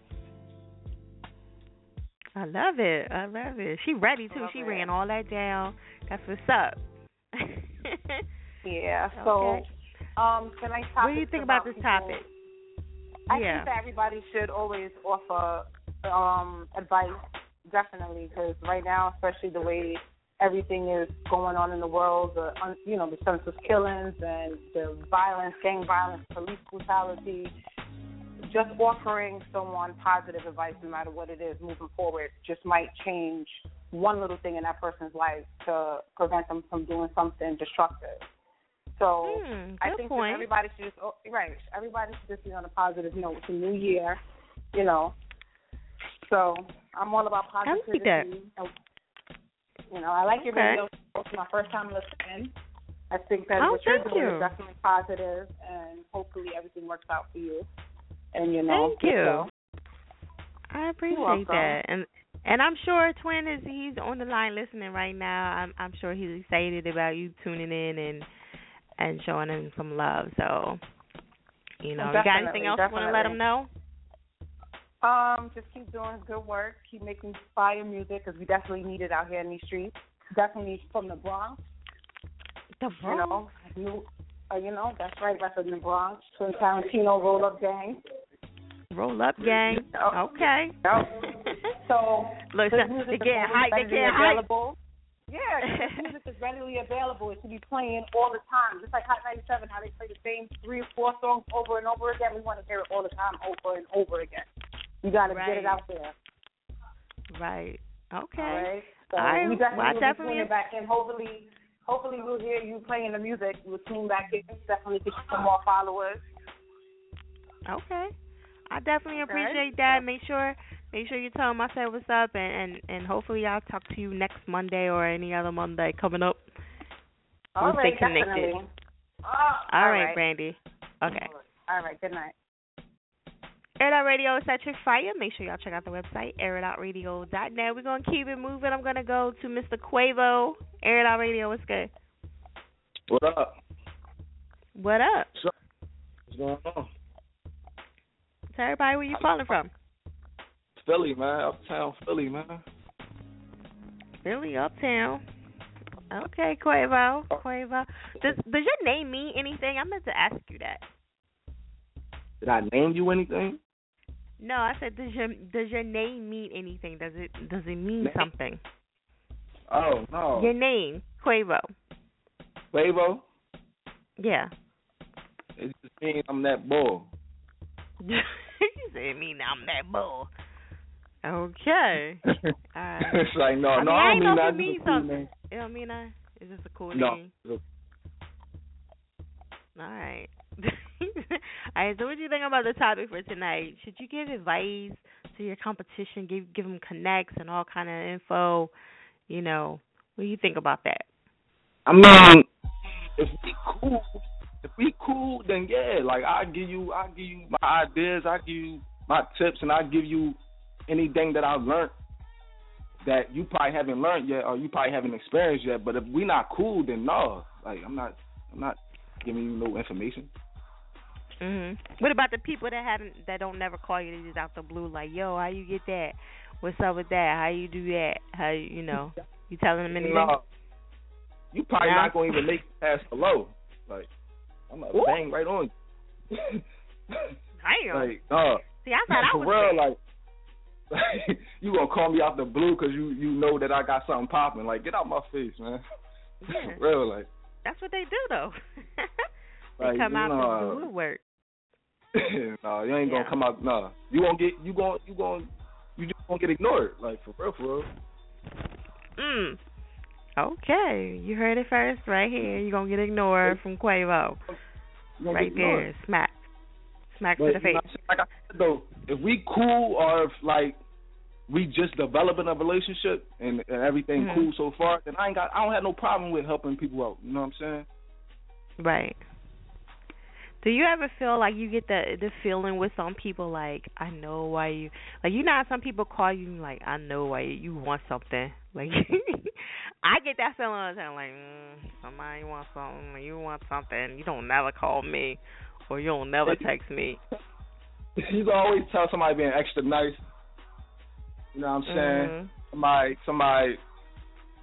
Speaker 2: I love it. I love it. She ready too. She ran all that down. That's what's up.
Speaker 11: Yeah. So,
Speaker 2: Okay.
Speaker 11: um, tonight's topic.
Speaker 2: What do you think about this
Speaker 11: people-
Speaker 2: topic?
Speaker 11: I
Speaker 2: Yeah.
Speaker 11: think that everybody should always offer um, advice, definitely, because right now, especially the way everything is going on in the world, the you know the senseless killings and the violence, gang violence, police brutality, just offering someone positive advice, no matter what it is, moving forward, just might change one little thing in that person's life to prevent them from doing something destructive. So
Speaker 2: Hmm,
Speaker 11: I think
Speaker 2: point.
Speaker 11: that everybody should just oh, right. Everybody should just be on a positive note. It's a new year, you know. So I'm all about
Speaker 2: I
Speaker 11: positivity.
Speaker 2: like that.
Speaker 11: You know, I like your
Speaker 2: Okay.
Speaker 11: show. It's my first time listening. I think that
Speaker 2: Oh,
Speaker 11: what you're doing
Speaker 2: you.
Speaker 11: is definitely positive, and hopefully everything works out for you. And you know,
Speaker 2: Thank you. I appreciate that, and and I'm sure Twin is he's on the line listening right now. I'm I'm sure he's excited about you tuning in and and showing him some love. So, you know, you got anything
Speaker 11: Definitely,
Speaker 2: else you want to let him know?
Speaker 11: Um, just keep doing good work. Keep making fire music because we definitely need it out here in these streets. Definitely from the Bronx.
Speaker 2: The Bronx.
Speaker 11: You know, new, uh, you know that's right. That's in the Bronx. Twin Tarantino Roll Up Gang.
Speaker 2: Roll up, gang. Okay.
Speaker 11: So
Speaker 2: Look, so-
Speaker 11: music
Speaker 2: they
Speaker 11: always.
Speaker 2: They hype.
Speaker 11: available. Yeah, music is readily available. It should be playing all the time. Just like Hot 97, how they play the same three or four songs over and over again. We want to hear it all the time, over and over again. You got to get it out there.
Speaker 2: Right. Okay.
Speaker 11: All right. So
Speaker 2: All right.
Speaker 11: we
Speaker 2: Well,
Speaker 11: definitely
Speaker 2: I
Speaker 11: will
Speaker 2: definitely-
Speaker 11: be tuning back in. Hopefully, hopefully we'll hear you playing the music. We'll tune back in. Definitely get you some more followers.
Speaker 2: Okay. I definitely appreciate that. Make sure make sure you tell him I said what's up and, and, and hopefully I'll talk to you next Monday or any other Monday coming up.
Speaker 11: All
Speaker 2: we'll
Speaker 11: right,
Speaker 2: stay connected.
Speaker 11: definitely. Oh,
Speaker 2: All
Speaker 11: all
Speaker 2: right,
Speaker 11: right.
Speaker 2: Brandy. Okay.
Speaker 11: All right. Good night.
Speaker 2: Air Out Radio is at your fire. Make sure y'all check out the website, airitoutradio.net. We're going to keep it moving. I'm going to go to Mr. Quavo. Air Out Radio, what's good?
Speaker 22: What up?
Speaker 2: What up?
Speaker 22: What's going on?
Speaker 2: Tell everybody where you calling from.
Speaker 22: Philly, man. Uptown Philly, man.
Speaker 2: Philly, Uptown. Okay, Quavo. Oh. Quavo. Does does your name mean anything? I meant to ask you that.
Speaker 22: Did I name you anything?
Speaker 2: No, I said does your does your name mean anything? Does it does it mean
Speaker 22: Name?
Speaker 2: something?
Speaker 22: Oh no.
Speaker 2: Your name, Quavo.
Speaker 22: Quavo.
Speaker 2: Yeah.
Speaker 22: It just means I'm that bull.
Speaker 2: you said it mean I'm that bull. Okay. Alright.
Speaker 22: it's like no,
Speaker 2: I
Speaker 22: no,
Speaker 2: mean,
Speaker 22: I
Speaker 2: I
Speaker 22: don't mean that.
Speaker 2: it means something. You know what I mean? Uh, It's just a cool
Speaker 22: No.
Speaker 2: name. All right. All right. So, what do you think about the topic for tonight? Should you give advice to your competition? Give give them connects and all kind of info. You know, what do you think about that?
Speaker 22: I mean, if we cool, if we cool, then yeah. Like I give you, I give you my ideas, I give you my tips, and I give you anything that I've learned that you probably haven't learned yet, or you probably haven't experienced yet. But if we not cool, then no. Like I'm not, I'm not giving you no information.
Speaker 2: Mhm. What about the people that haven't that don't never call you? They just out the blue, like, yo, how you get that? What's up with that? How you do that? How you, you know? You telling them anything?
Speaker 22: No. You probably
Speaker 2: No?
Speaker 22: not gonna even make it past hello. Like I'm like
Speaker 2: Ooh.
Speaker 22: bang right on. you.
Speaker 2: Damn.
Speaker 22: like, uh,
Speaker 2: See, I thought I was
Speaker 22: real, like, like you gonna call me out the blue because you you know that I got something popping. Like, get out my face, man.
Speaker 2: Yeah.
Speaker 22: for real, like,
Speaker 2: That's what they do, though. they
Speaker 22: like
Speaker 2: come out
Speaker 22: know,
Speaker 2: the blue work.
Speaker 22: no, you ain't
Speaker 2: Yeah.
Speaker 22: gonna come out. No, you gonna get you gonna you gonna you just gonna get ignored. Like for real, for real.
Speaker 2: Mm. Okay, you heard it first right here. You're gonna get ignored from Quavo. Right there, smack, smack
Speaker 22: But,
Speaker 2: to the
Speaker 22: you know
Speaker 2: face.
Speaker 22: what like I said though, if we cool or if like we just developing a relationship and, and everything
Speaker 2: Mhm.
Speaker 22: cool so far, then I ain't got I don't have no problem with helping people out. You know what I'm saying?
Speaker 2: Right. Do you ever feel like you get the the feeling with some people like I know why you like you know how some people call you like I know why you want something like I get that feeling all the time like mm, somebody wants something you want something you don't never call me or you don't never text me.
Speaker 22: You always tell somebody being extra nice. You know what I'm saying?
Speaker 2: Mhm.
Speaker 22: Somebody, somebody,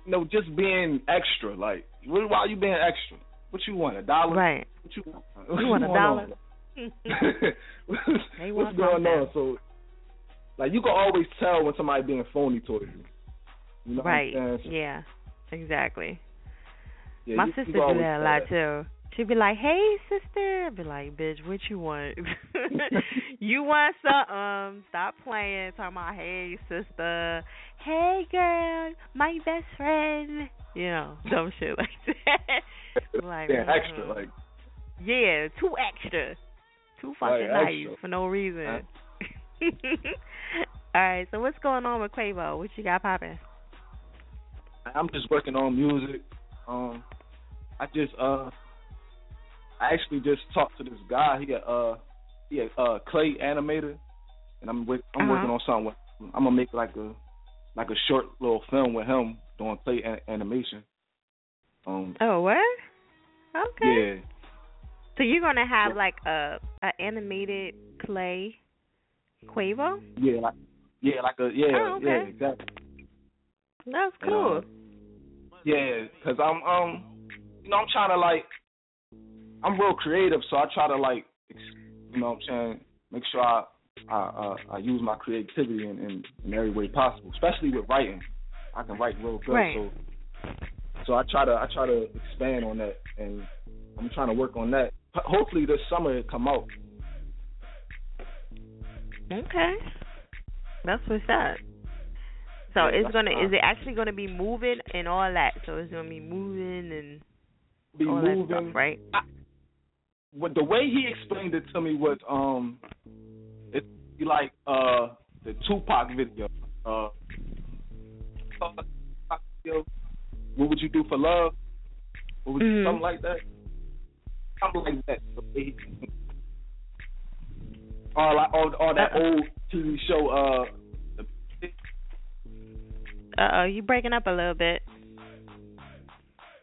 Speaker 22: you know, just being extra. Like, why you being extra? What you want? A dollar?
Speaker 2: Right.
Speaker 22: What you want?
Speaker 2: You want a dollar?
Speaker 22: What's going on? So, like, you can always tell when somebody being phony towards you. You know
Speaker 2: right.
Speaker 22: what I'm saying? So,
Speaker 2: Yeah. Exactly.
Speaker 22: yeah,
Speaker 2: My
Speaker 22: you- you
Speaker 2: sister
Speaker 22: can
Speaker 2: do that a lot too. She'd be like, "Hey, sister," I'd be like, "Bitch, what you want? you want something? Stop playing. Talking about, hey, sister. Hey, girl, my best friend. You know, dumb shit like that. like,
Speaker 22: being
Speaker 2: mhm.
Speaker 22: extra. Like,
Speaker 2: yeah, too extra, too fucking
Speaker 22: Like,
Speaker 2: nice for no reason. All right, so what's going on with Quavo? What you got popping?
Speaker 22: I'm just working on music. Um, I just uh, I actually just talked to this guy. He a uh, he a uh clay animator, and I'm with I'm
Speaker 2: Uh-huh.
Speaker 22: working on something. With, I'm gonna make like a like a short little film with him doing clay a- animation. Um,
Speaker 2: Oh, what? Okay.
Speaker 22: yeah,
Speaker 2: So you're gonna have like a a animated clay Quavo?
Speaker 22: yeah, like yeah, like a yeah,
Speaker 2: Oh, okay.
Speaker 22: yeah, exactly.
Speaker 2: That's
Speaker 22: And,
Speaker 2: cool.
Speaker 22: uh, Yeah, cause I'm um, you know, I'm trying to like, I'm real creative, so I try to like, you know, what I'm saying, make sure I I uh, I use my creativity in, in in every way possible, especially with writing. I can write real good,
Speaker 2: Right.
Speaker 22: so so I try to I try to expand on that, and I'm trying to work on that. Hopefully this summer it come out.
Speaker 2: Okay. That's what's up. So
Speaker 22: Yeah,
Speaker 2: it's gonna is it actually gonna be moving and all that? So it's gonna be moving and
Speaker 22: Be
Speaker 2: all that
Speaker 22: moving,
Speaker 2: stuff, right?
Speaker 22: What the way he explained it to me was um, it's like uh the Tupac video. Uh, what would you do for love? What would
Speaker 2: Mhm.
Speaker 22: something like that? Something like that. The way he- Or like or, or that
Speaker 2: Uh-uh.
Speaker 22: old TV show. Uh,
Speaker 2: Uh oh, you breaking up a little bit.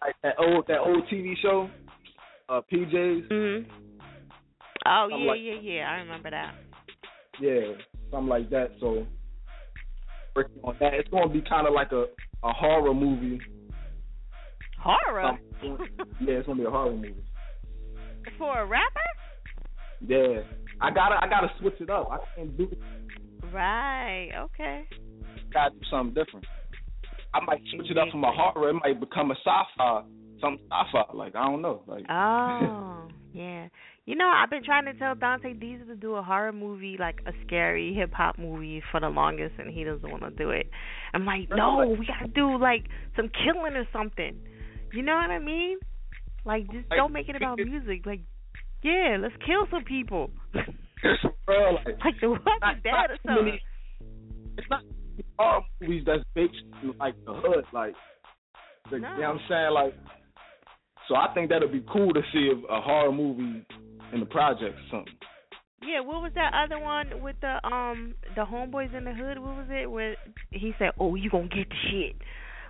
Speaker 22: like that old that old TV show. Uh, PJs.
Speaker 2: Mm-hmm. Oh
Speaker 22: Something
Speaker 2: yeah,
Speaker 22: like-
Speaker 2: yeah, yeah. I remember that.
Speaker 22: Yeah, something like that. So working on that. It's gonna be kind of like a a horror movie.
Speaker 2: Horror
Speaker 22: Something- yeah, it's gonna be a horror movie.
Speaker 2: for a rapper?
Speaker 22: Yeah, I gotta I gotta switch it up. I can't do
Speaker 2: Right. Okay.
Speaker 22: gotta do something different. I might switch it up from a horror. It might become a sci-fi, some sci-fi. Like I don't know. Like
Speaker 2: Oh, yeah. You know, I've been trying to tell Dante Deezer to do a horror movie, like a scary hip hop movie, for the longest, and he doesn't want to do it. I'm like, no, we gotta do like some killing or something. You know what I mean? Like, just don't make it about music. Like, yeah, let's kill some people.
Speaker 22: bro, like,
Speaker 2: like the Walking
Speaker 22: not-
Speaker 2: Dead or something.
Speaker 22: it's not horror movies that's based in like the hood, like the, you know what I'm saying, like. So I think that'd be cool to see if a horror movie in the project or something.
Speaker 2: Yeah, what was that other one with the um the homeboys in the hood? What was it? Where he said, "Oh, you gonna get the shit."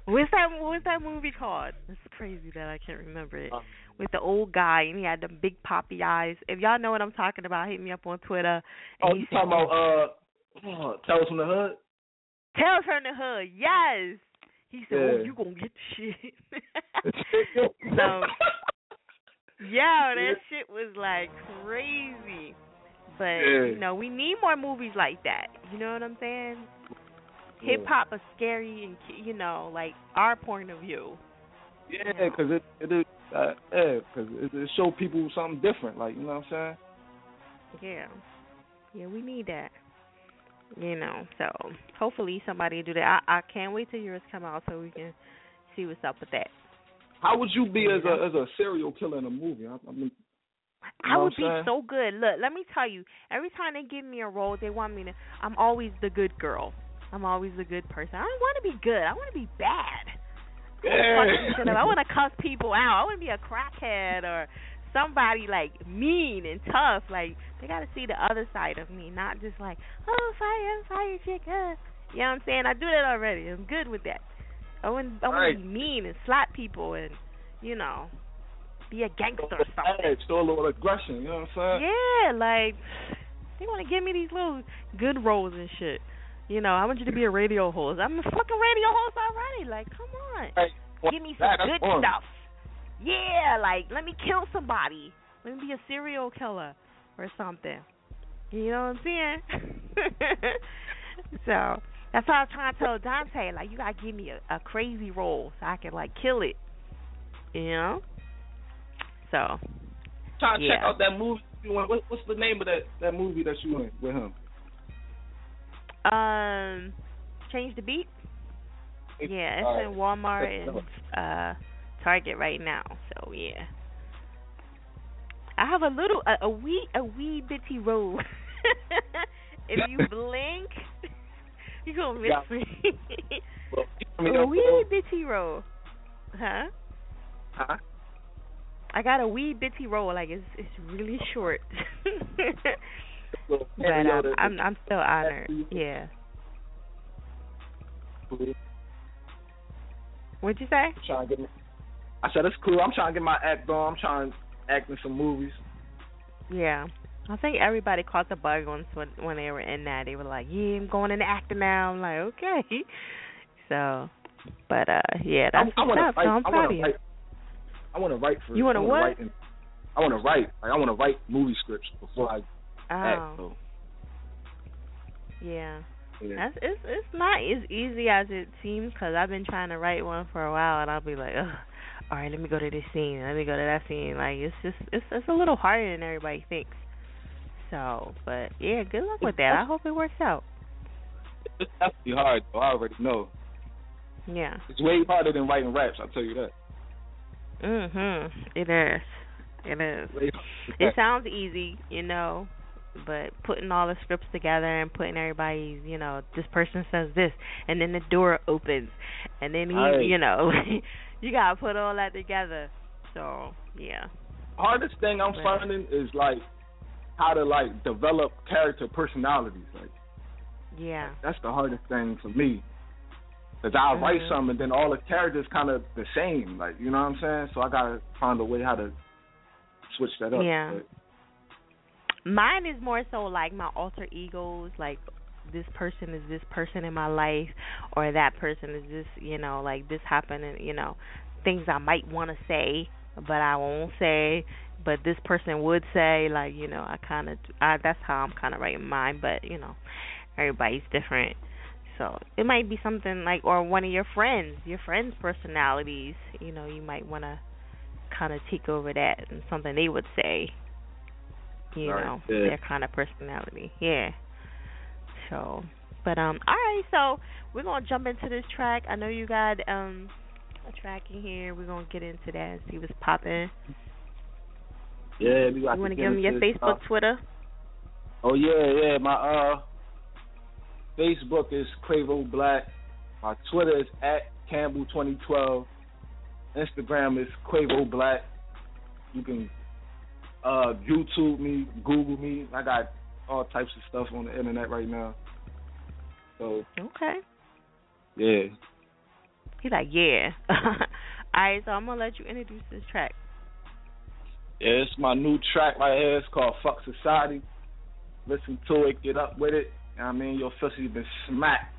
Speaker 2: What's that? What's that movie called? It's crazy that I can't remember it. With the old guy and he had the big poppy eyes. If y'all know what I'm talking about, hit me up on Twitter.
Speaker 22: Oh,
Speaker 2: he
Speaker 22: you talking about uh, Tales from the Hood?
Speaker 2: Tales from the hood. Yes. He said, "Oh, you gonna get the shit." so, yeah, that shit was like crazy. But
Speaker 22: Yeah.
Speaker 2: you know, we need more movies like that. You know what I'm saying?
Speaker 22: Yeah.
Speaker 2: Hip hop is scary and you know, like our point of view.
Speaker 22: Yeah, because it it is uh, yeah, because it, it show people something different. Like you know what I'm saying?
Speaker 2: Yeah. Yeah, we need that. You know, so hopefully somebody do that. I I can't wait till yours come out so we can see what's up with that.
Speaker 22: How would you be as a as a serial killer in a movie? I, I mean, you
Speaker 2: I would be
Speaker 22: saying?
Speaker 2: so good. Look, let me tell you. Every time they give me a role, they want me to. I'm always the good girl. I'm always the good person. I don't want to be good. I want to be bad. I wanna fuck some shit up. I want to cuss people out. I want to be a crackhead or somebody like mean and tough. Like they gotta see the other side of me, not just like, oh fire, fire chick. Uh. You know what I'm saying? I do that already. I'm good with that. I want I want
Speaker 22: Right.
Speaker 2: to be mean and slap people and you know be a gangster or something.
Speaker 22: Show a little aggression. You know what I'm saying?
Speaker 2: Yeah, like they want to give me these little good roles and shit. You know, I want you to be a radio host. I'm a fucking radio host already. Like, come on, give me some good stuff. Yeah, like let me kill somebody. Let me be a serial killer or something. You know what I'm saying? so that's why I was trying to tell Dante, like, you gotta give me a, a crazy role so I can like kill it. You know? So
Speaker 22: Trying to check out that movie. you in. What, what's the name of that that movie that you in with him?
Speaker 2: Um, change the beat. Yeah, it's
Speaker 22: Alright.
Speaker 2: in Walmart and uh Target right now. So yeah, I have a little a, a wee a wee bitty role. if you blink, you gonna miss
Speaker 22: Yeah.
Speaker 2: me.
Speaker 22: Mean,
Speaker 2: a wee bitty roll, huh?
Speaker 22: Huh?
Speaker 2: I got a wee bitty roll, like it's it's really short. but
Speaker 22: that-
Speaker 2: I'm I'm still honored. Yeah. What'd you say?
Speaker 22: I said it's cool. I'm trying to get my act on. I'm trying to act in some movies.
Speaker 2: Yeah. I think everybody caught the bug once when when they were in that. They were like, "Yeah, I'm going into acting now." I'm like, "Okay." So, but uh, yeah, that's
Speaker 22: I, I
Speaker 2: what's
Speaker 22: want
Speaker 2: up.
Speaker 22: to
Speaker 2: So. I'm
Speaker 22: I
Speaker 2: proud of you.
Speaker 22: write. I want to write for.
Speaker 2: You wanna what?
Speaker 22: Write in, I want to write. Like I want to write movie scripts before I act.
Speaker 2: Oh,
Speaker 22: So,
Speaker 2: yeah.
Speaker 22: yeah.
Speaker 2: That's it's it's not as easy as it seems because I've been trying to write one for a while and I'll be like, Ugh, all right, let me go to this scene, let me go to that scene. Like it's just it's it's a little harder than everybody thinks. So, but yeah, good luck with that. I hope it works out.
Speaker 22: it's definitely hard. Though. I already know.
Speaker 2: Yeah.
Speaker 22: It's way harder than writing raps. I'll tell you that.
Speaker 2: Mhm. It is. It is. It sounds easy, you know, but putting all the scripts together and putting everybody's, you know, this person says this, and then the door opens, and then he,
Speaker 22: Right.
Speaker 2: you know, you gotta put all that together. So yeah.
Speaker 22: hardest thing I'm
Speaker 2: Right.
Speaker 22: finding is like how to like develop character personalities. Like
Speaker 2: Yeah.
Speaker 22: that's the hardest thing for me. Cause I'll write
Speaker 2: Mhm.
Speaker 22: something, and then all the characters kind of the same. Like you know what I'm saying? So I gotta find a way how to switch that up.
Speaker 2: Yeah.
Speaker 22: But
Speaker 2: Mine is more so like my alter egos, like this person is this person in my life, or that person is this, you know, like this happened, and you know, things I might want to say, but I won't say, but this person would say, like you know, I kind of, I that's how I'm kind of writing mine, but you know, everybody's different. So it might be something like, or one of your friends, your friends' personalities. You know, you might want to kind of take over that and something they would say. You know, their kind of personality. Yeah. So, but um, all right. So we're gonna jump into this track. I know you got um a track in here. We're gonna get into that and see what's popping.
Speaker 22: yeah, we got
Speaker 2: You want
Speaker 22: to
Speaker 2: to give them your Facebook, Twitter?
Speaker 22: Oh yeah, yeah. My uh Facebook is Quavo Black. My Twitter is at Campbell twenty twelve. Instagram is Quavo Black. You can uh YouTube me, Google me. I got all types of stuff on the internet right now. So
Speaker 2: Okay.
Speaker 22: yeah.
Speaker 2: He's like, yeah. all right. So I'm gonna let you introduce this track.
Speaker 22: Yeah, it's my new track right here. It's called Fuck Society. Listen to it, get up with it. You know what I mean, your pussy been smacked.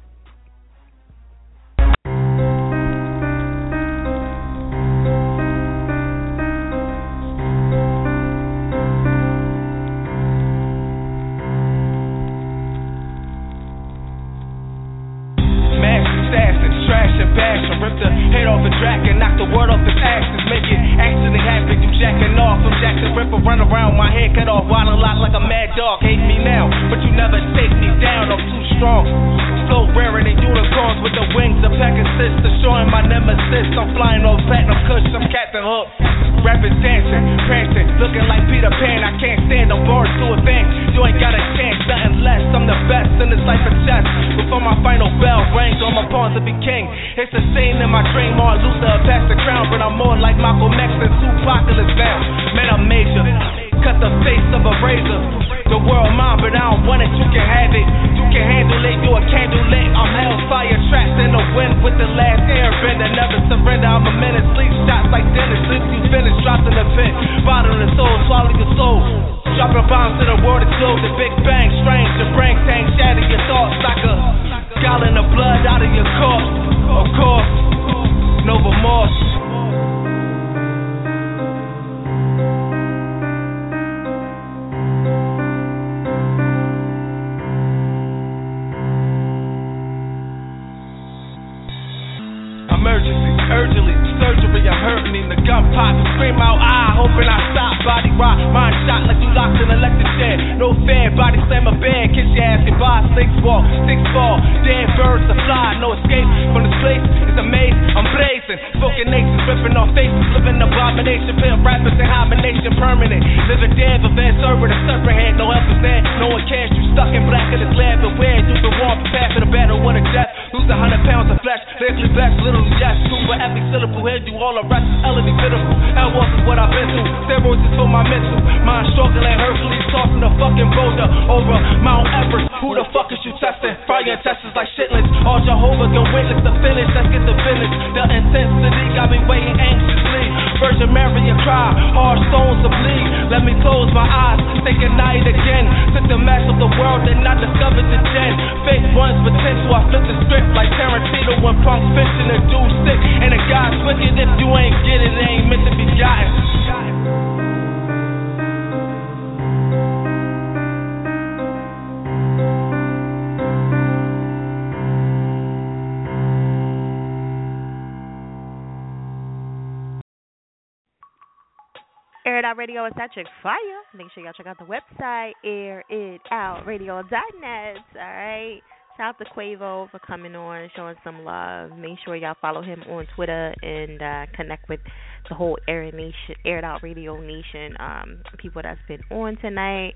Speaker 2: Sure y'all check out the website, airitoutradio.net. All right. Shout out to Quavo for coming on, showing some love. Make sure y'all follow him on Twitter and uh, connect with the whole Air Nation, Air It Out Radio Nation, um, people that's been on tonight.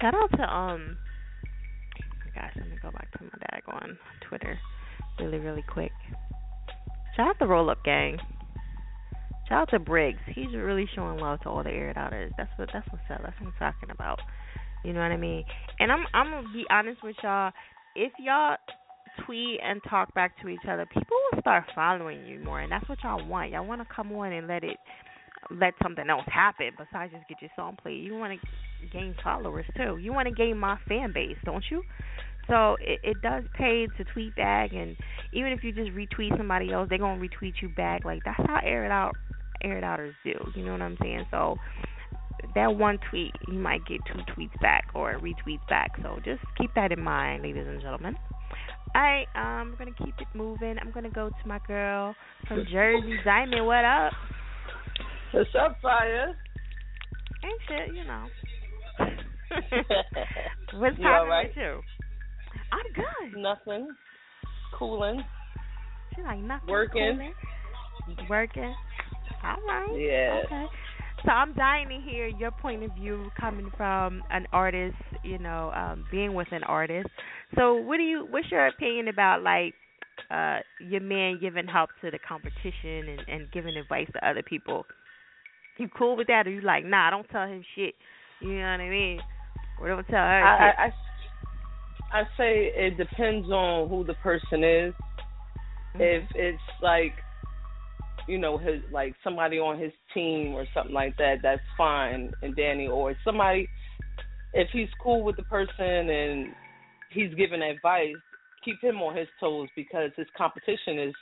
Speaker 2: Shout out to um, gosh, let me go back to my dag on Twitter, really, really quick. Shout out to Roll Up Gang. Shout out to Briggs. He's really showing love to all the air outers. That's what that's what's up. That's what I'm talking about. You know what I mean? And I'm I'm gonna be honest with y'all. If y'all tweet and talk back to each other, people will start following you more, and that's what y'all want. Y'all want to come on and let it let something else happen besides just get your song played. You want to gain followers too. You want to gain my fan base, don't you? So it, it does pay to tweet back, and even if you just retweet somebody else, they're gonna retweet you back. Like that's how air it out, air it outers do. You know what I'm saying? So that one tweet, you might get two tweets back or retweets back. So just keep that in mind, ladies and gentlemen. All right, um, we're gonna keep it moving. I'm gonna go to my girl from Jersey, Diamond. What up?
Speaker 23: What's up, Fire?
Speaker 2: Ain't shit, you know. What's
Speaker 23: You
Speaker 2: happening
Speaker 23: alright?
Speaker 2: with you? I'm good.
Speaker 23: Nothing. Cooling.
Speaker 2: She like nothing.
Speaker 23: Working.
Speaker 2: cooling. Working. All right.
Speaker 23: Yeah.
Speaker 2: Okay. So I'm dying to hear your point of view coming from an artist, you know, um, being with an artist. So what do you what's your opinion about like uh your man giving help to the competition and, and giving advice to other people? You cool with that or you like, nah, don't tell him shit. You know what I mean? Or don't tell her
Speaker 23: I,
Speaker 2: shit.
Speaker 23: I, I I say it depends on who the person is. If it's like, you know, his like somebody on his team or something like that, that's fine. And Danny, or somebody, if he's cool with the person and he's giving advice, keep him on his toes because his competition is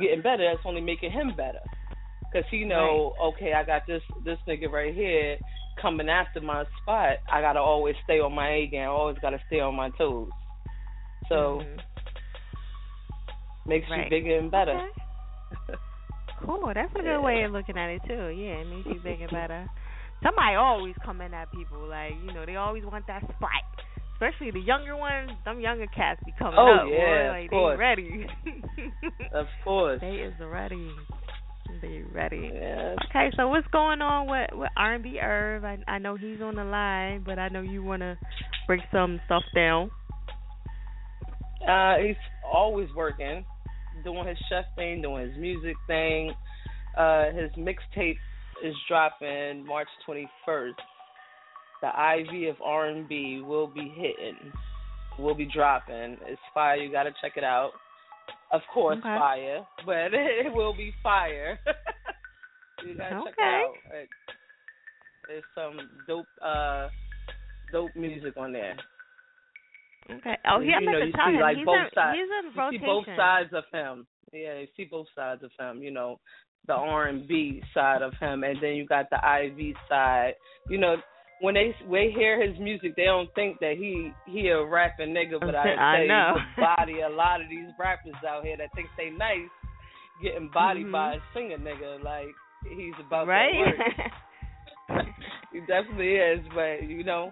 Speaker 23: getting better. That's only making him better. Cause he know, okay, I got this this nigga right here coming after my spot. I gotta always stay on my A game. I always gotta stay on my toes. So mm-hmm. makes
Speaker 2: Right.
Speaker 23: you bigger and better.
Speaker 2: Cool. That's a good way of looking at it too. Yeah, it makes you bigger, better. Somebody always coming at people like you know they always want that spot. Especially the younger ones, them younger cats be coming
Speaker 23: Oh,
Speaker 2: up. boy.
Speaker 23: yeah, of
Speaker 2: like
Speaker 23: course.
Speaker 2: they ready.
Speaker 23: Of course.
Speaker 2: They is ready. They ready.
Speaker 23: Yes.
Speaker 2: Okay, so what's going on with with R and B Irv? I I know he's on the line, but I know you wanna break some stuff down.
Speaker 23: Uh, he's always working, doing his chef thing, doing his music thing. Uh, his mixtape is dropping March 21st. the IV of R&B will be hitting, will be dropping. It's fire. You got to check it out. Of course,
Speaker 2: Okay.
Speaker 23: fire, but it will be fire. you got to check it out. There's some dope, uh, dope music on there.
Speaker 2: Okay. Oh, he,
Speaker 23: you
Speaker 2: I meant
Speaker 23: know, you see
Speaker 2: him
Speaker 23: like
Speaker 2: he's
Speaker 23: both
Speaker 2: in,
Speaker 23: sides.
Speaker 2: he's in
Speaker 23: you
Speaker 2: rotation.
Speaker 23: see both sides of him. Yeah, you see both sides of him. You know, the R and B side of him, and then you got the IV side. You know, when they they hear his music, they don't think that he he a rapping nigga, but I
Speaker 2: I
Speaker 23: you,
Speaker 2: know.
Speaker 23: body a lot of these rappers out here that think they nice, getting bodied
Speaker 2: Mhm.
Speaker 23: by a singer nigga. Like he's about
Speaker 2: right?
Speaker 23: that work. he definitely is, but you know,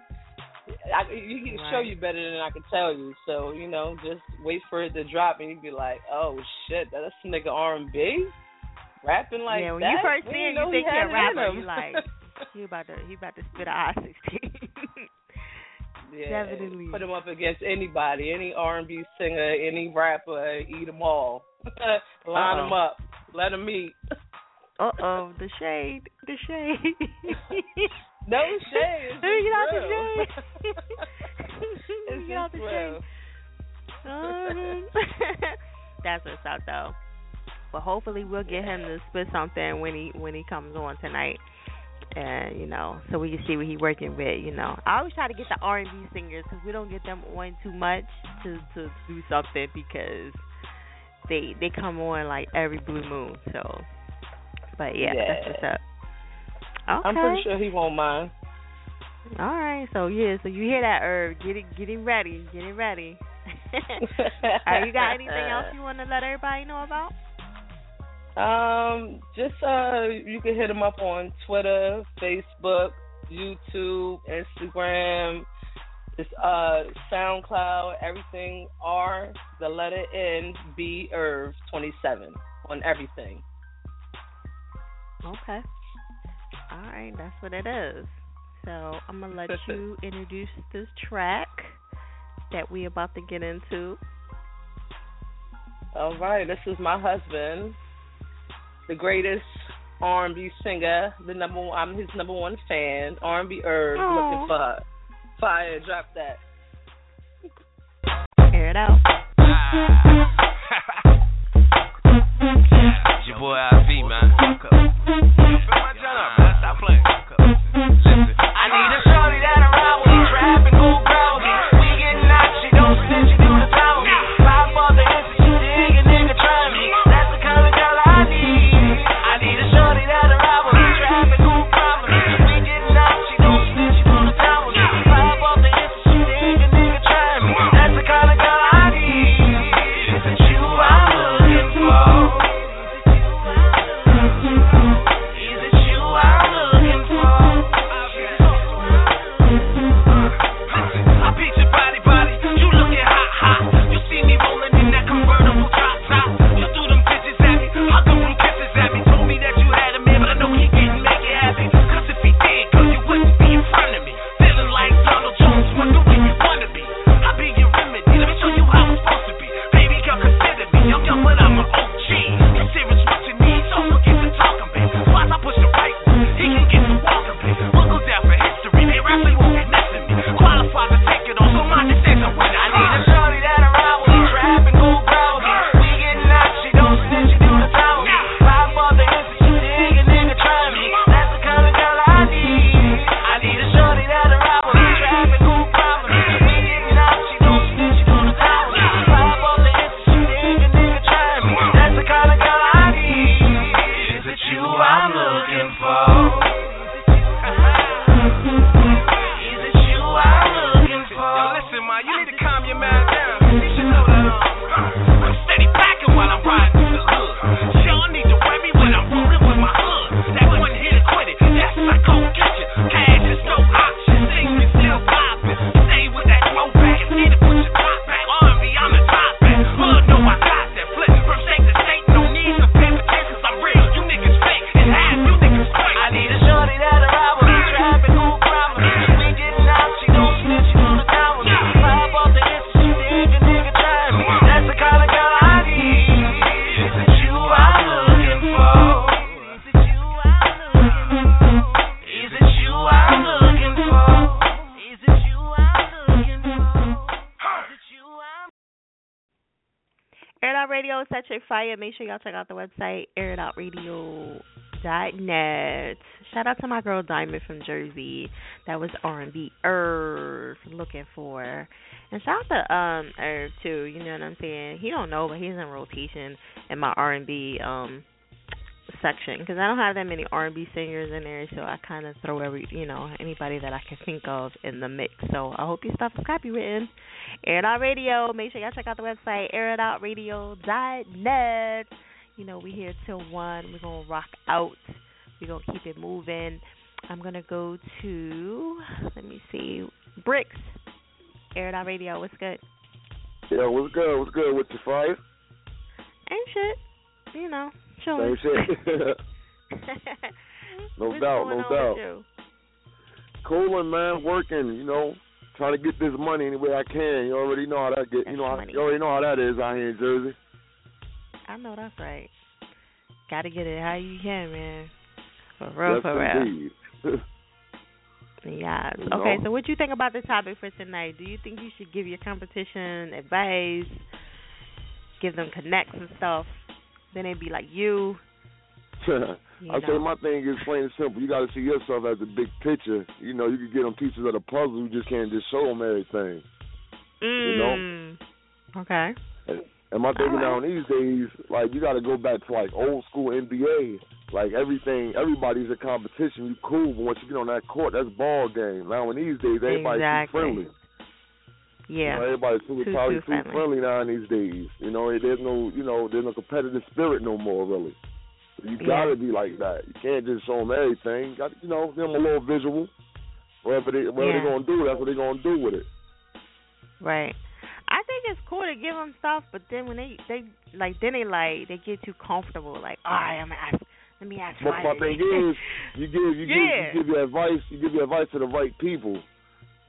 Speaker 23: I, he can show you better than I can tell you. So you know, just wait for it to drop, and you'd be like, "Oh shit, that's a nigga R and B, rapping like
Speaker 2: yeah, when
Speaker 23: that."
Speaker 2: you first see him, you think
Speaker 23: he
Speaker 2: he a
Speaker 23: had it in
Speaker 2: rapper. You like, he about to he about to spit a I sixteen.
Speaker 23: yeah,
Speaker 2: definitely.
Speaker 23: put him up against anybody, any R and B singer, any rapper, eat them all, line them up, let them meet.
Speaker 2: Uh oh, the shade, the shade.
Speaker 23: No shade.
Speaker 2: Let me get out the shade. Let me get out the
Speaker 23: real.
Speaker 2: shade. Um, That's what's up though. But hopefully we'll get him to spit something when he when he comes on tonight. And you know, so we can see what he's working with. You know, I always try to get the R and B singers because we don't get them on too much to to do something because they they come on like every blue moon. So, but yeah, that's what's up. Okay.
Speaker 23: I'm pretty sure he won't mind.
Speaker 2: All right, so yeah, so you hear that, Herb? Get it, get it ready, get it ready. Right, you got anything else you want to let everybody know about?
Speaker 23: Um, just uh, you can hit him up on Twitter, Facebook, YouTube, Instagram, it's uh SoundCloud, everything R the letter N B Irv twenty seven on everything.
Speaker 2: Okay. All right, that's what it is. So I'm gonna let you introduce this track that we about to get into.
Speaker 23: All right, this is my husband, the greatest R&B singer, the number one, I'm his number one fan. R&B Irv,
Speaker 2: Aw.
Speaker 23: looking for fire. Drop that.
Speaker 2: Air it out.
Speaker 24: It's your boy IV, man.
Speaker 2: Such a fire. Make sure y'all check out the website, airitoutradio.net. Shout out to my girl Diamond from Jersey. That was R&B Irv looking for. And shout out to um Irv too. You know what I'm saying? He don't know, but he's in rotation in my R&B um section because I don't have that many R&B singers in there, so I kind of throw every, you know, anybody that I can think of in the mix. So I hope your stuff is copywritten. Air It Out Radio. Make sure y'all check out the website airitoutradio.net. You know, we here till one. We're gonna rock out. We're gonna keep it moving. I'm gonna go to let me see Bricks. Air It Out Radio. What's good?
Speaker 25: Yeah, what's good? What's good with you, Five?
Speaker 2: Ain't shit. You know,
Speaker 25: Same shit. no
Speaker 2: What's
Speaker 25: doubt, no doubt. Cooling, man, working, you know, trying to get this money any way I can. You already know how that get. You know, how, you already know how that is out here in Jersey.
Speaker 2: I know that's right. Gotta get it how you can, man. For real,
Speaker 25: yes,
Speaker 2: for real.
Speaker 25: indeed.
Speaker 2: Yeah.
Speaker 25: You
Speaker 2: Okay,
Speaker 25: know?
Speaker 2: so what do you think about the topic for tonight? Do you think you should give your competition advice, give them connects and stuff? Then they'd be like you. You
Speaker 25: I say my thing is plain and simple. You got to see yourself as a big picture. You know, you can get them pieces of the puzzle. You just can't just show them everything. You know?
Speaker 2: Mm. Okay.
Speaker 25: And, and my thinking now these days, like you got to go back to like old school NBA. Like everything, everybody's a competition. You cool, but once you get on that court, that's ball game. Now in these days, everybody's
Speaker 2: Exactly.
Speaker 25: friendly.
Speaker 2: Yeah.
Speaker 25: You know, everybody's too,
Speaker 2: Too-
Speaker 25: probably
Speaker 2: too friendly.
Speaker 25: friendly now in these days. You know, there's no, you know, there's no competitive spirit no more really. So you
Speaker 2: Yeah.
Speaker 25: gotta be like that. You can't just show them everything. You got, to, you know, give them a little visual. Whatever they, whatever
Speaker 2: Yeah.
Speaker 25: they gonna do, that's what they're gonna do with it.
Speaker 2: Right. I think it's cool to give them stuff, but then when they they like then they like they get too comfortable. Like, all right, I'm gonna ask. Let me ask
Speaker 25: But my thing is, you give you give you give your advice. You give your advice to the right people.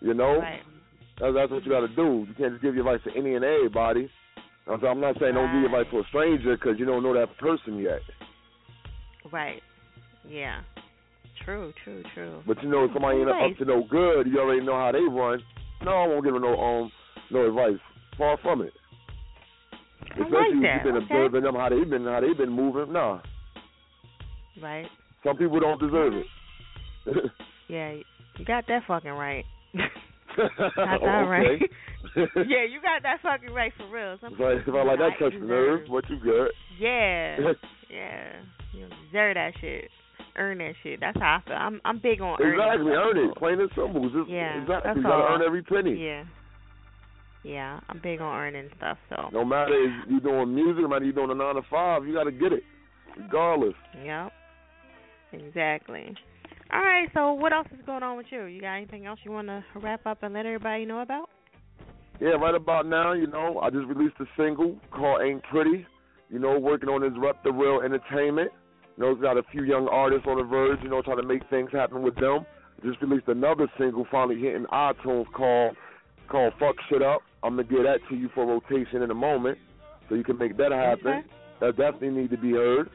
Speaker 25: You know,
Speaker 2: Right.
Speaker 25: That's, that's what you got to do. You can't just give your advice to any and everybody. I'm I'm not saying don't give your advice to a stranger because you don't know that person yet.
Speaker 2: Right. Yeah. True. True. True.
Speaker 25: But you know, if somebody ain't up to no good, you already know how they run. No, I won't give them no um no advice. Far from it.
Speaker 2: I
Speaker 25: Especially
Speaker 2: like
Speaker 25: if
Speaker 2: that.
Speaker 25: you've been
Speaker 2: Okay.
Speaker 25: observing them how they've been how they've been moving. Nah,
Speaker 2: Right.
Speaker 25: some people don't deserve it.
Speaker 2: Yeah. You got that fucking right.
Speaker 25: Got
Speaker 2: that right. yeah, you got that fucking right for real. Some
Speaker 25: If I, if I like that touch the nerve, what you got?
Speaker 2: Yeah. yeah. You deserve that shit. Earn that shit. That's how I feel. I'm I'm big on earning.
Speaker 25: Exactly, earn it. Plain and simple. Just,
Speaker 2: Yeah,
Speaker 25: exactly.
Speaker 2: that's
Speaker 25: You gotta
Speaker 2: all.
Speaker 25: earn every penny.
Speaker 2: Yeah. Yeah, I'm big on earning stuff. So.
Speaker 25: No matter if you doing music, no matter you doing a nine to five, you gotta get it, regardless.
Speaker 2: Yep. Exactly. All right. So what else is going on with you? You got anything else you want to wrap up and let everybody know about?
Speaker 25: Yeah, right about now, you know, I just released a single called Ain't Pretty. You know, working on his Rep the Real Entertainment. You know, it's got a few young artists on the verge, you know, trying to make things happen with them. Just released another single finally hitting iTunes called called Fuck Shit Up. I'm gonna get that to you for rotation in a moment. So you can make that happen. That definitely need to be heard.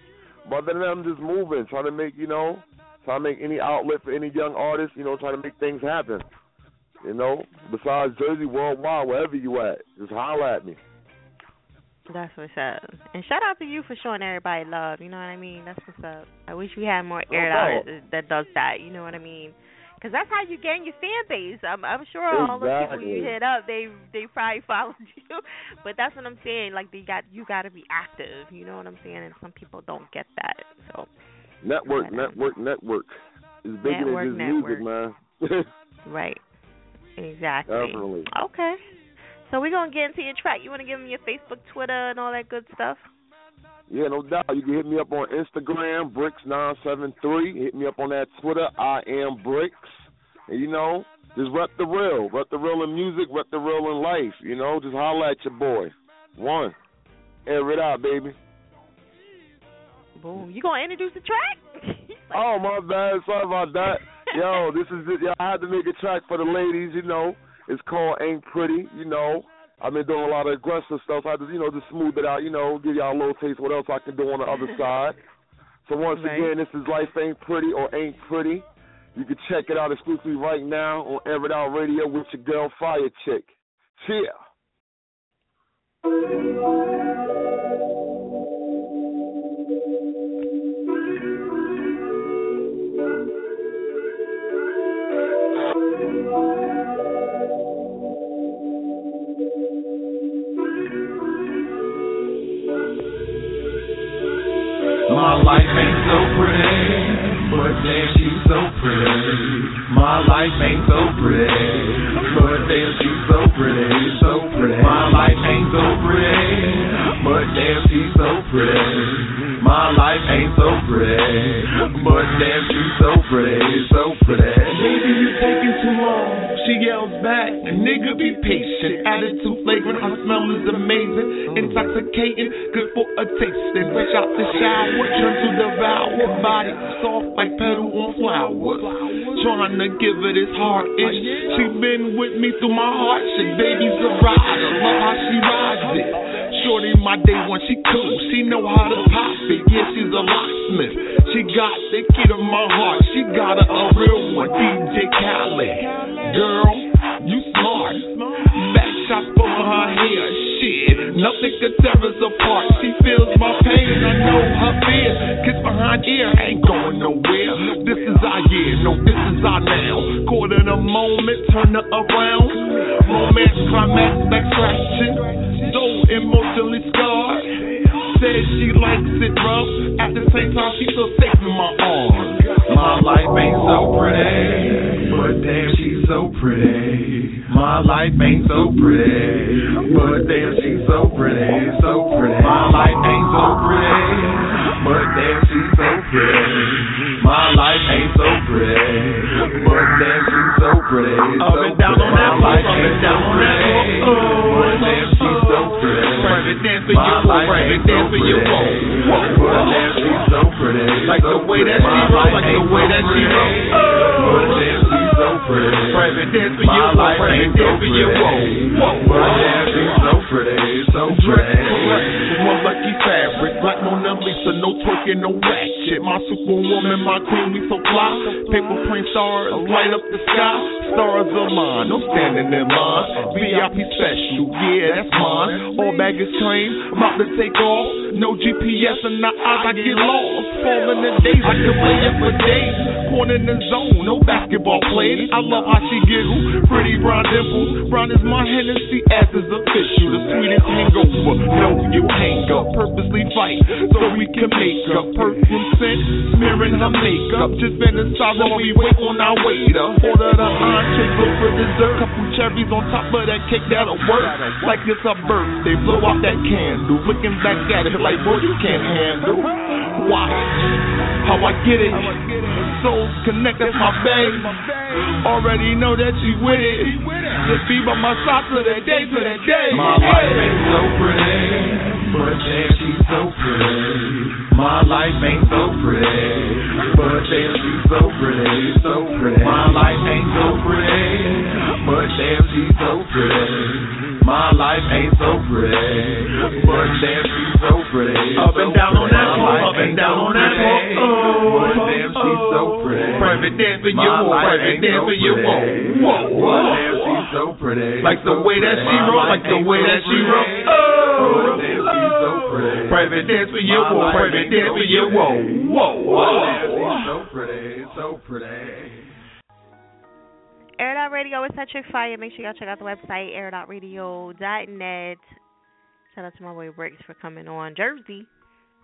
Speaker 25: But that, I'm just moving, trying to make, you know, trying to make any outlet for any young artist, you know, trying to make things happen. You know, besides Jersey, worldwide, wherever you at, just holler at me.
Speaker 2: That's what's up. And shout out to you for showing everybody love. You know what I mean? That's what's up. I wish we had more air artists that does that. You know what I mean? Because that's how you gain your fan base. I'm I'm sure all the people you hit up, they they probably followed you. But that's what I'm saying. Like they got you got to be active. You know what I'm saying? And some people don't get that. So
Speaker 25: Network, network, network. It's bigger
Speaker 2: Network,
Speaker 25: than just music, man.
Speaker 2: right, exactly.
Speaker 25: Definitely.
Speaker 2: Okay. So we're gonna get into your track. You want to give them your Facebook, Twitter, and all that good stuff?
Speaker 25: Yeah, no doubt. You can hit me up on Instagram, Bricks973. Hit me up on that Twitter, I am Bricks. And you know, just rep the real. Rep the real in music, rep the real in life. You know, just holla at your boy. One. Air it out, baby.
Speaker 2: Boom. You gonna introduce the track?
Speaker 25: Oh my bad, sorry about that. Yo, this is it. Yo, I had to make a track for the ladies, you know. It's called Ain't Pretty, you know. I've been doing a lot of aggressive stuff. I had to, you know, just smooth it out, you know, give y'all a little taste of what else I can do on the other side. So once
Speaker 2: Right.
Speaker 25: again, this is Life Ain't Pretty or Ain't Pretty. You can check it out exclusively right now on Air It Out Radio with your girl Fire Chick. Cheer.
Speaker 26: So pretty, but damn, she's so pretty. My life ain't so pretty, but damn, she's so pretty, so pretty. My life ain't so pretty, but damn, she's so pretty. My life ain't so pretty, but damn, she's so pretty, so pretty. She yells back, nigga, be patient. Attitude flagrant, her smell is amazing, intoxicating, good for a taste. tasting. Fresh out the shower, turn to devour. Body soft like petal on flowers. Trying to give it his heart itch. She been with me through my hardship. Baby's a rider, love how she rides it. Shorty, my day one, she cool. She know how to pop it. Yeah, she's a locksmith. She got the key to my heart. She got a, a real one, DJ Khaled. Girl, you smart. Back shot for her hair. Shit, nothing could tear us apart. She feels my pain. I know her fear. Kiss behind ear ain't going nowhere. This is our year. No, this is our now. Caught in a moment, turn her around. Romance, climax, back scratching. So emotionally scarred. Said she likes it rough. At the same time, she still safe in my arms. My life ain't so pretty, but damn, she's so pretty. My life ain't so pretty, but damn, she's so pretty, so pretty. My life ain't so pretty, but damn, she's so pretty. My life ain't so pretty, but damn, she's so pretty, so pretty. My life ain't so pretty, but damn, she's so pretty.
Speaker 27: Private dance for you, private dance
Speaker 26: so
Speaker 27: for you,
Speaker 26: pretty,
Speaker 27: whoa, whoa,
Speaker 26: she's so pretty.
Speaker 27: Like the way that she roll, like the way that she roll.
Speaker 26: So pretty.
Speaker 27: Private dance for you, whoa, private dance for you, whoa, whoa,
Speaker 26: But damn, she's so pretty, so pretty.
Speaker 27: One lucky fabric, black Mona Lisa, no twerking, no ratchet. My superwoman, my queen, we so fly. Paper print stars light up the sky. Stars of mine, no standing in line. VIP special, yeah, that's mine. All baggage claim, about to take off. No GPS in the eyes, I get lost. Falling the days, I can play it for days. Corn in the zone, no basketball played. I love how she giggle, pretty brown dimples. Brown is my Hennessy, ass is official. The sweetest hangover, no, you hang up. Purposely fight, so we can make up. Perfume scent, smearing her makeup. Just fantasize while we wait on our waiter. Order the entree, go for dessert. Couple cherries on top of that cake, that'll work. Like it's a birthday, blow out that candle. Looking back at it like, boy, you can't handle. Watch how I get it. Souls connect, that's my babe. Already know that she with it. Just be by my side to that day, to that day.
Speaker 26: My life ain't so pretty, but damn, she's so pretty. My life ain't so pretty, but damn, she's so pretty, so pretty. My life ain't so pretty, but damn, she's so pretty. My life ain't so pretty, but damn, she's so pretty.
Speaker 27: Up and down on that
Speaker 26: My
Speaker 27: pole, up and down on that pole.
Speaker 26: pretty, But oh, damn, she's so oh. pretty.
Speaker 27: Private dance for you,
Speaker 26: My
Speaker 27: private
Speaker 26: ain't
Speaker 27: dance for you, whoa, whoa, whoa.
Speaker 26: damn, she's so pretty.
Speaker 27: Like the way that she
Speaker 26: My
Speaker 27: roll, like the way that she
Speaker 26: pretty.
Speaker 27: roll. Oh.
Speaker 26: damn, she's so oh. pretty.
Speaker 27: Private dance for you,
Speaker 26: My
Speaker 27: private
Speaker 26: ain't
Speaker 27: dance for you,
Speaker 26: pretty.
Speaker 27: whoa, whoa,
Speaker 26: damn,
Speaker 27: whoa.
Speaker 26: she's so pretty, so pretty.
Speaker 2: Air It Radio is such a fire. Make sure y'all check out the website, airitoutradio.net. Shout out to my boy Bricks for coming on Jersey.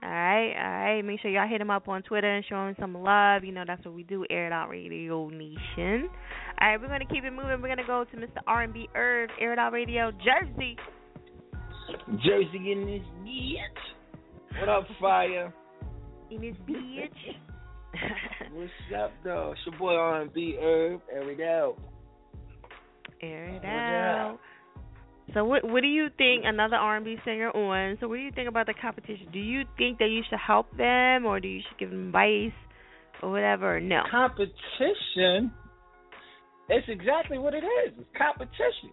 Speaker 2: All right, all right. Make sure y'all hit him up on Twitter and show him some love. You know that's what we do, Air It Out Radio Nation. All right, we're gonna keep it moving. We're gonna go to Mr. R&B Irv, Air It Out Radio, Jersey.
Speaker 22: Jersey in this bitch. What up, fire?
Speaker 2: In this bitch.
Speaker 22: What's up, though? It's your boy R&B Irv. Every day.
Speaker 2: Air it out. So what what do you think? Another R&B singer on. So what do you think about the competition? Do you think that you should help them, or do you should give them advice, or whatever? No.
Speaker 22: Competition. It's exactly what it is. It's competition.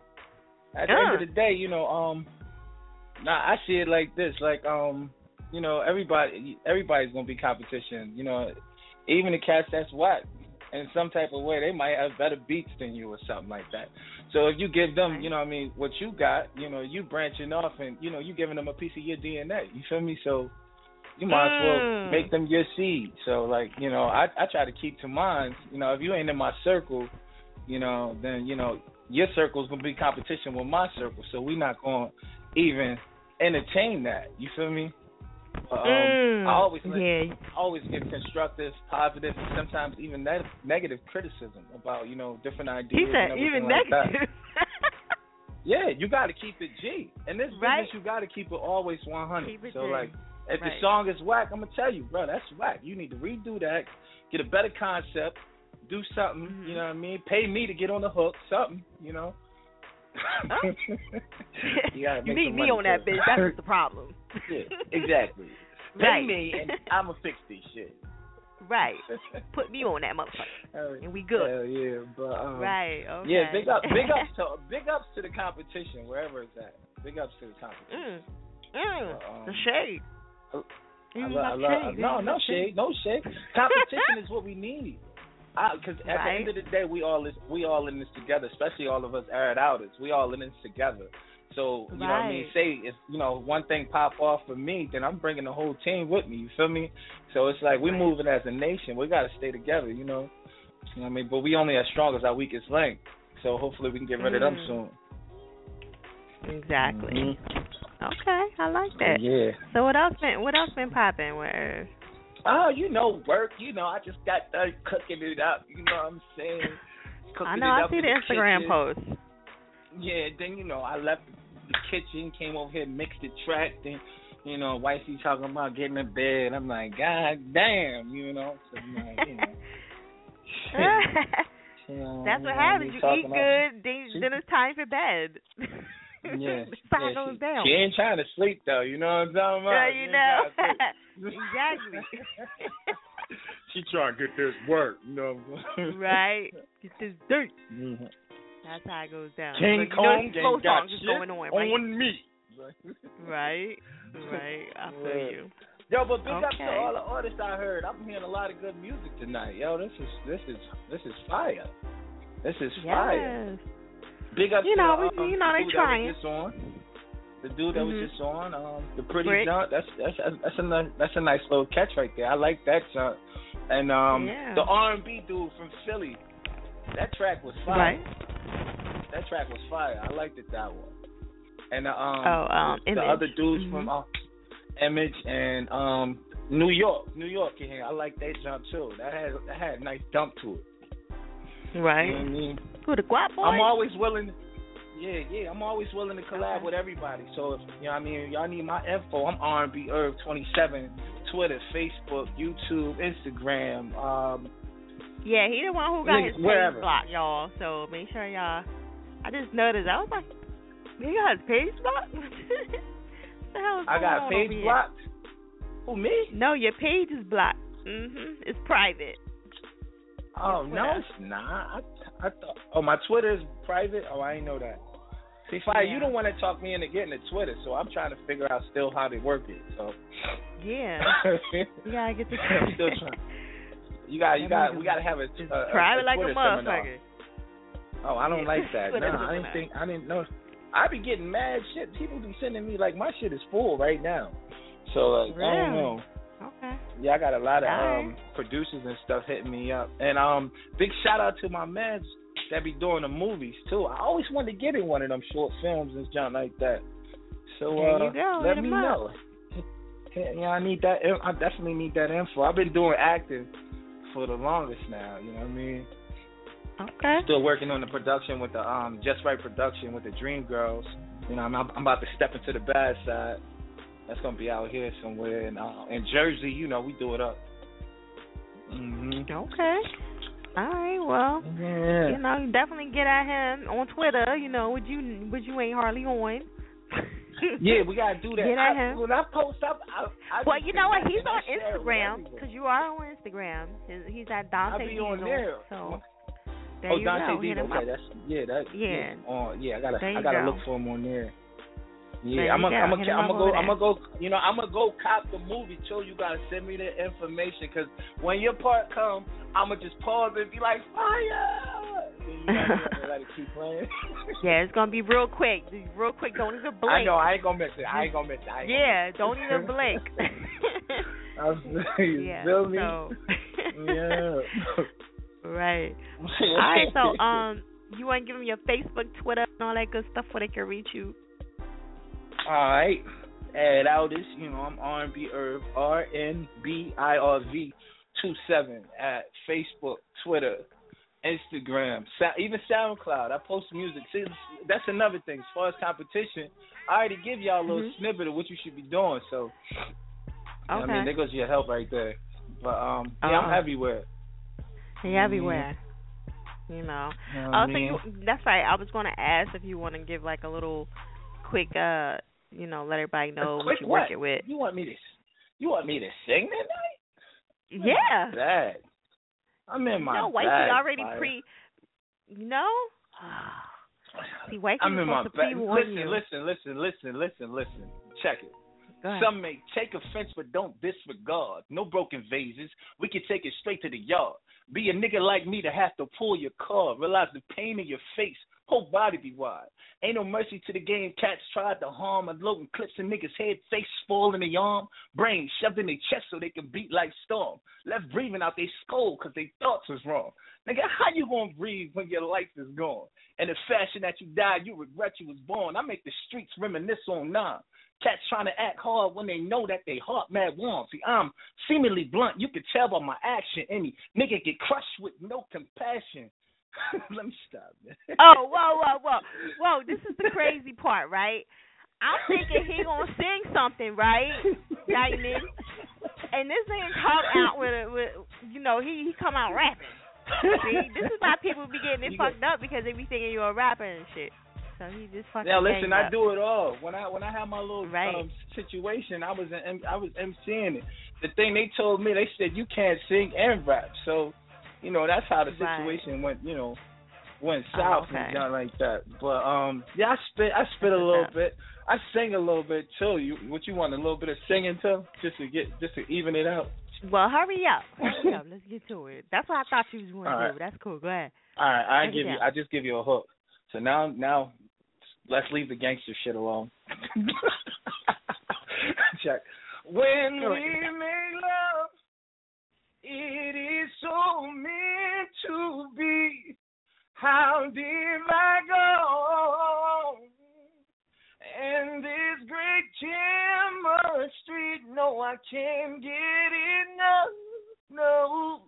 Speaker 22: At the end of the day, you know, um, nah, I see it like this. Like, um, you know, everybody, everybody's gonna be competition. You know, even the cats that's whack. In some type of way, they might have better beats than you or something like that. So if you give them, you know, what I mean, what you got, you know, you branching off and you know, you giving them a piece of your DNA. You feel me? So you might as well
Speaker 2: Mm.
Speaker 22: make them your seed. So like, you know, I I try to keep to mine. You know, if you ain't in my circle, you know, then you know your circle's gonna be competition with my circle. So we not gonna even entertain that. You feel me? Um,
Speaker 2: Mm,
Speaker 22: I always
Speaker 2: yeah.
Speaker 22: I always give constructive, positive, and sometimes even ne- negative criticism about you know different ideas.
Speaker 2: He said
Speaker 22: and
Speaker 2: even
Speaker 22: like
Speaker 2: negative.
Speaker 22: Yeah, you got to keep it G. In this
Speaker 2: Right.
Speaker 22: business, you got to keep it always 100.
Speaker 2: Keep it
Speaker 22: so
Speaker 2: G.
Speaker 22: like, if
Speaker 2: Right.
Speaker 22: the song is whack, I'm gonna tell you, bro, that's whack. You need to redo that, get a better concept, do something.
Speaker 2: Mm-hmm.
Speaker 22: You know what I mean? Pay me to get on the hook, something. You know. you
Speaker 2: you need me on that bitch. That's the problem.
Speaker 22: Yeah, exactly.
Speaker 2: Right.
Speaker 22: me, and I'ma fix this shit.
Speaker 2: Right. Put me on that motherfucker, and we good.
Speaker 22: Hell yeah, but um,
Speaker 2: Right. Okay.
Speaker 22: Yeah, big up, big ups to big ups to the competition wherever it's at. Big ups to the competition.
Speaker 2: Mm. Mm.
Speaker 22: Um,
Speaker 2: the shade.
Speaker 22: I
Speaker 2: Mm,
Speaker 22: love, I
Speaker 2: about
Speaker 22: love,
Speaker 2: shade.
Speaker 22: no, no shade, no shade. Competition is what we need. Because at the end of the day, we all is, we all in this together. Especially all of us aired outers. We all in this together. So you know, what I mean, say if you know one thing pop off for me, then I'm bringing the whole team with me. You feel me? So it's like we're
Speaker 2: Right.
Speaker 22: moving as a nation. We got to stay together. You know. You know what I mean? But we only as strong as our weakest link. So hopefully we can get rid of them
Speaker 2: Mm.
Speaker 22: soon.
Speaker 2: Exactly.
Speaker 22: Mhm.
Speaker 2: Okay, I like that.
Speaker 22: Yeah.
Speaker 2: So what else been what else been popping? Where
Speaker 22: Oh, you know, work. You know, I just got done cooking it up. You know what I'm saying? Cooking
Speaker 2: I know I see
Speaker 22: in
Speaker 2: the Instagram
Speaker 22: kitchen.
Speaker 2: post.
Speaker 22: Yeah, then you know, I left the kitchen, came over here, mixed the track. Then, you know, wifey talking about getting in bed. I'm like, God damn, you know. So I'm like, you know. you know,
Speaker 2: That's what happens. You eat good, then, then it's time for bed.
Speaker 22: Yeah, yeah, she,
Speaker 2: down.
Speaker 22: she ain't trying to sleep though. You know what I'm talking about?
Speaker 2: Yeah, you
Speaker 22: ain't
Speaker 2: know.
Speaker 22: trying to sleep.
Speaker 2: exactly.
Speaker 22: she trying to get this work. You know. what I'm saying?
Speaker 2: right. Get this dirt.
Speaker 22: Mhm.
Speaker 2: That's how it goes down.
Speaker 22: King
Speaker 2: Look, you know,
Speaker 22: Kong
Speaker 2: slow
Speaker 22: ain't got shit
Speaker 2: going on, right?
Speaker 22: on me.
Speaker 2: Right. Right. I feel
Speaker 22: Yeah.
Speaker 2: you.
Speaker 22: Yo, but big ups to all the artists I heard. I'm hearing a lot of good music tonight. Yo, this is this is this is fire. This is fire.
Speaker 2: Yes.
Speaker 22: Big ups
Speaker 2: You
Speaker 22: to
Speaker 2: know,
Speaker 22: um,
Speaker 2: you know, they trying.
Speaker 22: That was just on. The dude that
Speaker 2: Mhm.
Speaker 22: was just on, um, the pretty
Speaker 2: Rick.
Speaker 22: junk. That's that's that's a that's a nice little catch right there. I like that junk. And um,
Speaker 2: Yeah.
Speaker 22: the R&B dude from Philly. That track was fire.
Speaker 2: Right.
Speaker 22: That track was fire. I liked it that one. And uh, um,
Speaker 2: Oh, um,
Speaker 22: the, the other dudes
Speaker 2: Mhm.
Speaker 22: from uh, Image and um, New York, New York in here. I like that jump too. That had that had a nice dump to it.
Speaker 2: Right.
Speaker 22: You know I mean?
Speaker 2: Who the guap boy?
Speaker 22: I'm always willing. Yeah, yeah. I'm always willing to collab with everybody. So if you know, what I mean, y'all need my info. I'm R&B Irv 27, Twitter, Facebook, YouTube, Instagram. Um,
Speaker 2: Yeah, he the one who got his page blocked, y'all. So make sure y'all. I just noticed. I was like, you got his page blocked. what the hell is
Speaker 22: I got page blocked. Who me?
Speaker 2: No, your page is blocked. Mhm. It's private.
Speaker 22: Oh no, it's not. I, I thought. Oh, my Twitter is private. Oh, I didn't know that. See, Fire,
Speaker 2: Yeah.
Speaker 22: you don't want to talk me into getting a Twitter, so I'm trying to figure out still how to work it. So.
Speaker 2: Yeah. you gotta get the.
Speaker 22: I'm still trying. You got, you got, we got to have a, a,
Speaker 2: private
Speaker 22: a
Speaker 2: like a motherfucker.
Speaker 22: Oh, I don't
Speaker 2: Yeah.
Speaker 22: like that. No, I didn't think. I didn't know. I be getting mad shit. People be sending me like my shit is full right now. So like I don't know.
Speaker 2: Okay.
Speaker 22: Yeah, I got a lot of um producers and stuff hitting me up. And um big shout out to my mans that be doing the movies too. I always wanted to get in one of them short films and junk like that. So uh
Speaker 2: go.
Speaker 22: let me
Speaker 2: up.
Speaker 22: know. Yeah, I need that I definitely need that info. I've been doing acting for the longest now, you know what I mean?
Speaker 2: Okay.
Speaker 22: Still working on the production with the um Just Right production with the Dream Girls. You know, I'm I'm about to step into the bad side. That's gonna be out here somewhere in uh, in Jersey. You know, we do it up. Mhm.
Speaker 2: Okay. All right. Well,
Speaker 22: Yeah.
Speaker 2: you know, you definitely get at him on Twitter. You know, would you would you ain't hardly on.
Speaker 22: Yeah, we gotta do that.
Speaker 2: Get at
Speaker 22: I,
Speaker 2: him.
Speaker 22: when I post up, I, I
Speaker 2: Well, you know what? He's on
Speaker 22: I share it with
Speaker 2: Instagram because you are on Instagram. He's, he's at Dante
Speaker 22: I'll be on
Speaker 2: Diesel,
Speaker 22: there.
Speaker 2: So there
Speaker 22: oh,
Speaker 2: you
Speaker 22: Dante Dito. Okay, that's yeah, that
Speaker 2: Yeah.
Speaker 22: Oh, yeah, I gotta I gotta
Speaker 2: go.
Speaker 22: look for him on there. Yeah, I'm gonna I'm gonna I'm gonna go I'm gonna go you know I'm gonna go cop the movie too. You gotta send me the information because when your part come, I'm gonna just pause and be like fire. And you gotta let it keep playing.
Speaker 2: Yeah, it's gonna be real quick. Real quick. Don't even blink.
Speaker 22: I know I ain't gonna miss it. I ain't gonna miss it. Ain't
Speaker 2: Yeah,
Speaker 22: gonna
Speaker 2: don't even blink.
Speaker 22: I'm you
Speaker 2: yeah.
Speaker 22: feel me?
Speaker 2: So.
Speaker 22: yeah.
Speaker 2: Right. All right. So, um, you want to give them your Facebook, Twitter, and all that good stuff where they can reach you?
Speaker 22: All right. Add Outers. You know, I'm R&B Irv, R N B I R V two seven at Facebook, Twitter, Instagram, even SoundCloud. I post music. See, that's another thing. As far as competition, I already give y'all a little
Speaker 2: Mhm.
Speaker 22: snippet of what you should be doing. So, I mean, there goes your help right there. But um, yeah,
Speaker 2: Uh-uh.
Speaker 22: I'm everywhere.
Speaker 2: He everywhere. You know.
Speaker 22: You know what
Speaker 2: Oh,
Speaker 22: I
Speaker 2: so you, that's right. I was going to ask if you want to give like a little quick, uh, you know, let everybody know what you're
Speaker 22: what?
Speaker 2: working with.
Speaker 22: You want me to? You want me to sing tonight?
Speaker 2: Yeah.
Speaker 22: Bag. I'm in my
Speaker 2: no, wifey
Speaker 22: bag,
Speaker 2: already
Speaker 22: Fire.
Speaker 2: pre. You know. See, wifey
Speaker 22: I'm
Speaker 2: was
Speaker 22: in my
Speaker 2: supposed to
Speaker 22: bag.
Speaker 2: pre-warn
Speaker 22: Listen,
Speaker 2: you.
Speaker 22: listen, listen, listen, listen, listen. Check it. Some may take offense, but don't disregard. No broken vases. We can take it straight to the yard. Be a nigga like me to have to pull your car. Realize the pain in your face. Whole body be wide. Ain't no mercy to the game. Cats tried to harm. Unloading clips in niggas' head. Face fall in the arm. Brain shoved in their chest so they can beat like storm. Left breathing out their skull because they thoughts was wrong. Nigga, how you gonna breathe when your life is gone? And the fashion that you died, you regret you was born. I make the streets reminisce on nine. Cats trying to act hard when they know that they heart mad warm. See, I'm seemingly blunt. You can tell by my action. Any nigga get crushed with no compassion. Let me stop.
Speaker 2: Oh, whoa, whoa, whoa, whoa! This is the crazy part, right? I'm thinking he gonna sing something, right, Diamond? And this nigga come out with a, with, you know, he he come out rapping. See, this is why people be getting it fucked up because they be thinking you're a rapper and shit. So he just fucking.
Speaker 22: Now listen, I
Speaker 2: up.
Speaker 22: do it all. When I when I had my little
Speaker 2: Right.
Speaker 22: um, situation, I was in, I was MCing it. The thing they told me, they said you can't sing and rap. So, you know, that's how the
Speaker 2: Right.
Speaker 22: situation went. You know, went
Speaker 2: Oh,
Speaker 22: south
Speaker 2: okay.
Speaker 22: and got like that. But um, yeah, I spit I spit a little bit. I sing a little bit too. You what you want a little bit of singing too, just to get just to even it out.
Speaker 2: Well, hurry up, hurry up. Let's get to it. That's what I thought you was going to do.
Speaker 22: right.
Speaker 2: But that's cool. Go ahead.
Speaker 22: All right, I give you. I just give you a hook. So now, now, let's leave the gangster shit alone. Check. When we make love, it is so meant to be. How deep I go, and this great chemistry, no, I can't get enough. No,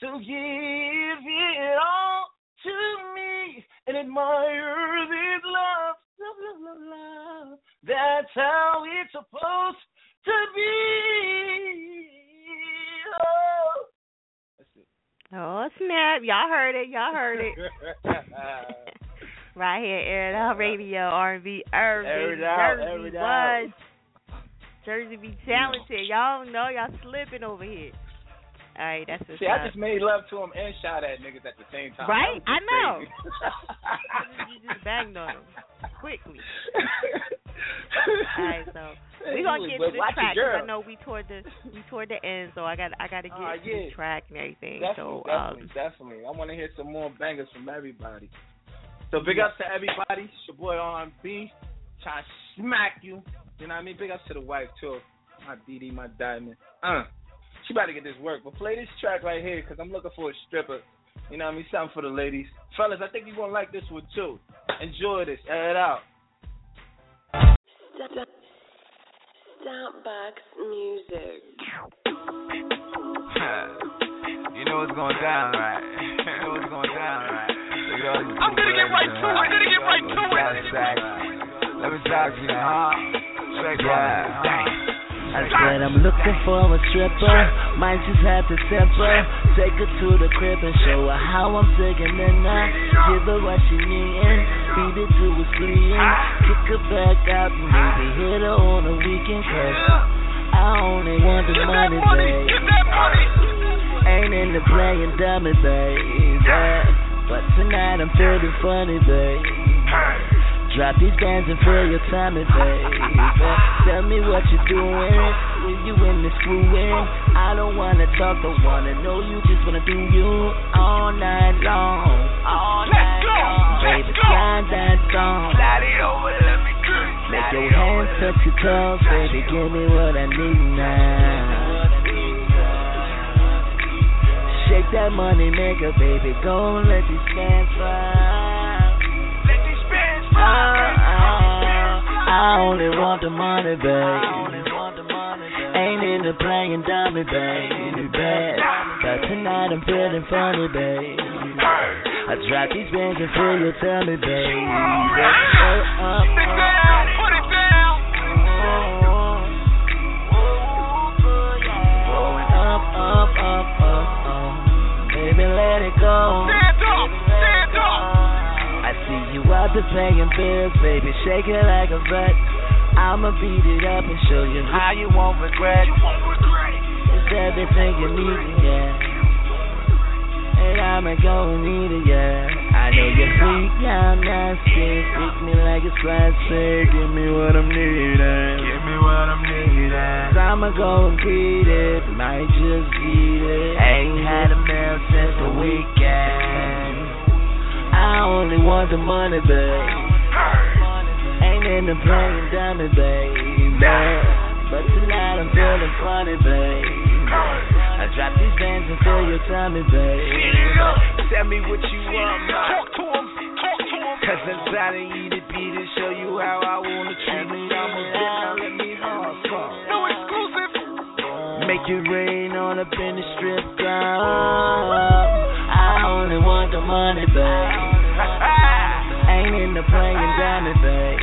Speaker 22: to give it all to me and admire this love, love, love, love, love. That's how it's supposed to be. Oh
Speaker 2: snap! Y'all heard it. Y'all heard it. right here, Air It Out Radio, R&B,
Speaker 22: Air it out,
Speaker 2: Jersey
Speaker 22: air it out.
Speaker 2: was. Jersey be talented. Y'all know y'all slipping over here. All right, that's what's
Speaker 22: See, I just made love to him and shot at niggas at the same time.
Speaker 2: Right? I know. you just banged on him quickly. All right, so we gonna get to the track
Speaker 22: your
Speaker 2: 'cause I know we toward the we toward the end, so I got I got to get
Speaker 22: Ah,
Speaker 2: to the track and everything.
Speaker 22: Definitely,
Speaker 2: so um,
Speaker 22: definitely, definitely. I want to hear some more bangers from everybody. So big ups to everybody. It's your boy R&B, trying to smack you. You know what I mean? Big ups to the wife too. My DD, my diamond. Uh, she about to get this work. But play this track right here because I'm looking for a stripper. You know what I mean? Something for the ladies. Fellas, I think you're gonna like this one too. Enjoy this. Air it out.
Speaker 4: Soundbox music.
Speaker 28: you know what's going down, right? you know what's going down, right?
Speaker 10: I'm gonna get right to it. I'm gonna get right to it.
Speaker 28: Let me talk to you, huh? Check yeah.
Speaker 24: I said I'm looking for a stripper. Might just have to temper. Take her to the crib and show her how I'm taking her now. Give her what she needin'. Feed it to her sleeping. Kick her back out and maybe hit her on the weekend. Cause I only want the money, babe. Ain't into playing dummy, babe. But tonight I'm feeling funny, babe. Drop these bands and fill your tummy, baby. Tell me what you're doing. When you in the screwing, I don't wanna talk, don't wanna know you. Just wanna do you all night long. All night long. Baby, slide that song. Slide it over, let me cook. Make your hands touch your toes, baby. Give me what I need now. Shake that money maker, baby. Go and let these fans fly. Oh, only want the money, babe. Ain't into playing dummy, baby. But tonight I'm feeling funny, babe. I drop these bands and feel your tummy, babe. Up, up, up, up, up. Baby, let it go. You out there paying bills, baby, shake it like a vet. I'ma beat it up and show you how you won't regret. It's everything you need, yeah. And I'ma go and need it, yeah. I know you're freak, yeah, I'm nasty. Freak me like it's plastic. Give me what I'm needing. Give me what I'm needing. Cause I'ma go and beat it. Might just beat it. Ain't had a meal since the weekend. I only want the money, babe. Ain't into playing dummy, babe. But tonight I'm feeling funny, babe. I drop these bands and fill your tummy, babe.
Speaker 25: Tell me what you want, man. Talk to him. Talk to him.
Speaker 24: Cause I'm trying to eat it, beat it, show you how I wanna treat me. I'm a now let me hustle.
Speaker 25: No exclusive.
Speaker 24: Make it rain on up in the strip club. I only want the money, babe. Ain't into playing dummy, babe.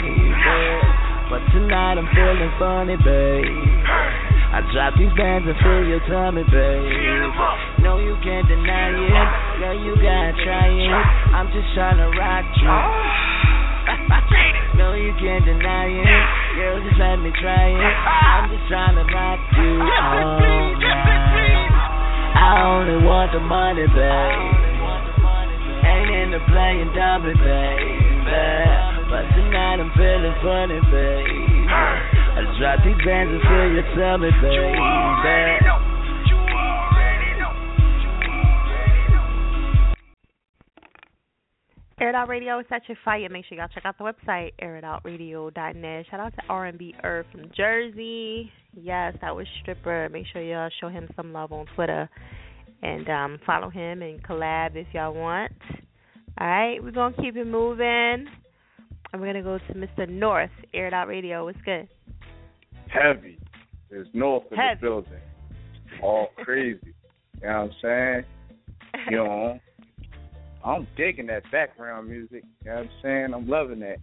Speaker 24: But tonight I'm feeling funny, babe. I drop these bands and fill your tummy, babe. No, you can't deny it. Girl, you gotta try it. I'm just trying to rock you. no, you can't deny it. Girl, just let me try it. I'm just trying to rock you. all night. I only want the money, babe. Ain't into playing dummy, babe. But tonight I'm feeling funny, babe. I drop these bands and fill your tummy, babe.
Speaker 2: Air It Out Radio is such a fire. Make sure y'all check out the website, airitoutradio.net. Shout out to R&B Irv from Jersey. Yes, that was Stripper. Make sure y'all show him some love on Twitter and um, follow him and collab if y'all want. All right, we're going to keep it moving. And we're going to go to Mr. North, Air It Out Radio. What's good?
Speaker 15: heavy. There's north in
Speaker 2: Heavy.
Speaker 15: the building. All crazy. You know what I'm saying? You know, I'm digging that background music. You know what I'm saying? I'm loving that.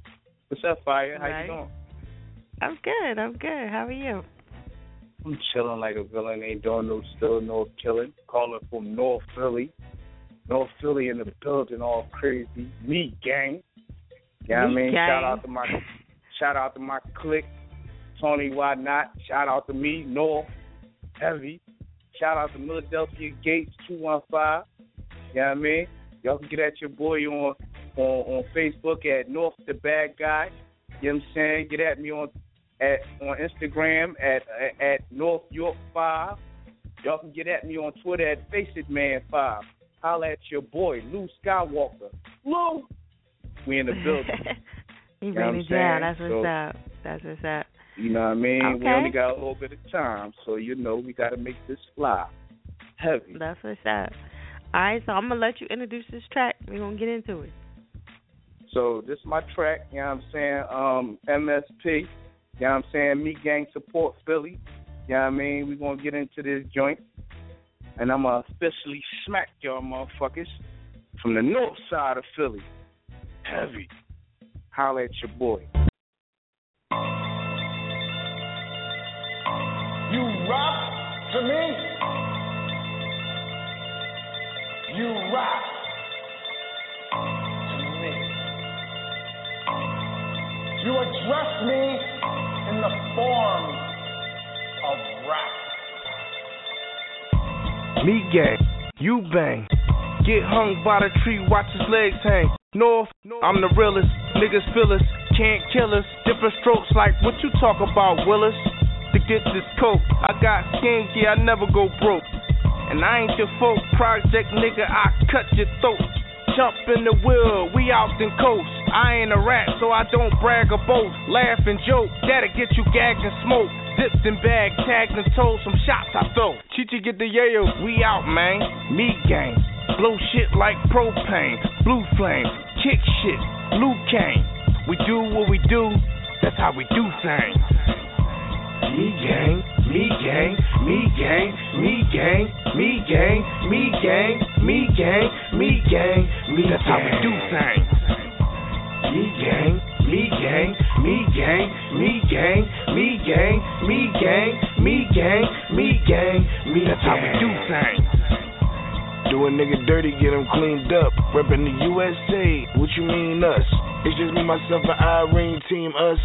Speaker 15: What's up, Fire? How
Speaker 2: Right.
Speaker 15: you doing?
Speaker 2: I'm good. I'm good. How are you?
Speaker 15: I'm chilling like a villain. Ain't doing no still no killing. Calling from North Philly. North Philly in the building, all crazy. Me gang. You know I mean?
Speaker 2: gang.
Speaker 15: Shout out to my shout out to my clique. Tony Why Not. Shout out to me, North Heavy. Shout out to Philadelphia Gates two one five. Yeah, I mean? Y'all can get at your boy on on, on Facebook at North the Bad Guy. You know what I'm saying? Get at me on at on Instagram at at North York Five. Y'all can get at me on Twitter at Face It Man Five. Holla at your boy Lou Skywalker. Lou, we in the building.
Speaker 2: You
Speaker 15: know
Speaker 2: bring it down. That's what's
Speaker 15: So-
Speaker 2: up. That's what's up.
Speaker 15: You know what I mean?
Speaker 2: Okay.
Speaker 15: We only got a little bit of time, so you know we got to make this fly. Heavy.
Speaker 2: That's what's up. All right, so I'm gonna let you introduce this track. We're gonna get into it.
Speaker 15: So this is my track, you know what I'm saying? Um, MSP, you know what I'm saying? Me Gang Support Philly. You know what I mean? We're going to get into this joint. And I'm going to officially smack y'all motherfuckers from the north side of Philly. Heavy. Holla at your boy.
Speaker 25: You rock to me. You rock to me. You address me in the form of rap.
Speaker 21: Me gang, you bang. Get hung by the tree, watch his legs hang. North, I'm the realest. Niggas feel us, can't kill us. Different strokes like what you talk about, Willis. To get this coke, I got skin, I never go broke. And I ain't your folk, project nigga, I cut your throat. Jump in the wheel, we out in coast. I ain't a rat, so I don't brag or boast. Laugh and joke, that'll get you gagged and smoke. Dipped in bag, tagged and told some shots I throw. Chichi get the yayo, we out, man. Me gang. Blow shit like propane. Blue flame, kick shit, blue Kane. We do what we do, That's how we do things. Me gang, me gang, me gang, me gang, me gang, me gang, me gang, me gang, me That's how we do things. Me gang, me gang, me gang, me gang, me gang, me gang, me gang, me gang, me That's how we do things. Do a nigga dirty, get him cleaned up. Reppin' the USA, what you mean us? It's just me, myself, and Irene, team us.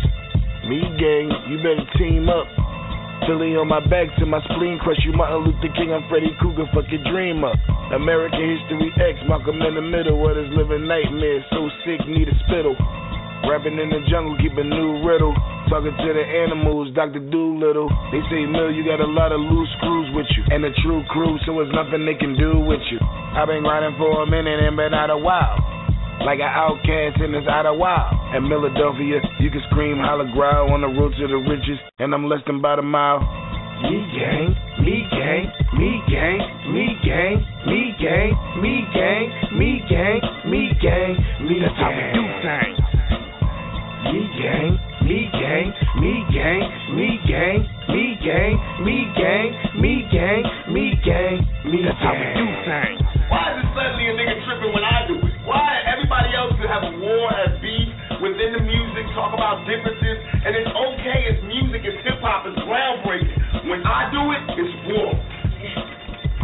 Speaker 21: Me gang, you better team up. Philly on my back to my spleen crush you Martin Luther King, I'm Freddy Krueger, fuck your dream up. American History X, Malcolm in the middle of this living nightmare. So sick, need a spittle. Rapping in the jungle, keep a new riddle. Talking to the animals, Dr. Dolittle. They say, Mill, you got a lot of loose screws with you. And a true crew, so it's nothing they can do with you. I've been grinding for a minute and been out a while. Like an outcast and it's out of wild. In Philadelphia, you can scream, holler, growl on the road to the riches, and I'm less than about a mile. Me gang, me gang, me gang, me gang, me gang, me gang, me gang, me gang, me That's how we do things. Me gang, me gang, me gang, me gang, me gang, me gang, me gang, me gang, me That's how we do things.
Speaker 25: Why is it suddenly a nigga tripping when I do it? Why everybody else could have a war, have beef within the music, talk about differences, and it's okay, it's music, it's hip hop, it's groundbreaking. When I do it, it's war.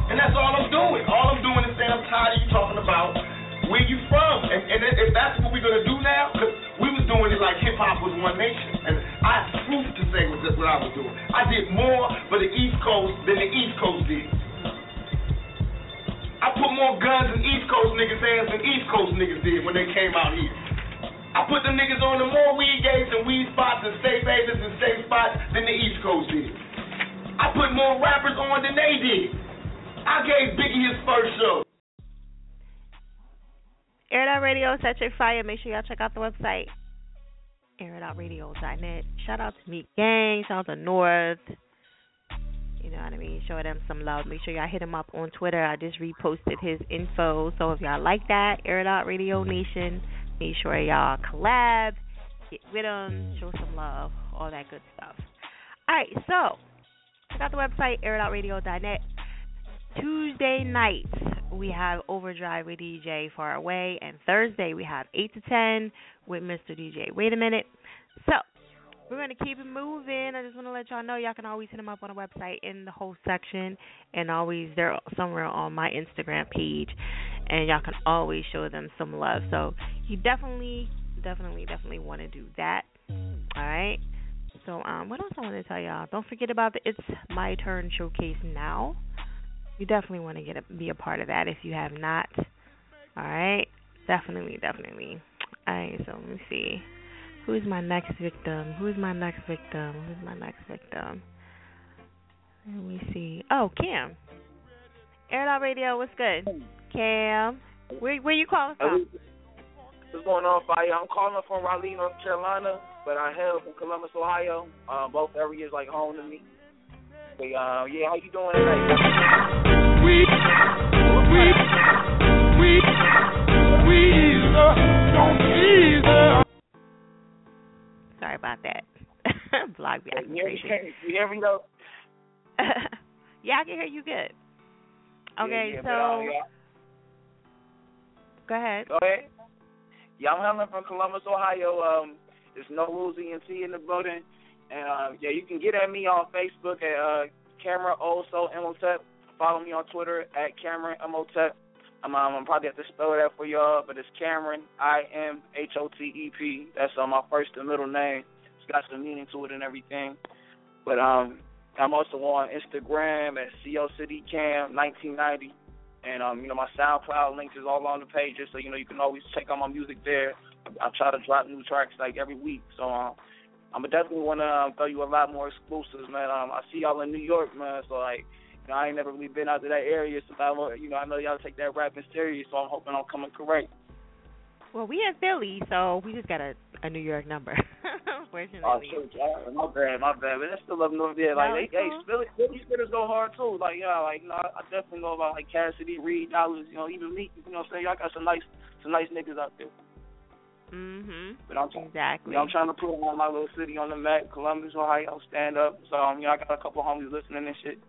Speaker 25: And that's all I'm doing. All I'm doing is saying I'm tired of you talking about where you from. And, and if that's what we're gonna do now, because we was doing it like hip hop was one nation, and I have proof to say what, what I was doing. I did more for the East Coast than the East Coast did. I put more guns in East Coast niggas' hands than East Coast niggas did when they came out here. I put them niggas on the more weed gates and weed spots and safe havens and safe spots than the East Coast did. I put more rappers on than they did. I gave Biggie his first show.
Speaker 2: Air It Out Radio, set your fire. Make sure y'all check out the website, airitoutradio.net. Shout out to Me Gang, shout out to North. You know what I mean? Show them some love. Make sure y'all hit him up on Twitter. I just reposted his info. So if y'all like that, Air It Out Radio Nation, make sure y'all collab, get with him, show some love, all that good stuff. All right, so check out the website, airitoutradio.net. Tuesday nights we have Overdrive with DJ Far Away, and Thursday we have 8 to 10 with Mr. DJ. Wait a minute. So we're gonna keep it moving. I just want to let y'all know y'all can always hit them up on the website in the whole section, and always they're somewhere on my Instagram page, and y'all can always show them some love. So you definitely, definitely, definitely want to do that. All right. So um, what else I want to tell y'all? Don't forget about the It's My Turn showcase now. You definitely want to get a, be a part of that if you have not. All right. Definitely, definitely. All right. So let me see. Who's my next victim? Who's my next victim? Who's my next victim? Let me see. Oh, Cam. Air It Out Radio, what's good? Cam. Where where you calling from?
Speaker 4: What's going on, Fire? I'm calling from Raleigh, North Carolina, but I hail from Columbus, Ohio. Uh, both areas like home to me. But, uh, yeah, how you doing tonight?
Speaker 29: We, we, we, we, don't please
Speaker 2: Sorry about that. Blog the
Speaker 4: You hear you hear me though?
Speaker 2: yeah, I can hear you good. Okay,
Speaker 4: yeah, yeah,
Speaker 2: so
Speaker 4: yeah.
Speaker 2: go ahead.
Speaker 4: Go ahead. Yeah, I'm hailing from Columbus, Ohio. Um, there's no rules ENT in the building. And uh, yeah, you can get at me on Facebook at uh, Cameron Also Imhotep. Follow me on Twitter at Cameron Imhotep. I'm, um, I'm probably have to spell that for y'all, but it's Cameron I M H O T E P. That's uh, my first and middle name. It's got some meaning to it and everything. But um, I'm also on Instagram at Co City Cam 1990. And um, you know my SoundCloud links is all on the pages, so you know you can always check out my music there. I try to drop new tracks like every week, so um, I'm definitely want to um, throw you a lot more exclusives, man. Um, I see y'all in New York, man, so like, you know, I ain't never really been out to that area, so I, you know, I know y'all take that rapping serious, so I'm hoping I'm coming correct.
Speaker 2: Well, we in Philly, so we just got a a New York number. Unfortunately.
Speaker 4: Oh, yeah, my bad, my bad, but that's still up north there. Like,
Speaker 2: No,
Speaker 4: they,
Speaker 2: it's
Speaker 4: hey. Philly, Philly spitters go hard too. Like, yeah, like, you know, I, I definitely know about like Cassidy, Reed, Dollaz, you know, even me. You know, what I'm saying y'all got some nice, some nice niggas out there.
Speaker 2: Mm Mhm.
Speaker 4: But I'm
Speaker 2: exactly.
Speaker 4: You know, I'm trying to put on my little city on the map, Columbus, Ohio, stand up. So um, you know, I got a couple homies listening and shit.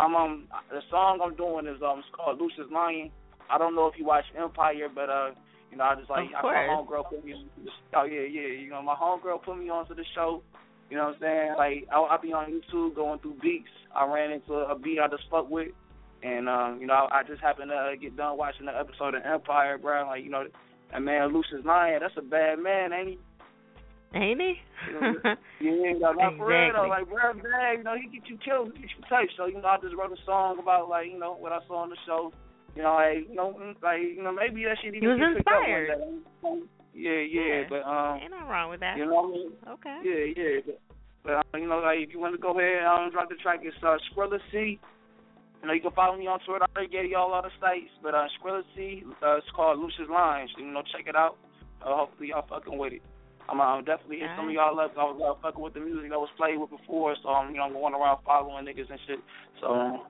Speaker 4: I'm um the song I'm doing is um it's called Lucious Lyon. I don't know if you watch Empire, but uh you know I just like I, my homegirl put me on the oh yeah yeah you know my homegirl put me onto the show. You know what I'm saying? Like I I be on YouTube going through beats. I ran into a beat I just fuck with, and um you know I just happened to get done watching the episode of Empire, bro. Like you know that man Lucious Lyon, that's a bad man, ain't he?
Speaker 2: Ain't he?
Speaker 4: Yeah, no, not for real though. Like, bro, man, you know, he get you killed, he get you touched. So, you know, I just wrote a song about like, you know, what I saw on the show. You know, like, you know, mm, like, you know, maybe that shit even
Speaker 2: He was
Speaker 4: get picked up one
Speaker 2: inspired.
Speaker 4: Yeah, yeah,
Speaker 2: Yeah.
Speaker 4: but um,
Speaker 2: Ain't nothing wrong with that.
Speaker 4: you know what I mean?
Speaker 2: Okay.
Speaker 4: Yeah, yeah, but, but uh, you know, like, if you want to go ahead, um, drop the track. It's uh, Skrilla C. You know, you can follow me on Twitter. I already gave y'all all the sites, but uh, Skrilla C. Uh, it's called Lucious Lyons. You know, check it out. Uh, hopefully y'all fucking with it. I'm uh, definitely hit some of y'all up. I was uh, fucking with the music I was played with before, so um, you know, I'm going around following niggas and shit. So um,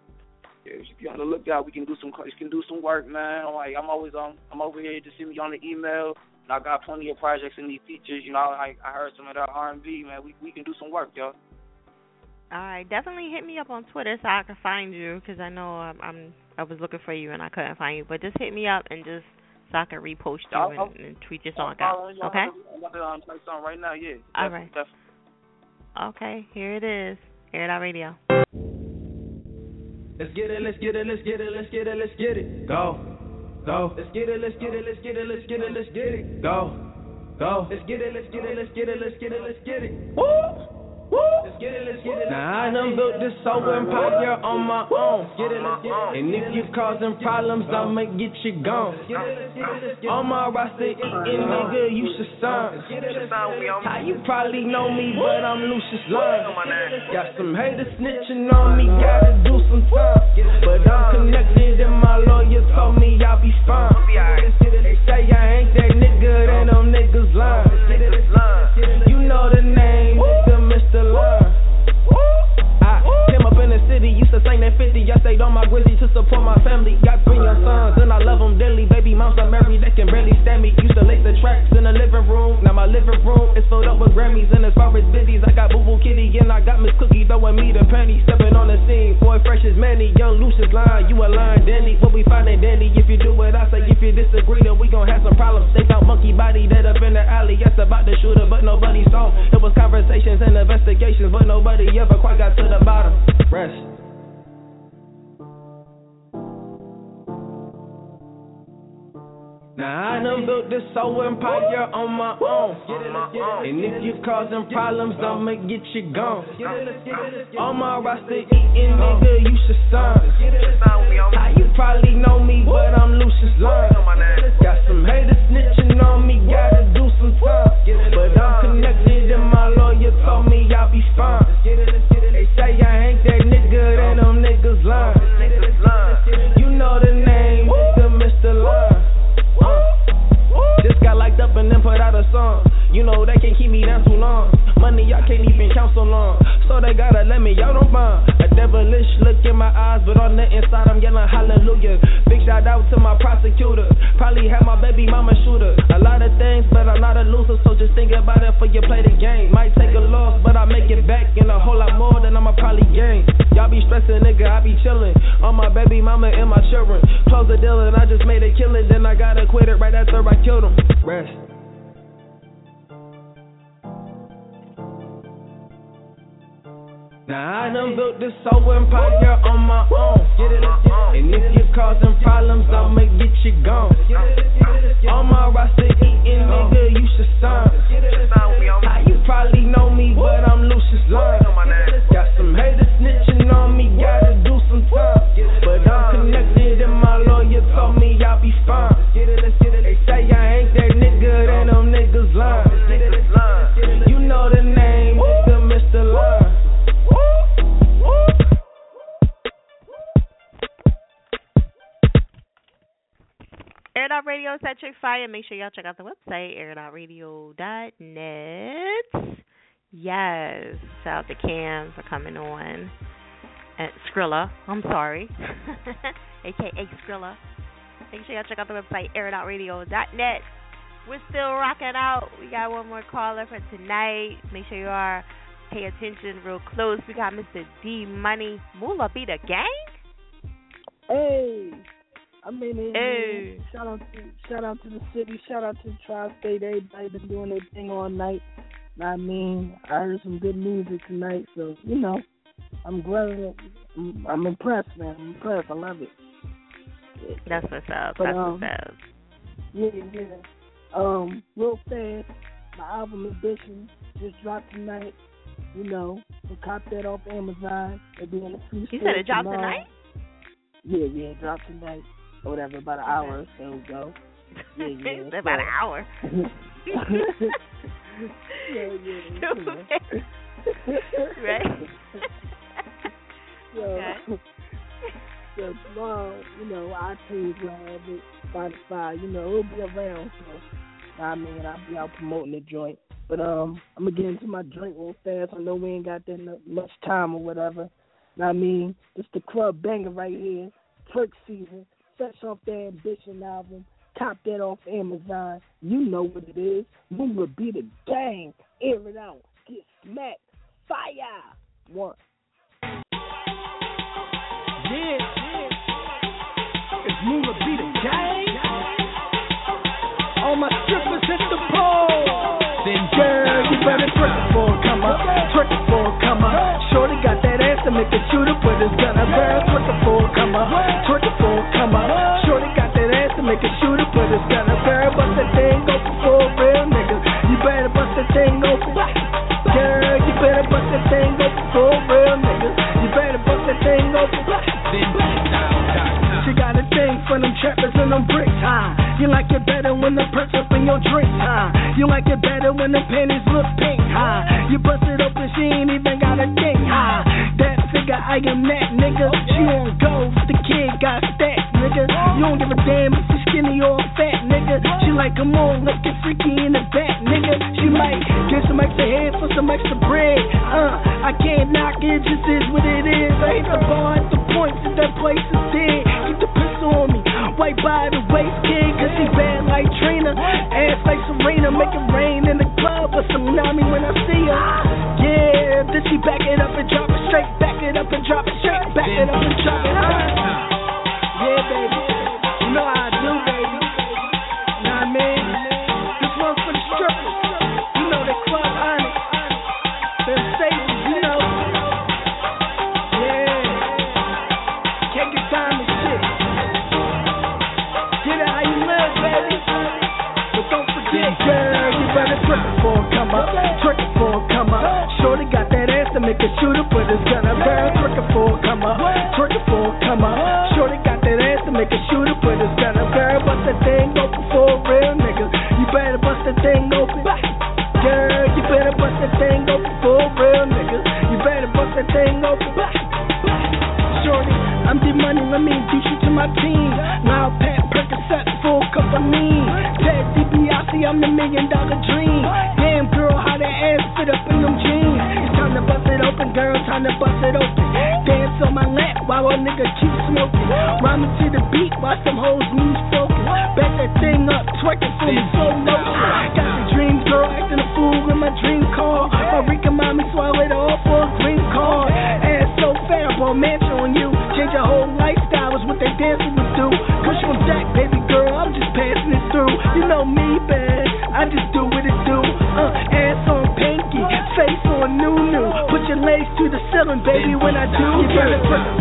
Speaker 4: yeah, if you're on the lookout, we can do some we can do some work, man. I'm like I'm always um I'm over here to see me on the email. And I got plenty of projects and these features. You know, I I heard some of that R&B, man. We we can do some work, yo.
Speaker 2: All right, definitely hit me up on Twitter so I can find you because I know I'm, I'm I was looking for you and I couldn't find you. But just hit me up and just so I can repost you
Speaker 4: I'll-
Speaker 2: and, and tweet your song out. Okay.
Speaker 4: I'm about to um, play something right now. Yeah.
Speaker 2: All
Speaker 4: Definitely,
Speaker 2: Okay, here it is. Air It Out Radio.
Speaker 6: Let's get it, let's get it, let's get it, let's get it, let's get it. Go, go. Let's get it, let's get it, let's get it, let's get it, let's get it. Go, go. Let's get it, let's get it, let's get it, let's get it, let's get it. Woo! Woo! Let's get it, let's get it. Now I done built this soul empire on my own. Get it, let's get it. And if you causing problems, I'ma get you gone. On my roster, eating nigga, you should sign. How you probably know me, but I'm Lucious Lyon. Got some haters snitching on me, gotta do some time. But I'm connected and my lawyer told me I'll be fine. They say I ain't that nigga, then them niggas lying. You know the name, city, used to sing that 50. I stayed on my grizzly to support my family. Got three young sons, and I love them dearly. Baby moms are married, they can barely stand me. Used to lace the tracks in the living room. Now my living room is filled up with Grammys. And as far as biddies, I got Boo Boo Kitty, and I got Miss Cookie throwing me the penny. Stepping on the scene, boy, fresh as many. Young Lucious Lyon, you a line dandy. What we finding dandy? If you do what I say, if you disagree, then we gon' have some problems. They found monkey body dead up in the alley. Yes, about the shooter, but nobody saw. It was conversations and investigations, but nobody ever quite got to the bottom. Rest. Now I done built this soul empire on my own. And if you causing problems, I'ma get you gone. On my roster, eating nigga, you should sign. How you probably know me, but I'm Lucious Lyon. Got some haters snitching on me, gotta do some time. But I'm connected and my lawyer told me I'll be fine. They say I ain't that nigga, then them niggas lying. And then put out a song. You know they can't keep me down too long. Money I can't even count so long. So they gotta let me out on bond. A devilish look in my eyes, but on the inside I'm yelling hallelujah. Big shout out to my prosecutor. Probably had my baby mama shooter. A lot of things, but I'm not a loser. So just think about it for you play the game. Might take a loss, but I make it back in a whole lot more than I'ma probably gain. Y'all be stressing, nigga, I be chillin'. On my baby mama and my children. Close the deal and I just made a killing. Then I gotta quit it right after I killed him. Rest. Now I done built this soul empire on my own. And if you're causing problems, I'ma get you gone. On my roster, eating nigga, you should sign. How you probably know me, but I'm Lucious Lyon. Got some haters snitching on me, gotta do some time. But I'm connected and my lawyer told me I'll be fine.
Speaker 2: Radio is at Fire. Make sure y'all check out the website, airitoutradio.net. Yes. Shout out to Cam for coming on. And Skrilla, I'm sorry. AKA Skrilla. Make sure y'all check out the website, airitoutradio.net. We're still rocking out. We got one more caller for tonight. Make sure you are pay attention real close. We got Mr. D Money. Moolah be the gang?
Speaker 30: Hey. In it.
Speaker 2: Hey.
Speaker 30: Shout out to shout out to the city. Shout out to the tri-state. Everybody been doing their thing all night. I mean, I heard some good music tonight, so you know, I'm glad. I'm, I'm impressed, man. I'm impressed. I love it.
Speaker 2: That's what's up.
Speaker 30: But,
Speaker 2: That's
Speaker 30: um,
Speaker 2: what's up.
Speaker 30: Yeah, yeah. Um, real fast, my album Ambition just dropped tonight. You know, we cop that off Amazon. It'll be in the free
Speaker 2: You said it dropped
Speaker 30: tomorrow.
Speaker 2: tonight?
Speaker 30: Yeah, yeah, it dropped tonight. Or whatever, about an hour or so ago. Yeah, yeah.
Speaker 2: About an hour.
Speaker 30: yeah, yeah.
Speaker 2: right?
Speaker 30: So,
Speaker 2: Okay.
Speaker 30: so tomorrow, you know, iTunes it, Spotify, you know, it'll be around. So, I mean, I'll be out promoting the joint. But um, I'm gonna get into my joint real fast. I know we ain't got that much time or whatever. I mean, it's the club banger right here. Twerk season. Fresh off the Ambition album. Cop that off Amazon. You know what it is. Moolah be the gang. Air it out. Get smacked. Fire. One.
Speaker 12: Yeah, It's Moolah be the gang. All my strippers hit the pole. Then girl, you better twerk it for a come up, twerk it for a come up. Shorty got that ass to make a shooter put his gun up. Girl, twerk it for a come up, come up. Shorty got that ass to make a shooter put his gun up. Girl, bust that thing open for a real nigga. You better bust that thing open. Girl, you better bust that thing open for a real nigga. You better bust that thing open. She got a thing for them trappers and them bricks, huh? You like it better when the perks up in your drink, huh? You like it better when the panties look pink, huh? You bust it open, she ain't even got a thing, huh? Figure, I am that nigga. She on go, the kid got stacks, nigga. You don't give a damn if she's skinny or fat, nigga. She like, come on, let's get freaky in the back, nigga. She might get some extra head for some extra bread, uh. I can't knock it, just is what it is. I hit the bar at the point that that place is dead. Keep the pistol on me, white by the waist, kid, cause she bad like Trina. Ass like Serena, make it rain in the club or tsunami when I see her. Yeah, then she back it up and drop straight, back it up and drop it straight, back it up and drop it. Yeah, baby, you know how I do, baby. Know what I mean? This one's for the strippers. You know the club onyx. Them stages, you know. Yeah. Take your time and shit. Get it how you live, baby. But don't forget, girl, you better twerk it for a come up. Twerk it for a come up. Shorty got that ass to make a shooter put his gun up. Girl, twerk it for come up. It for come up. Shorty got that ass to make a shooter his gun up. Girl, bust that thing open for real nigga. You better bust that thing open. Girl, you better bust that thing open for real nigga. You better bust that thing open. Shorty, I'm the money, let me introduce you to my team. Now Pat Percocet, full cup of lean. Ted DiBiase, I'm the million dollar girl, time to bust it open. Dance on my lap while a nigga keep smoking. Rhyming to the beat while some hoes knees baby,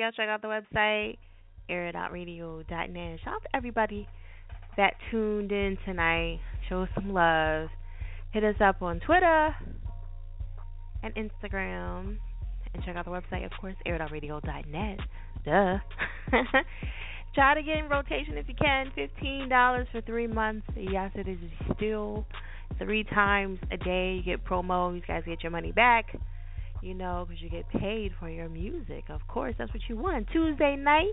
Speaker 2: Y'all check out the website, airitoutradio.net. Shout out to everybody that tuned in tonight. Show us some love. Hit us up on Twitter and Instagram And check out the website, of course, airitoutradio.net. Duh. Try to get in rotation if you can. $15 for three months. Yes, it is still three times a day. You get promo. You guys get your money back. You know, because you get paid for your music. Of course, that's what you want. Tuesday night,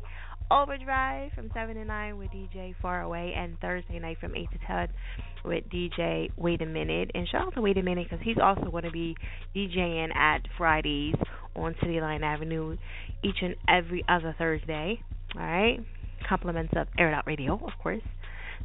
Speaker 2: Overdrive from 7 to 9 with DJ Far Away, and Thursday night from 8 to 10 with DJ Wait a Minute. And shout out to Wait a Minute because he's also going to be DJing at Fridays on City Line Avenue each and every other Thursday. All right? Compliments of Air Out Radio, of course.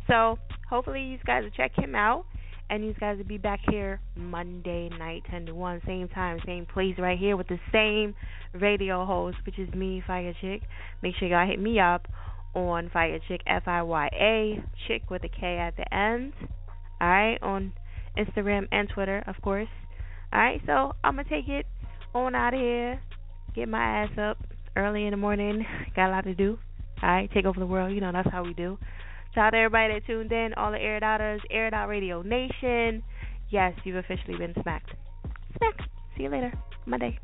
Speaker 2: So hopefully you guys will check him out. And these guys will be back here Monday night, 10 to 1, same time, same place, right here with the same radio host, which is me, Fire Chick. Make sure y'all hit me up on Fire Chick, F I Y A, Chick with a K at the end. Alright, on Instagram and Twitter, of course. Alright, so I'm going to take it on out of here, get my ass up early in the morning. Got a lot to do. Alright, take over the world. You know, that's how we do. Shout out to everybody that tuned in, all the Air It Air Out Radio Nation. Yes, you've officially been smacked. Smacked. See you later. Monday.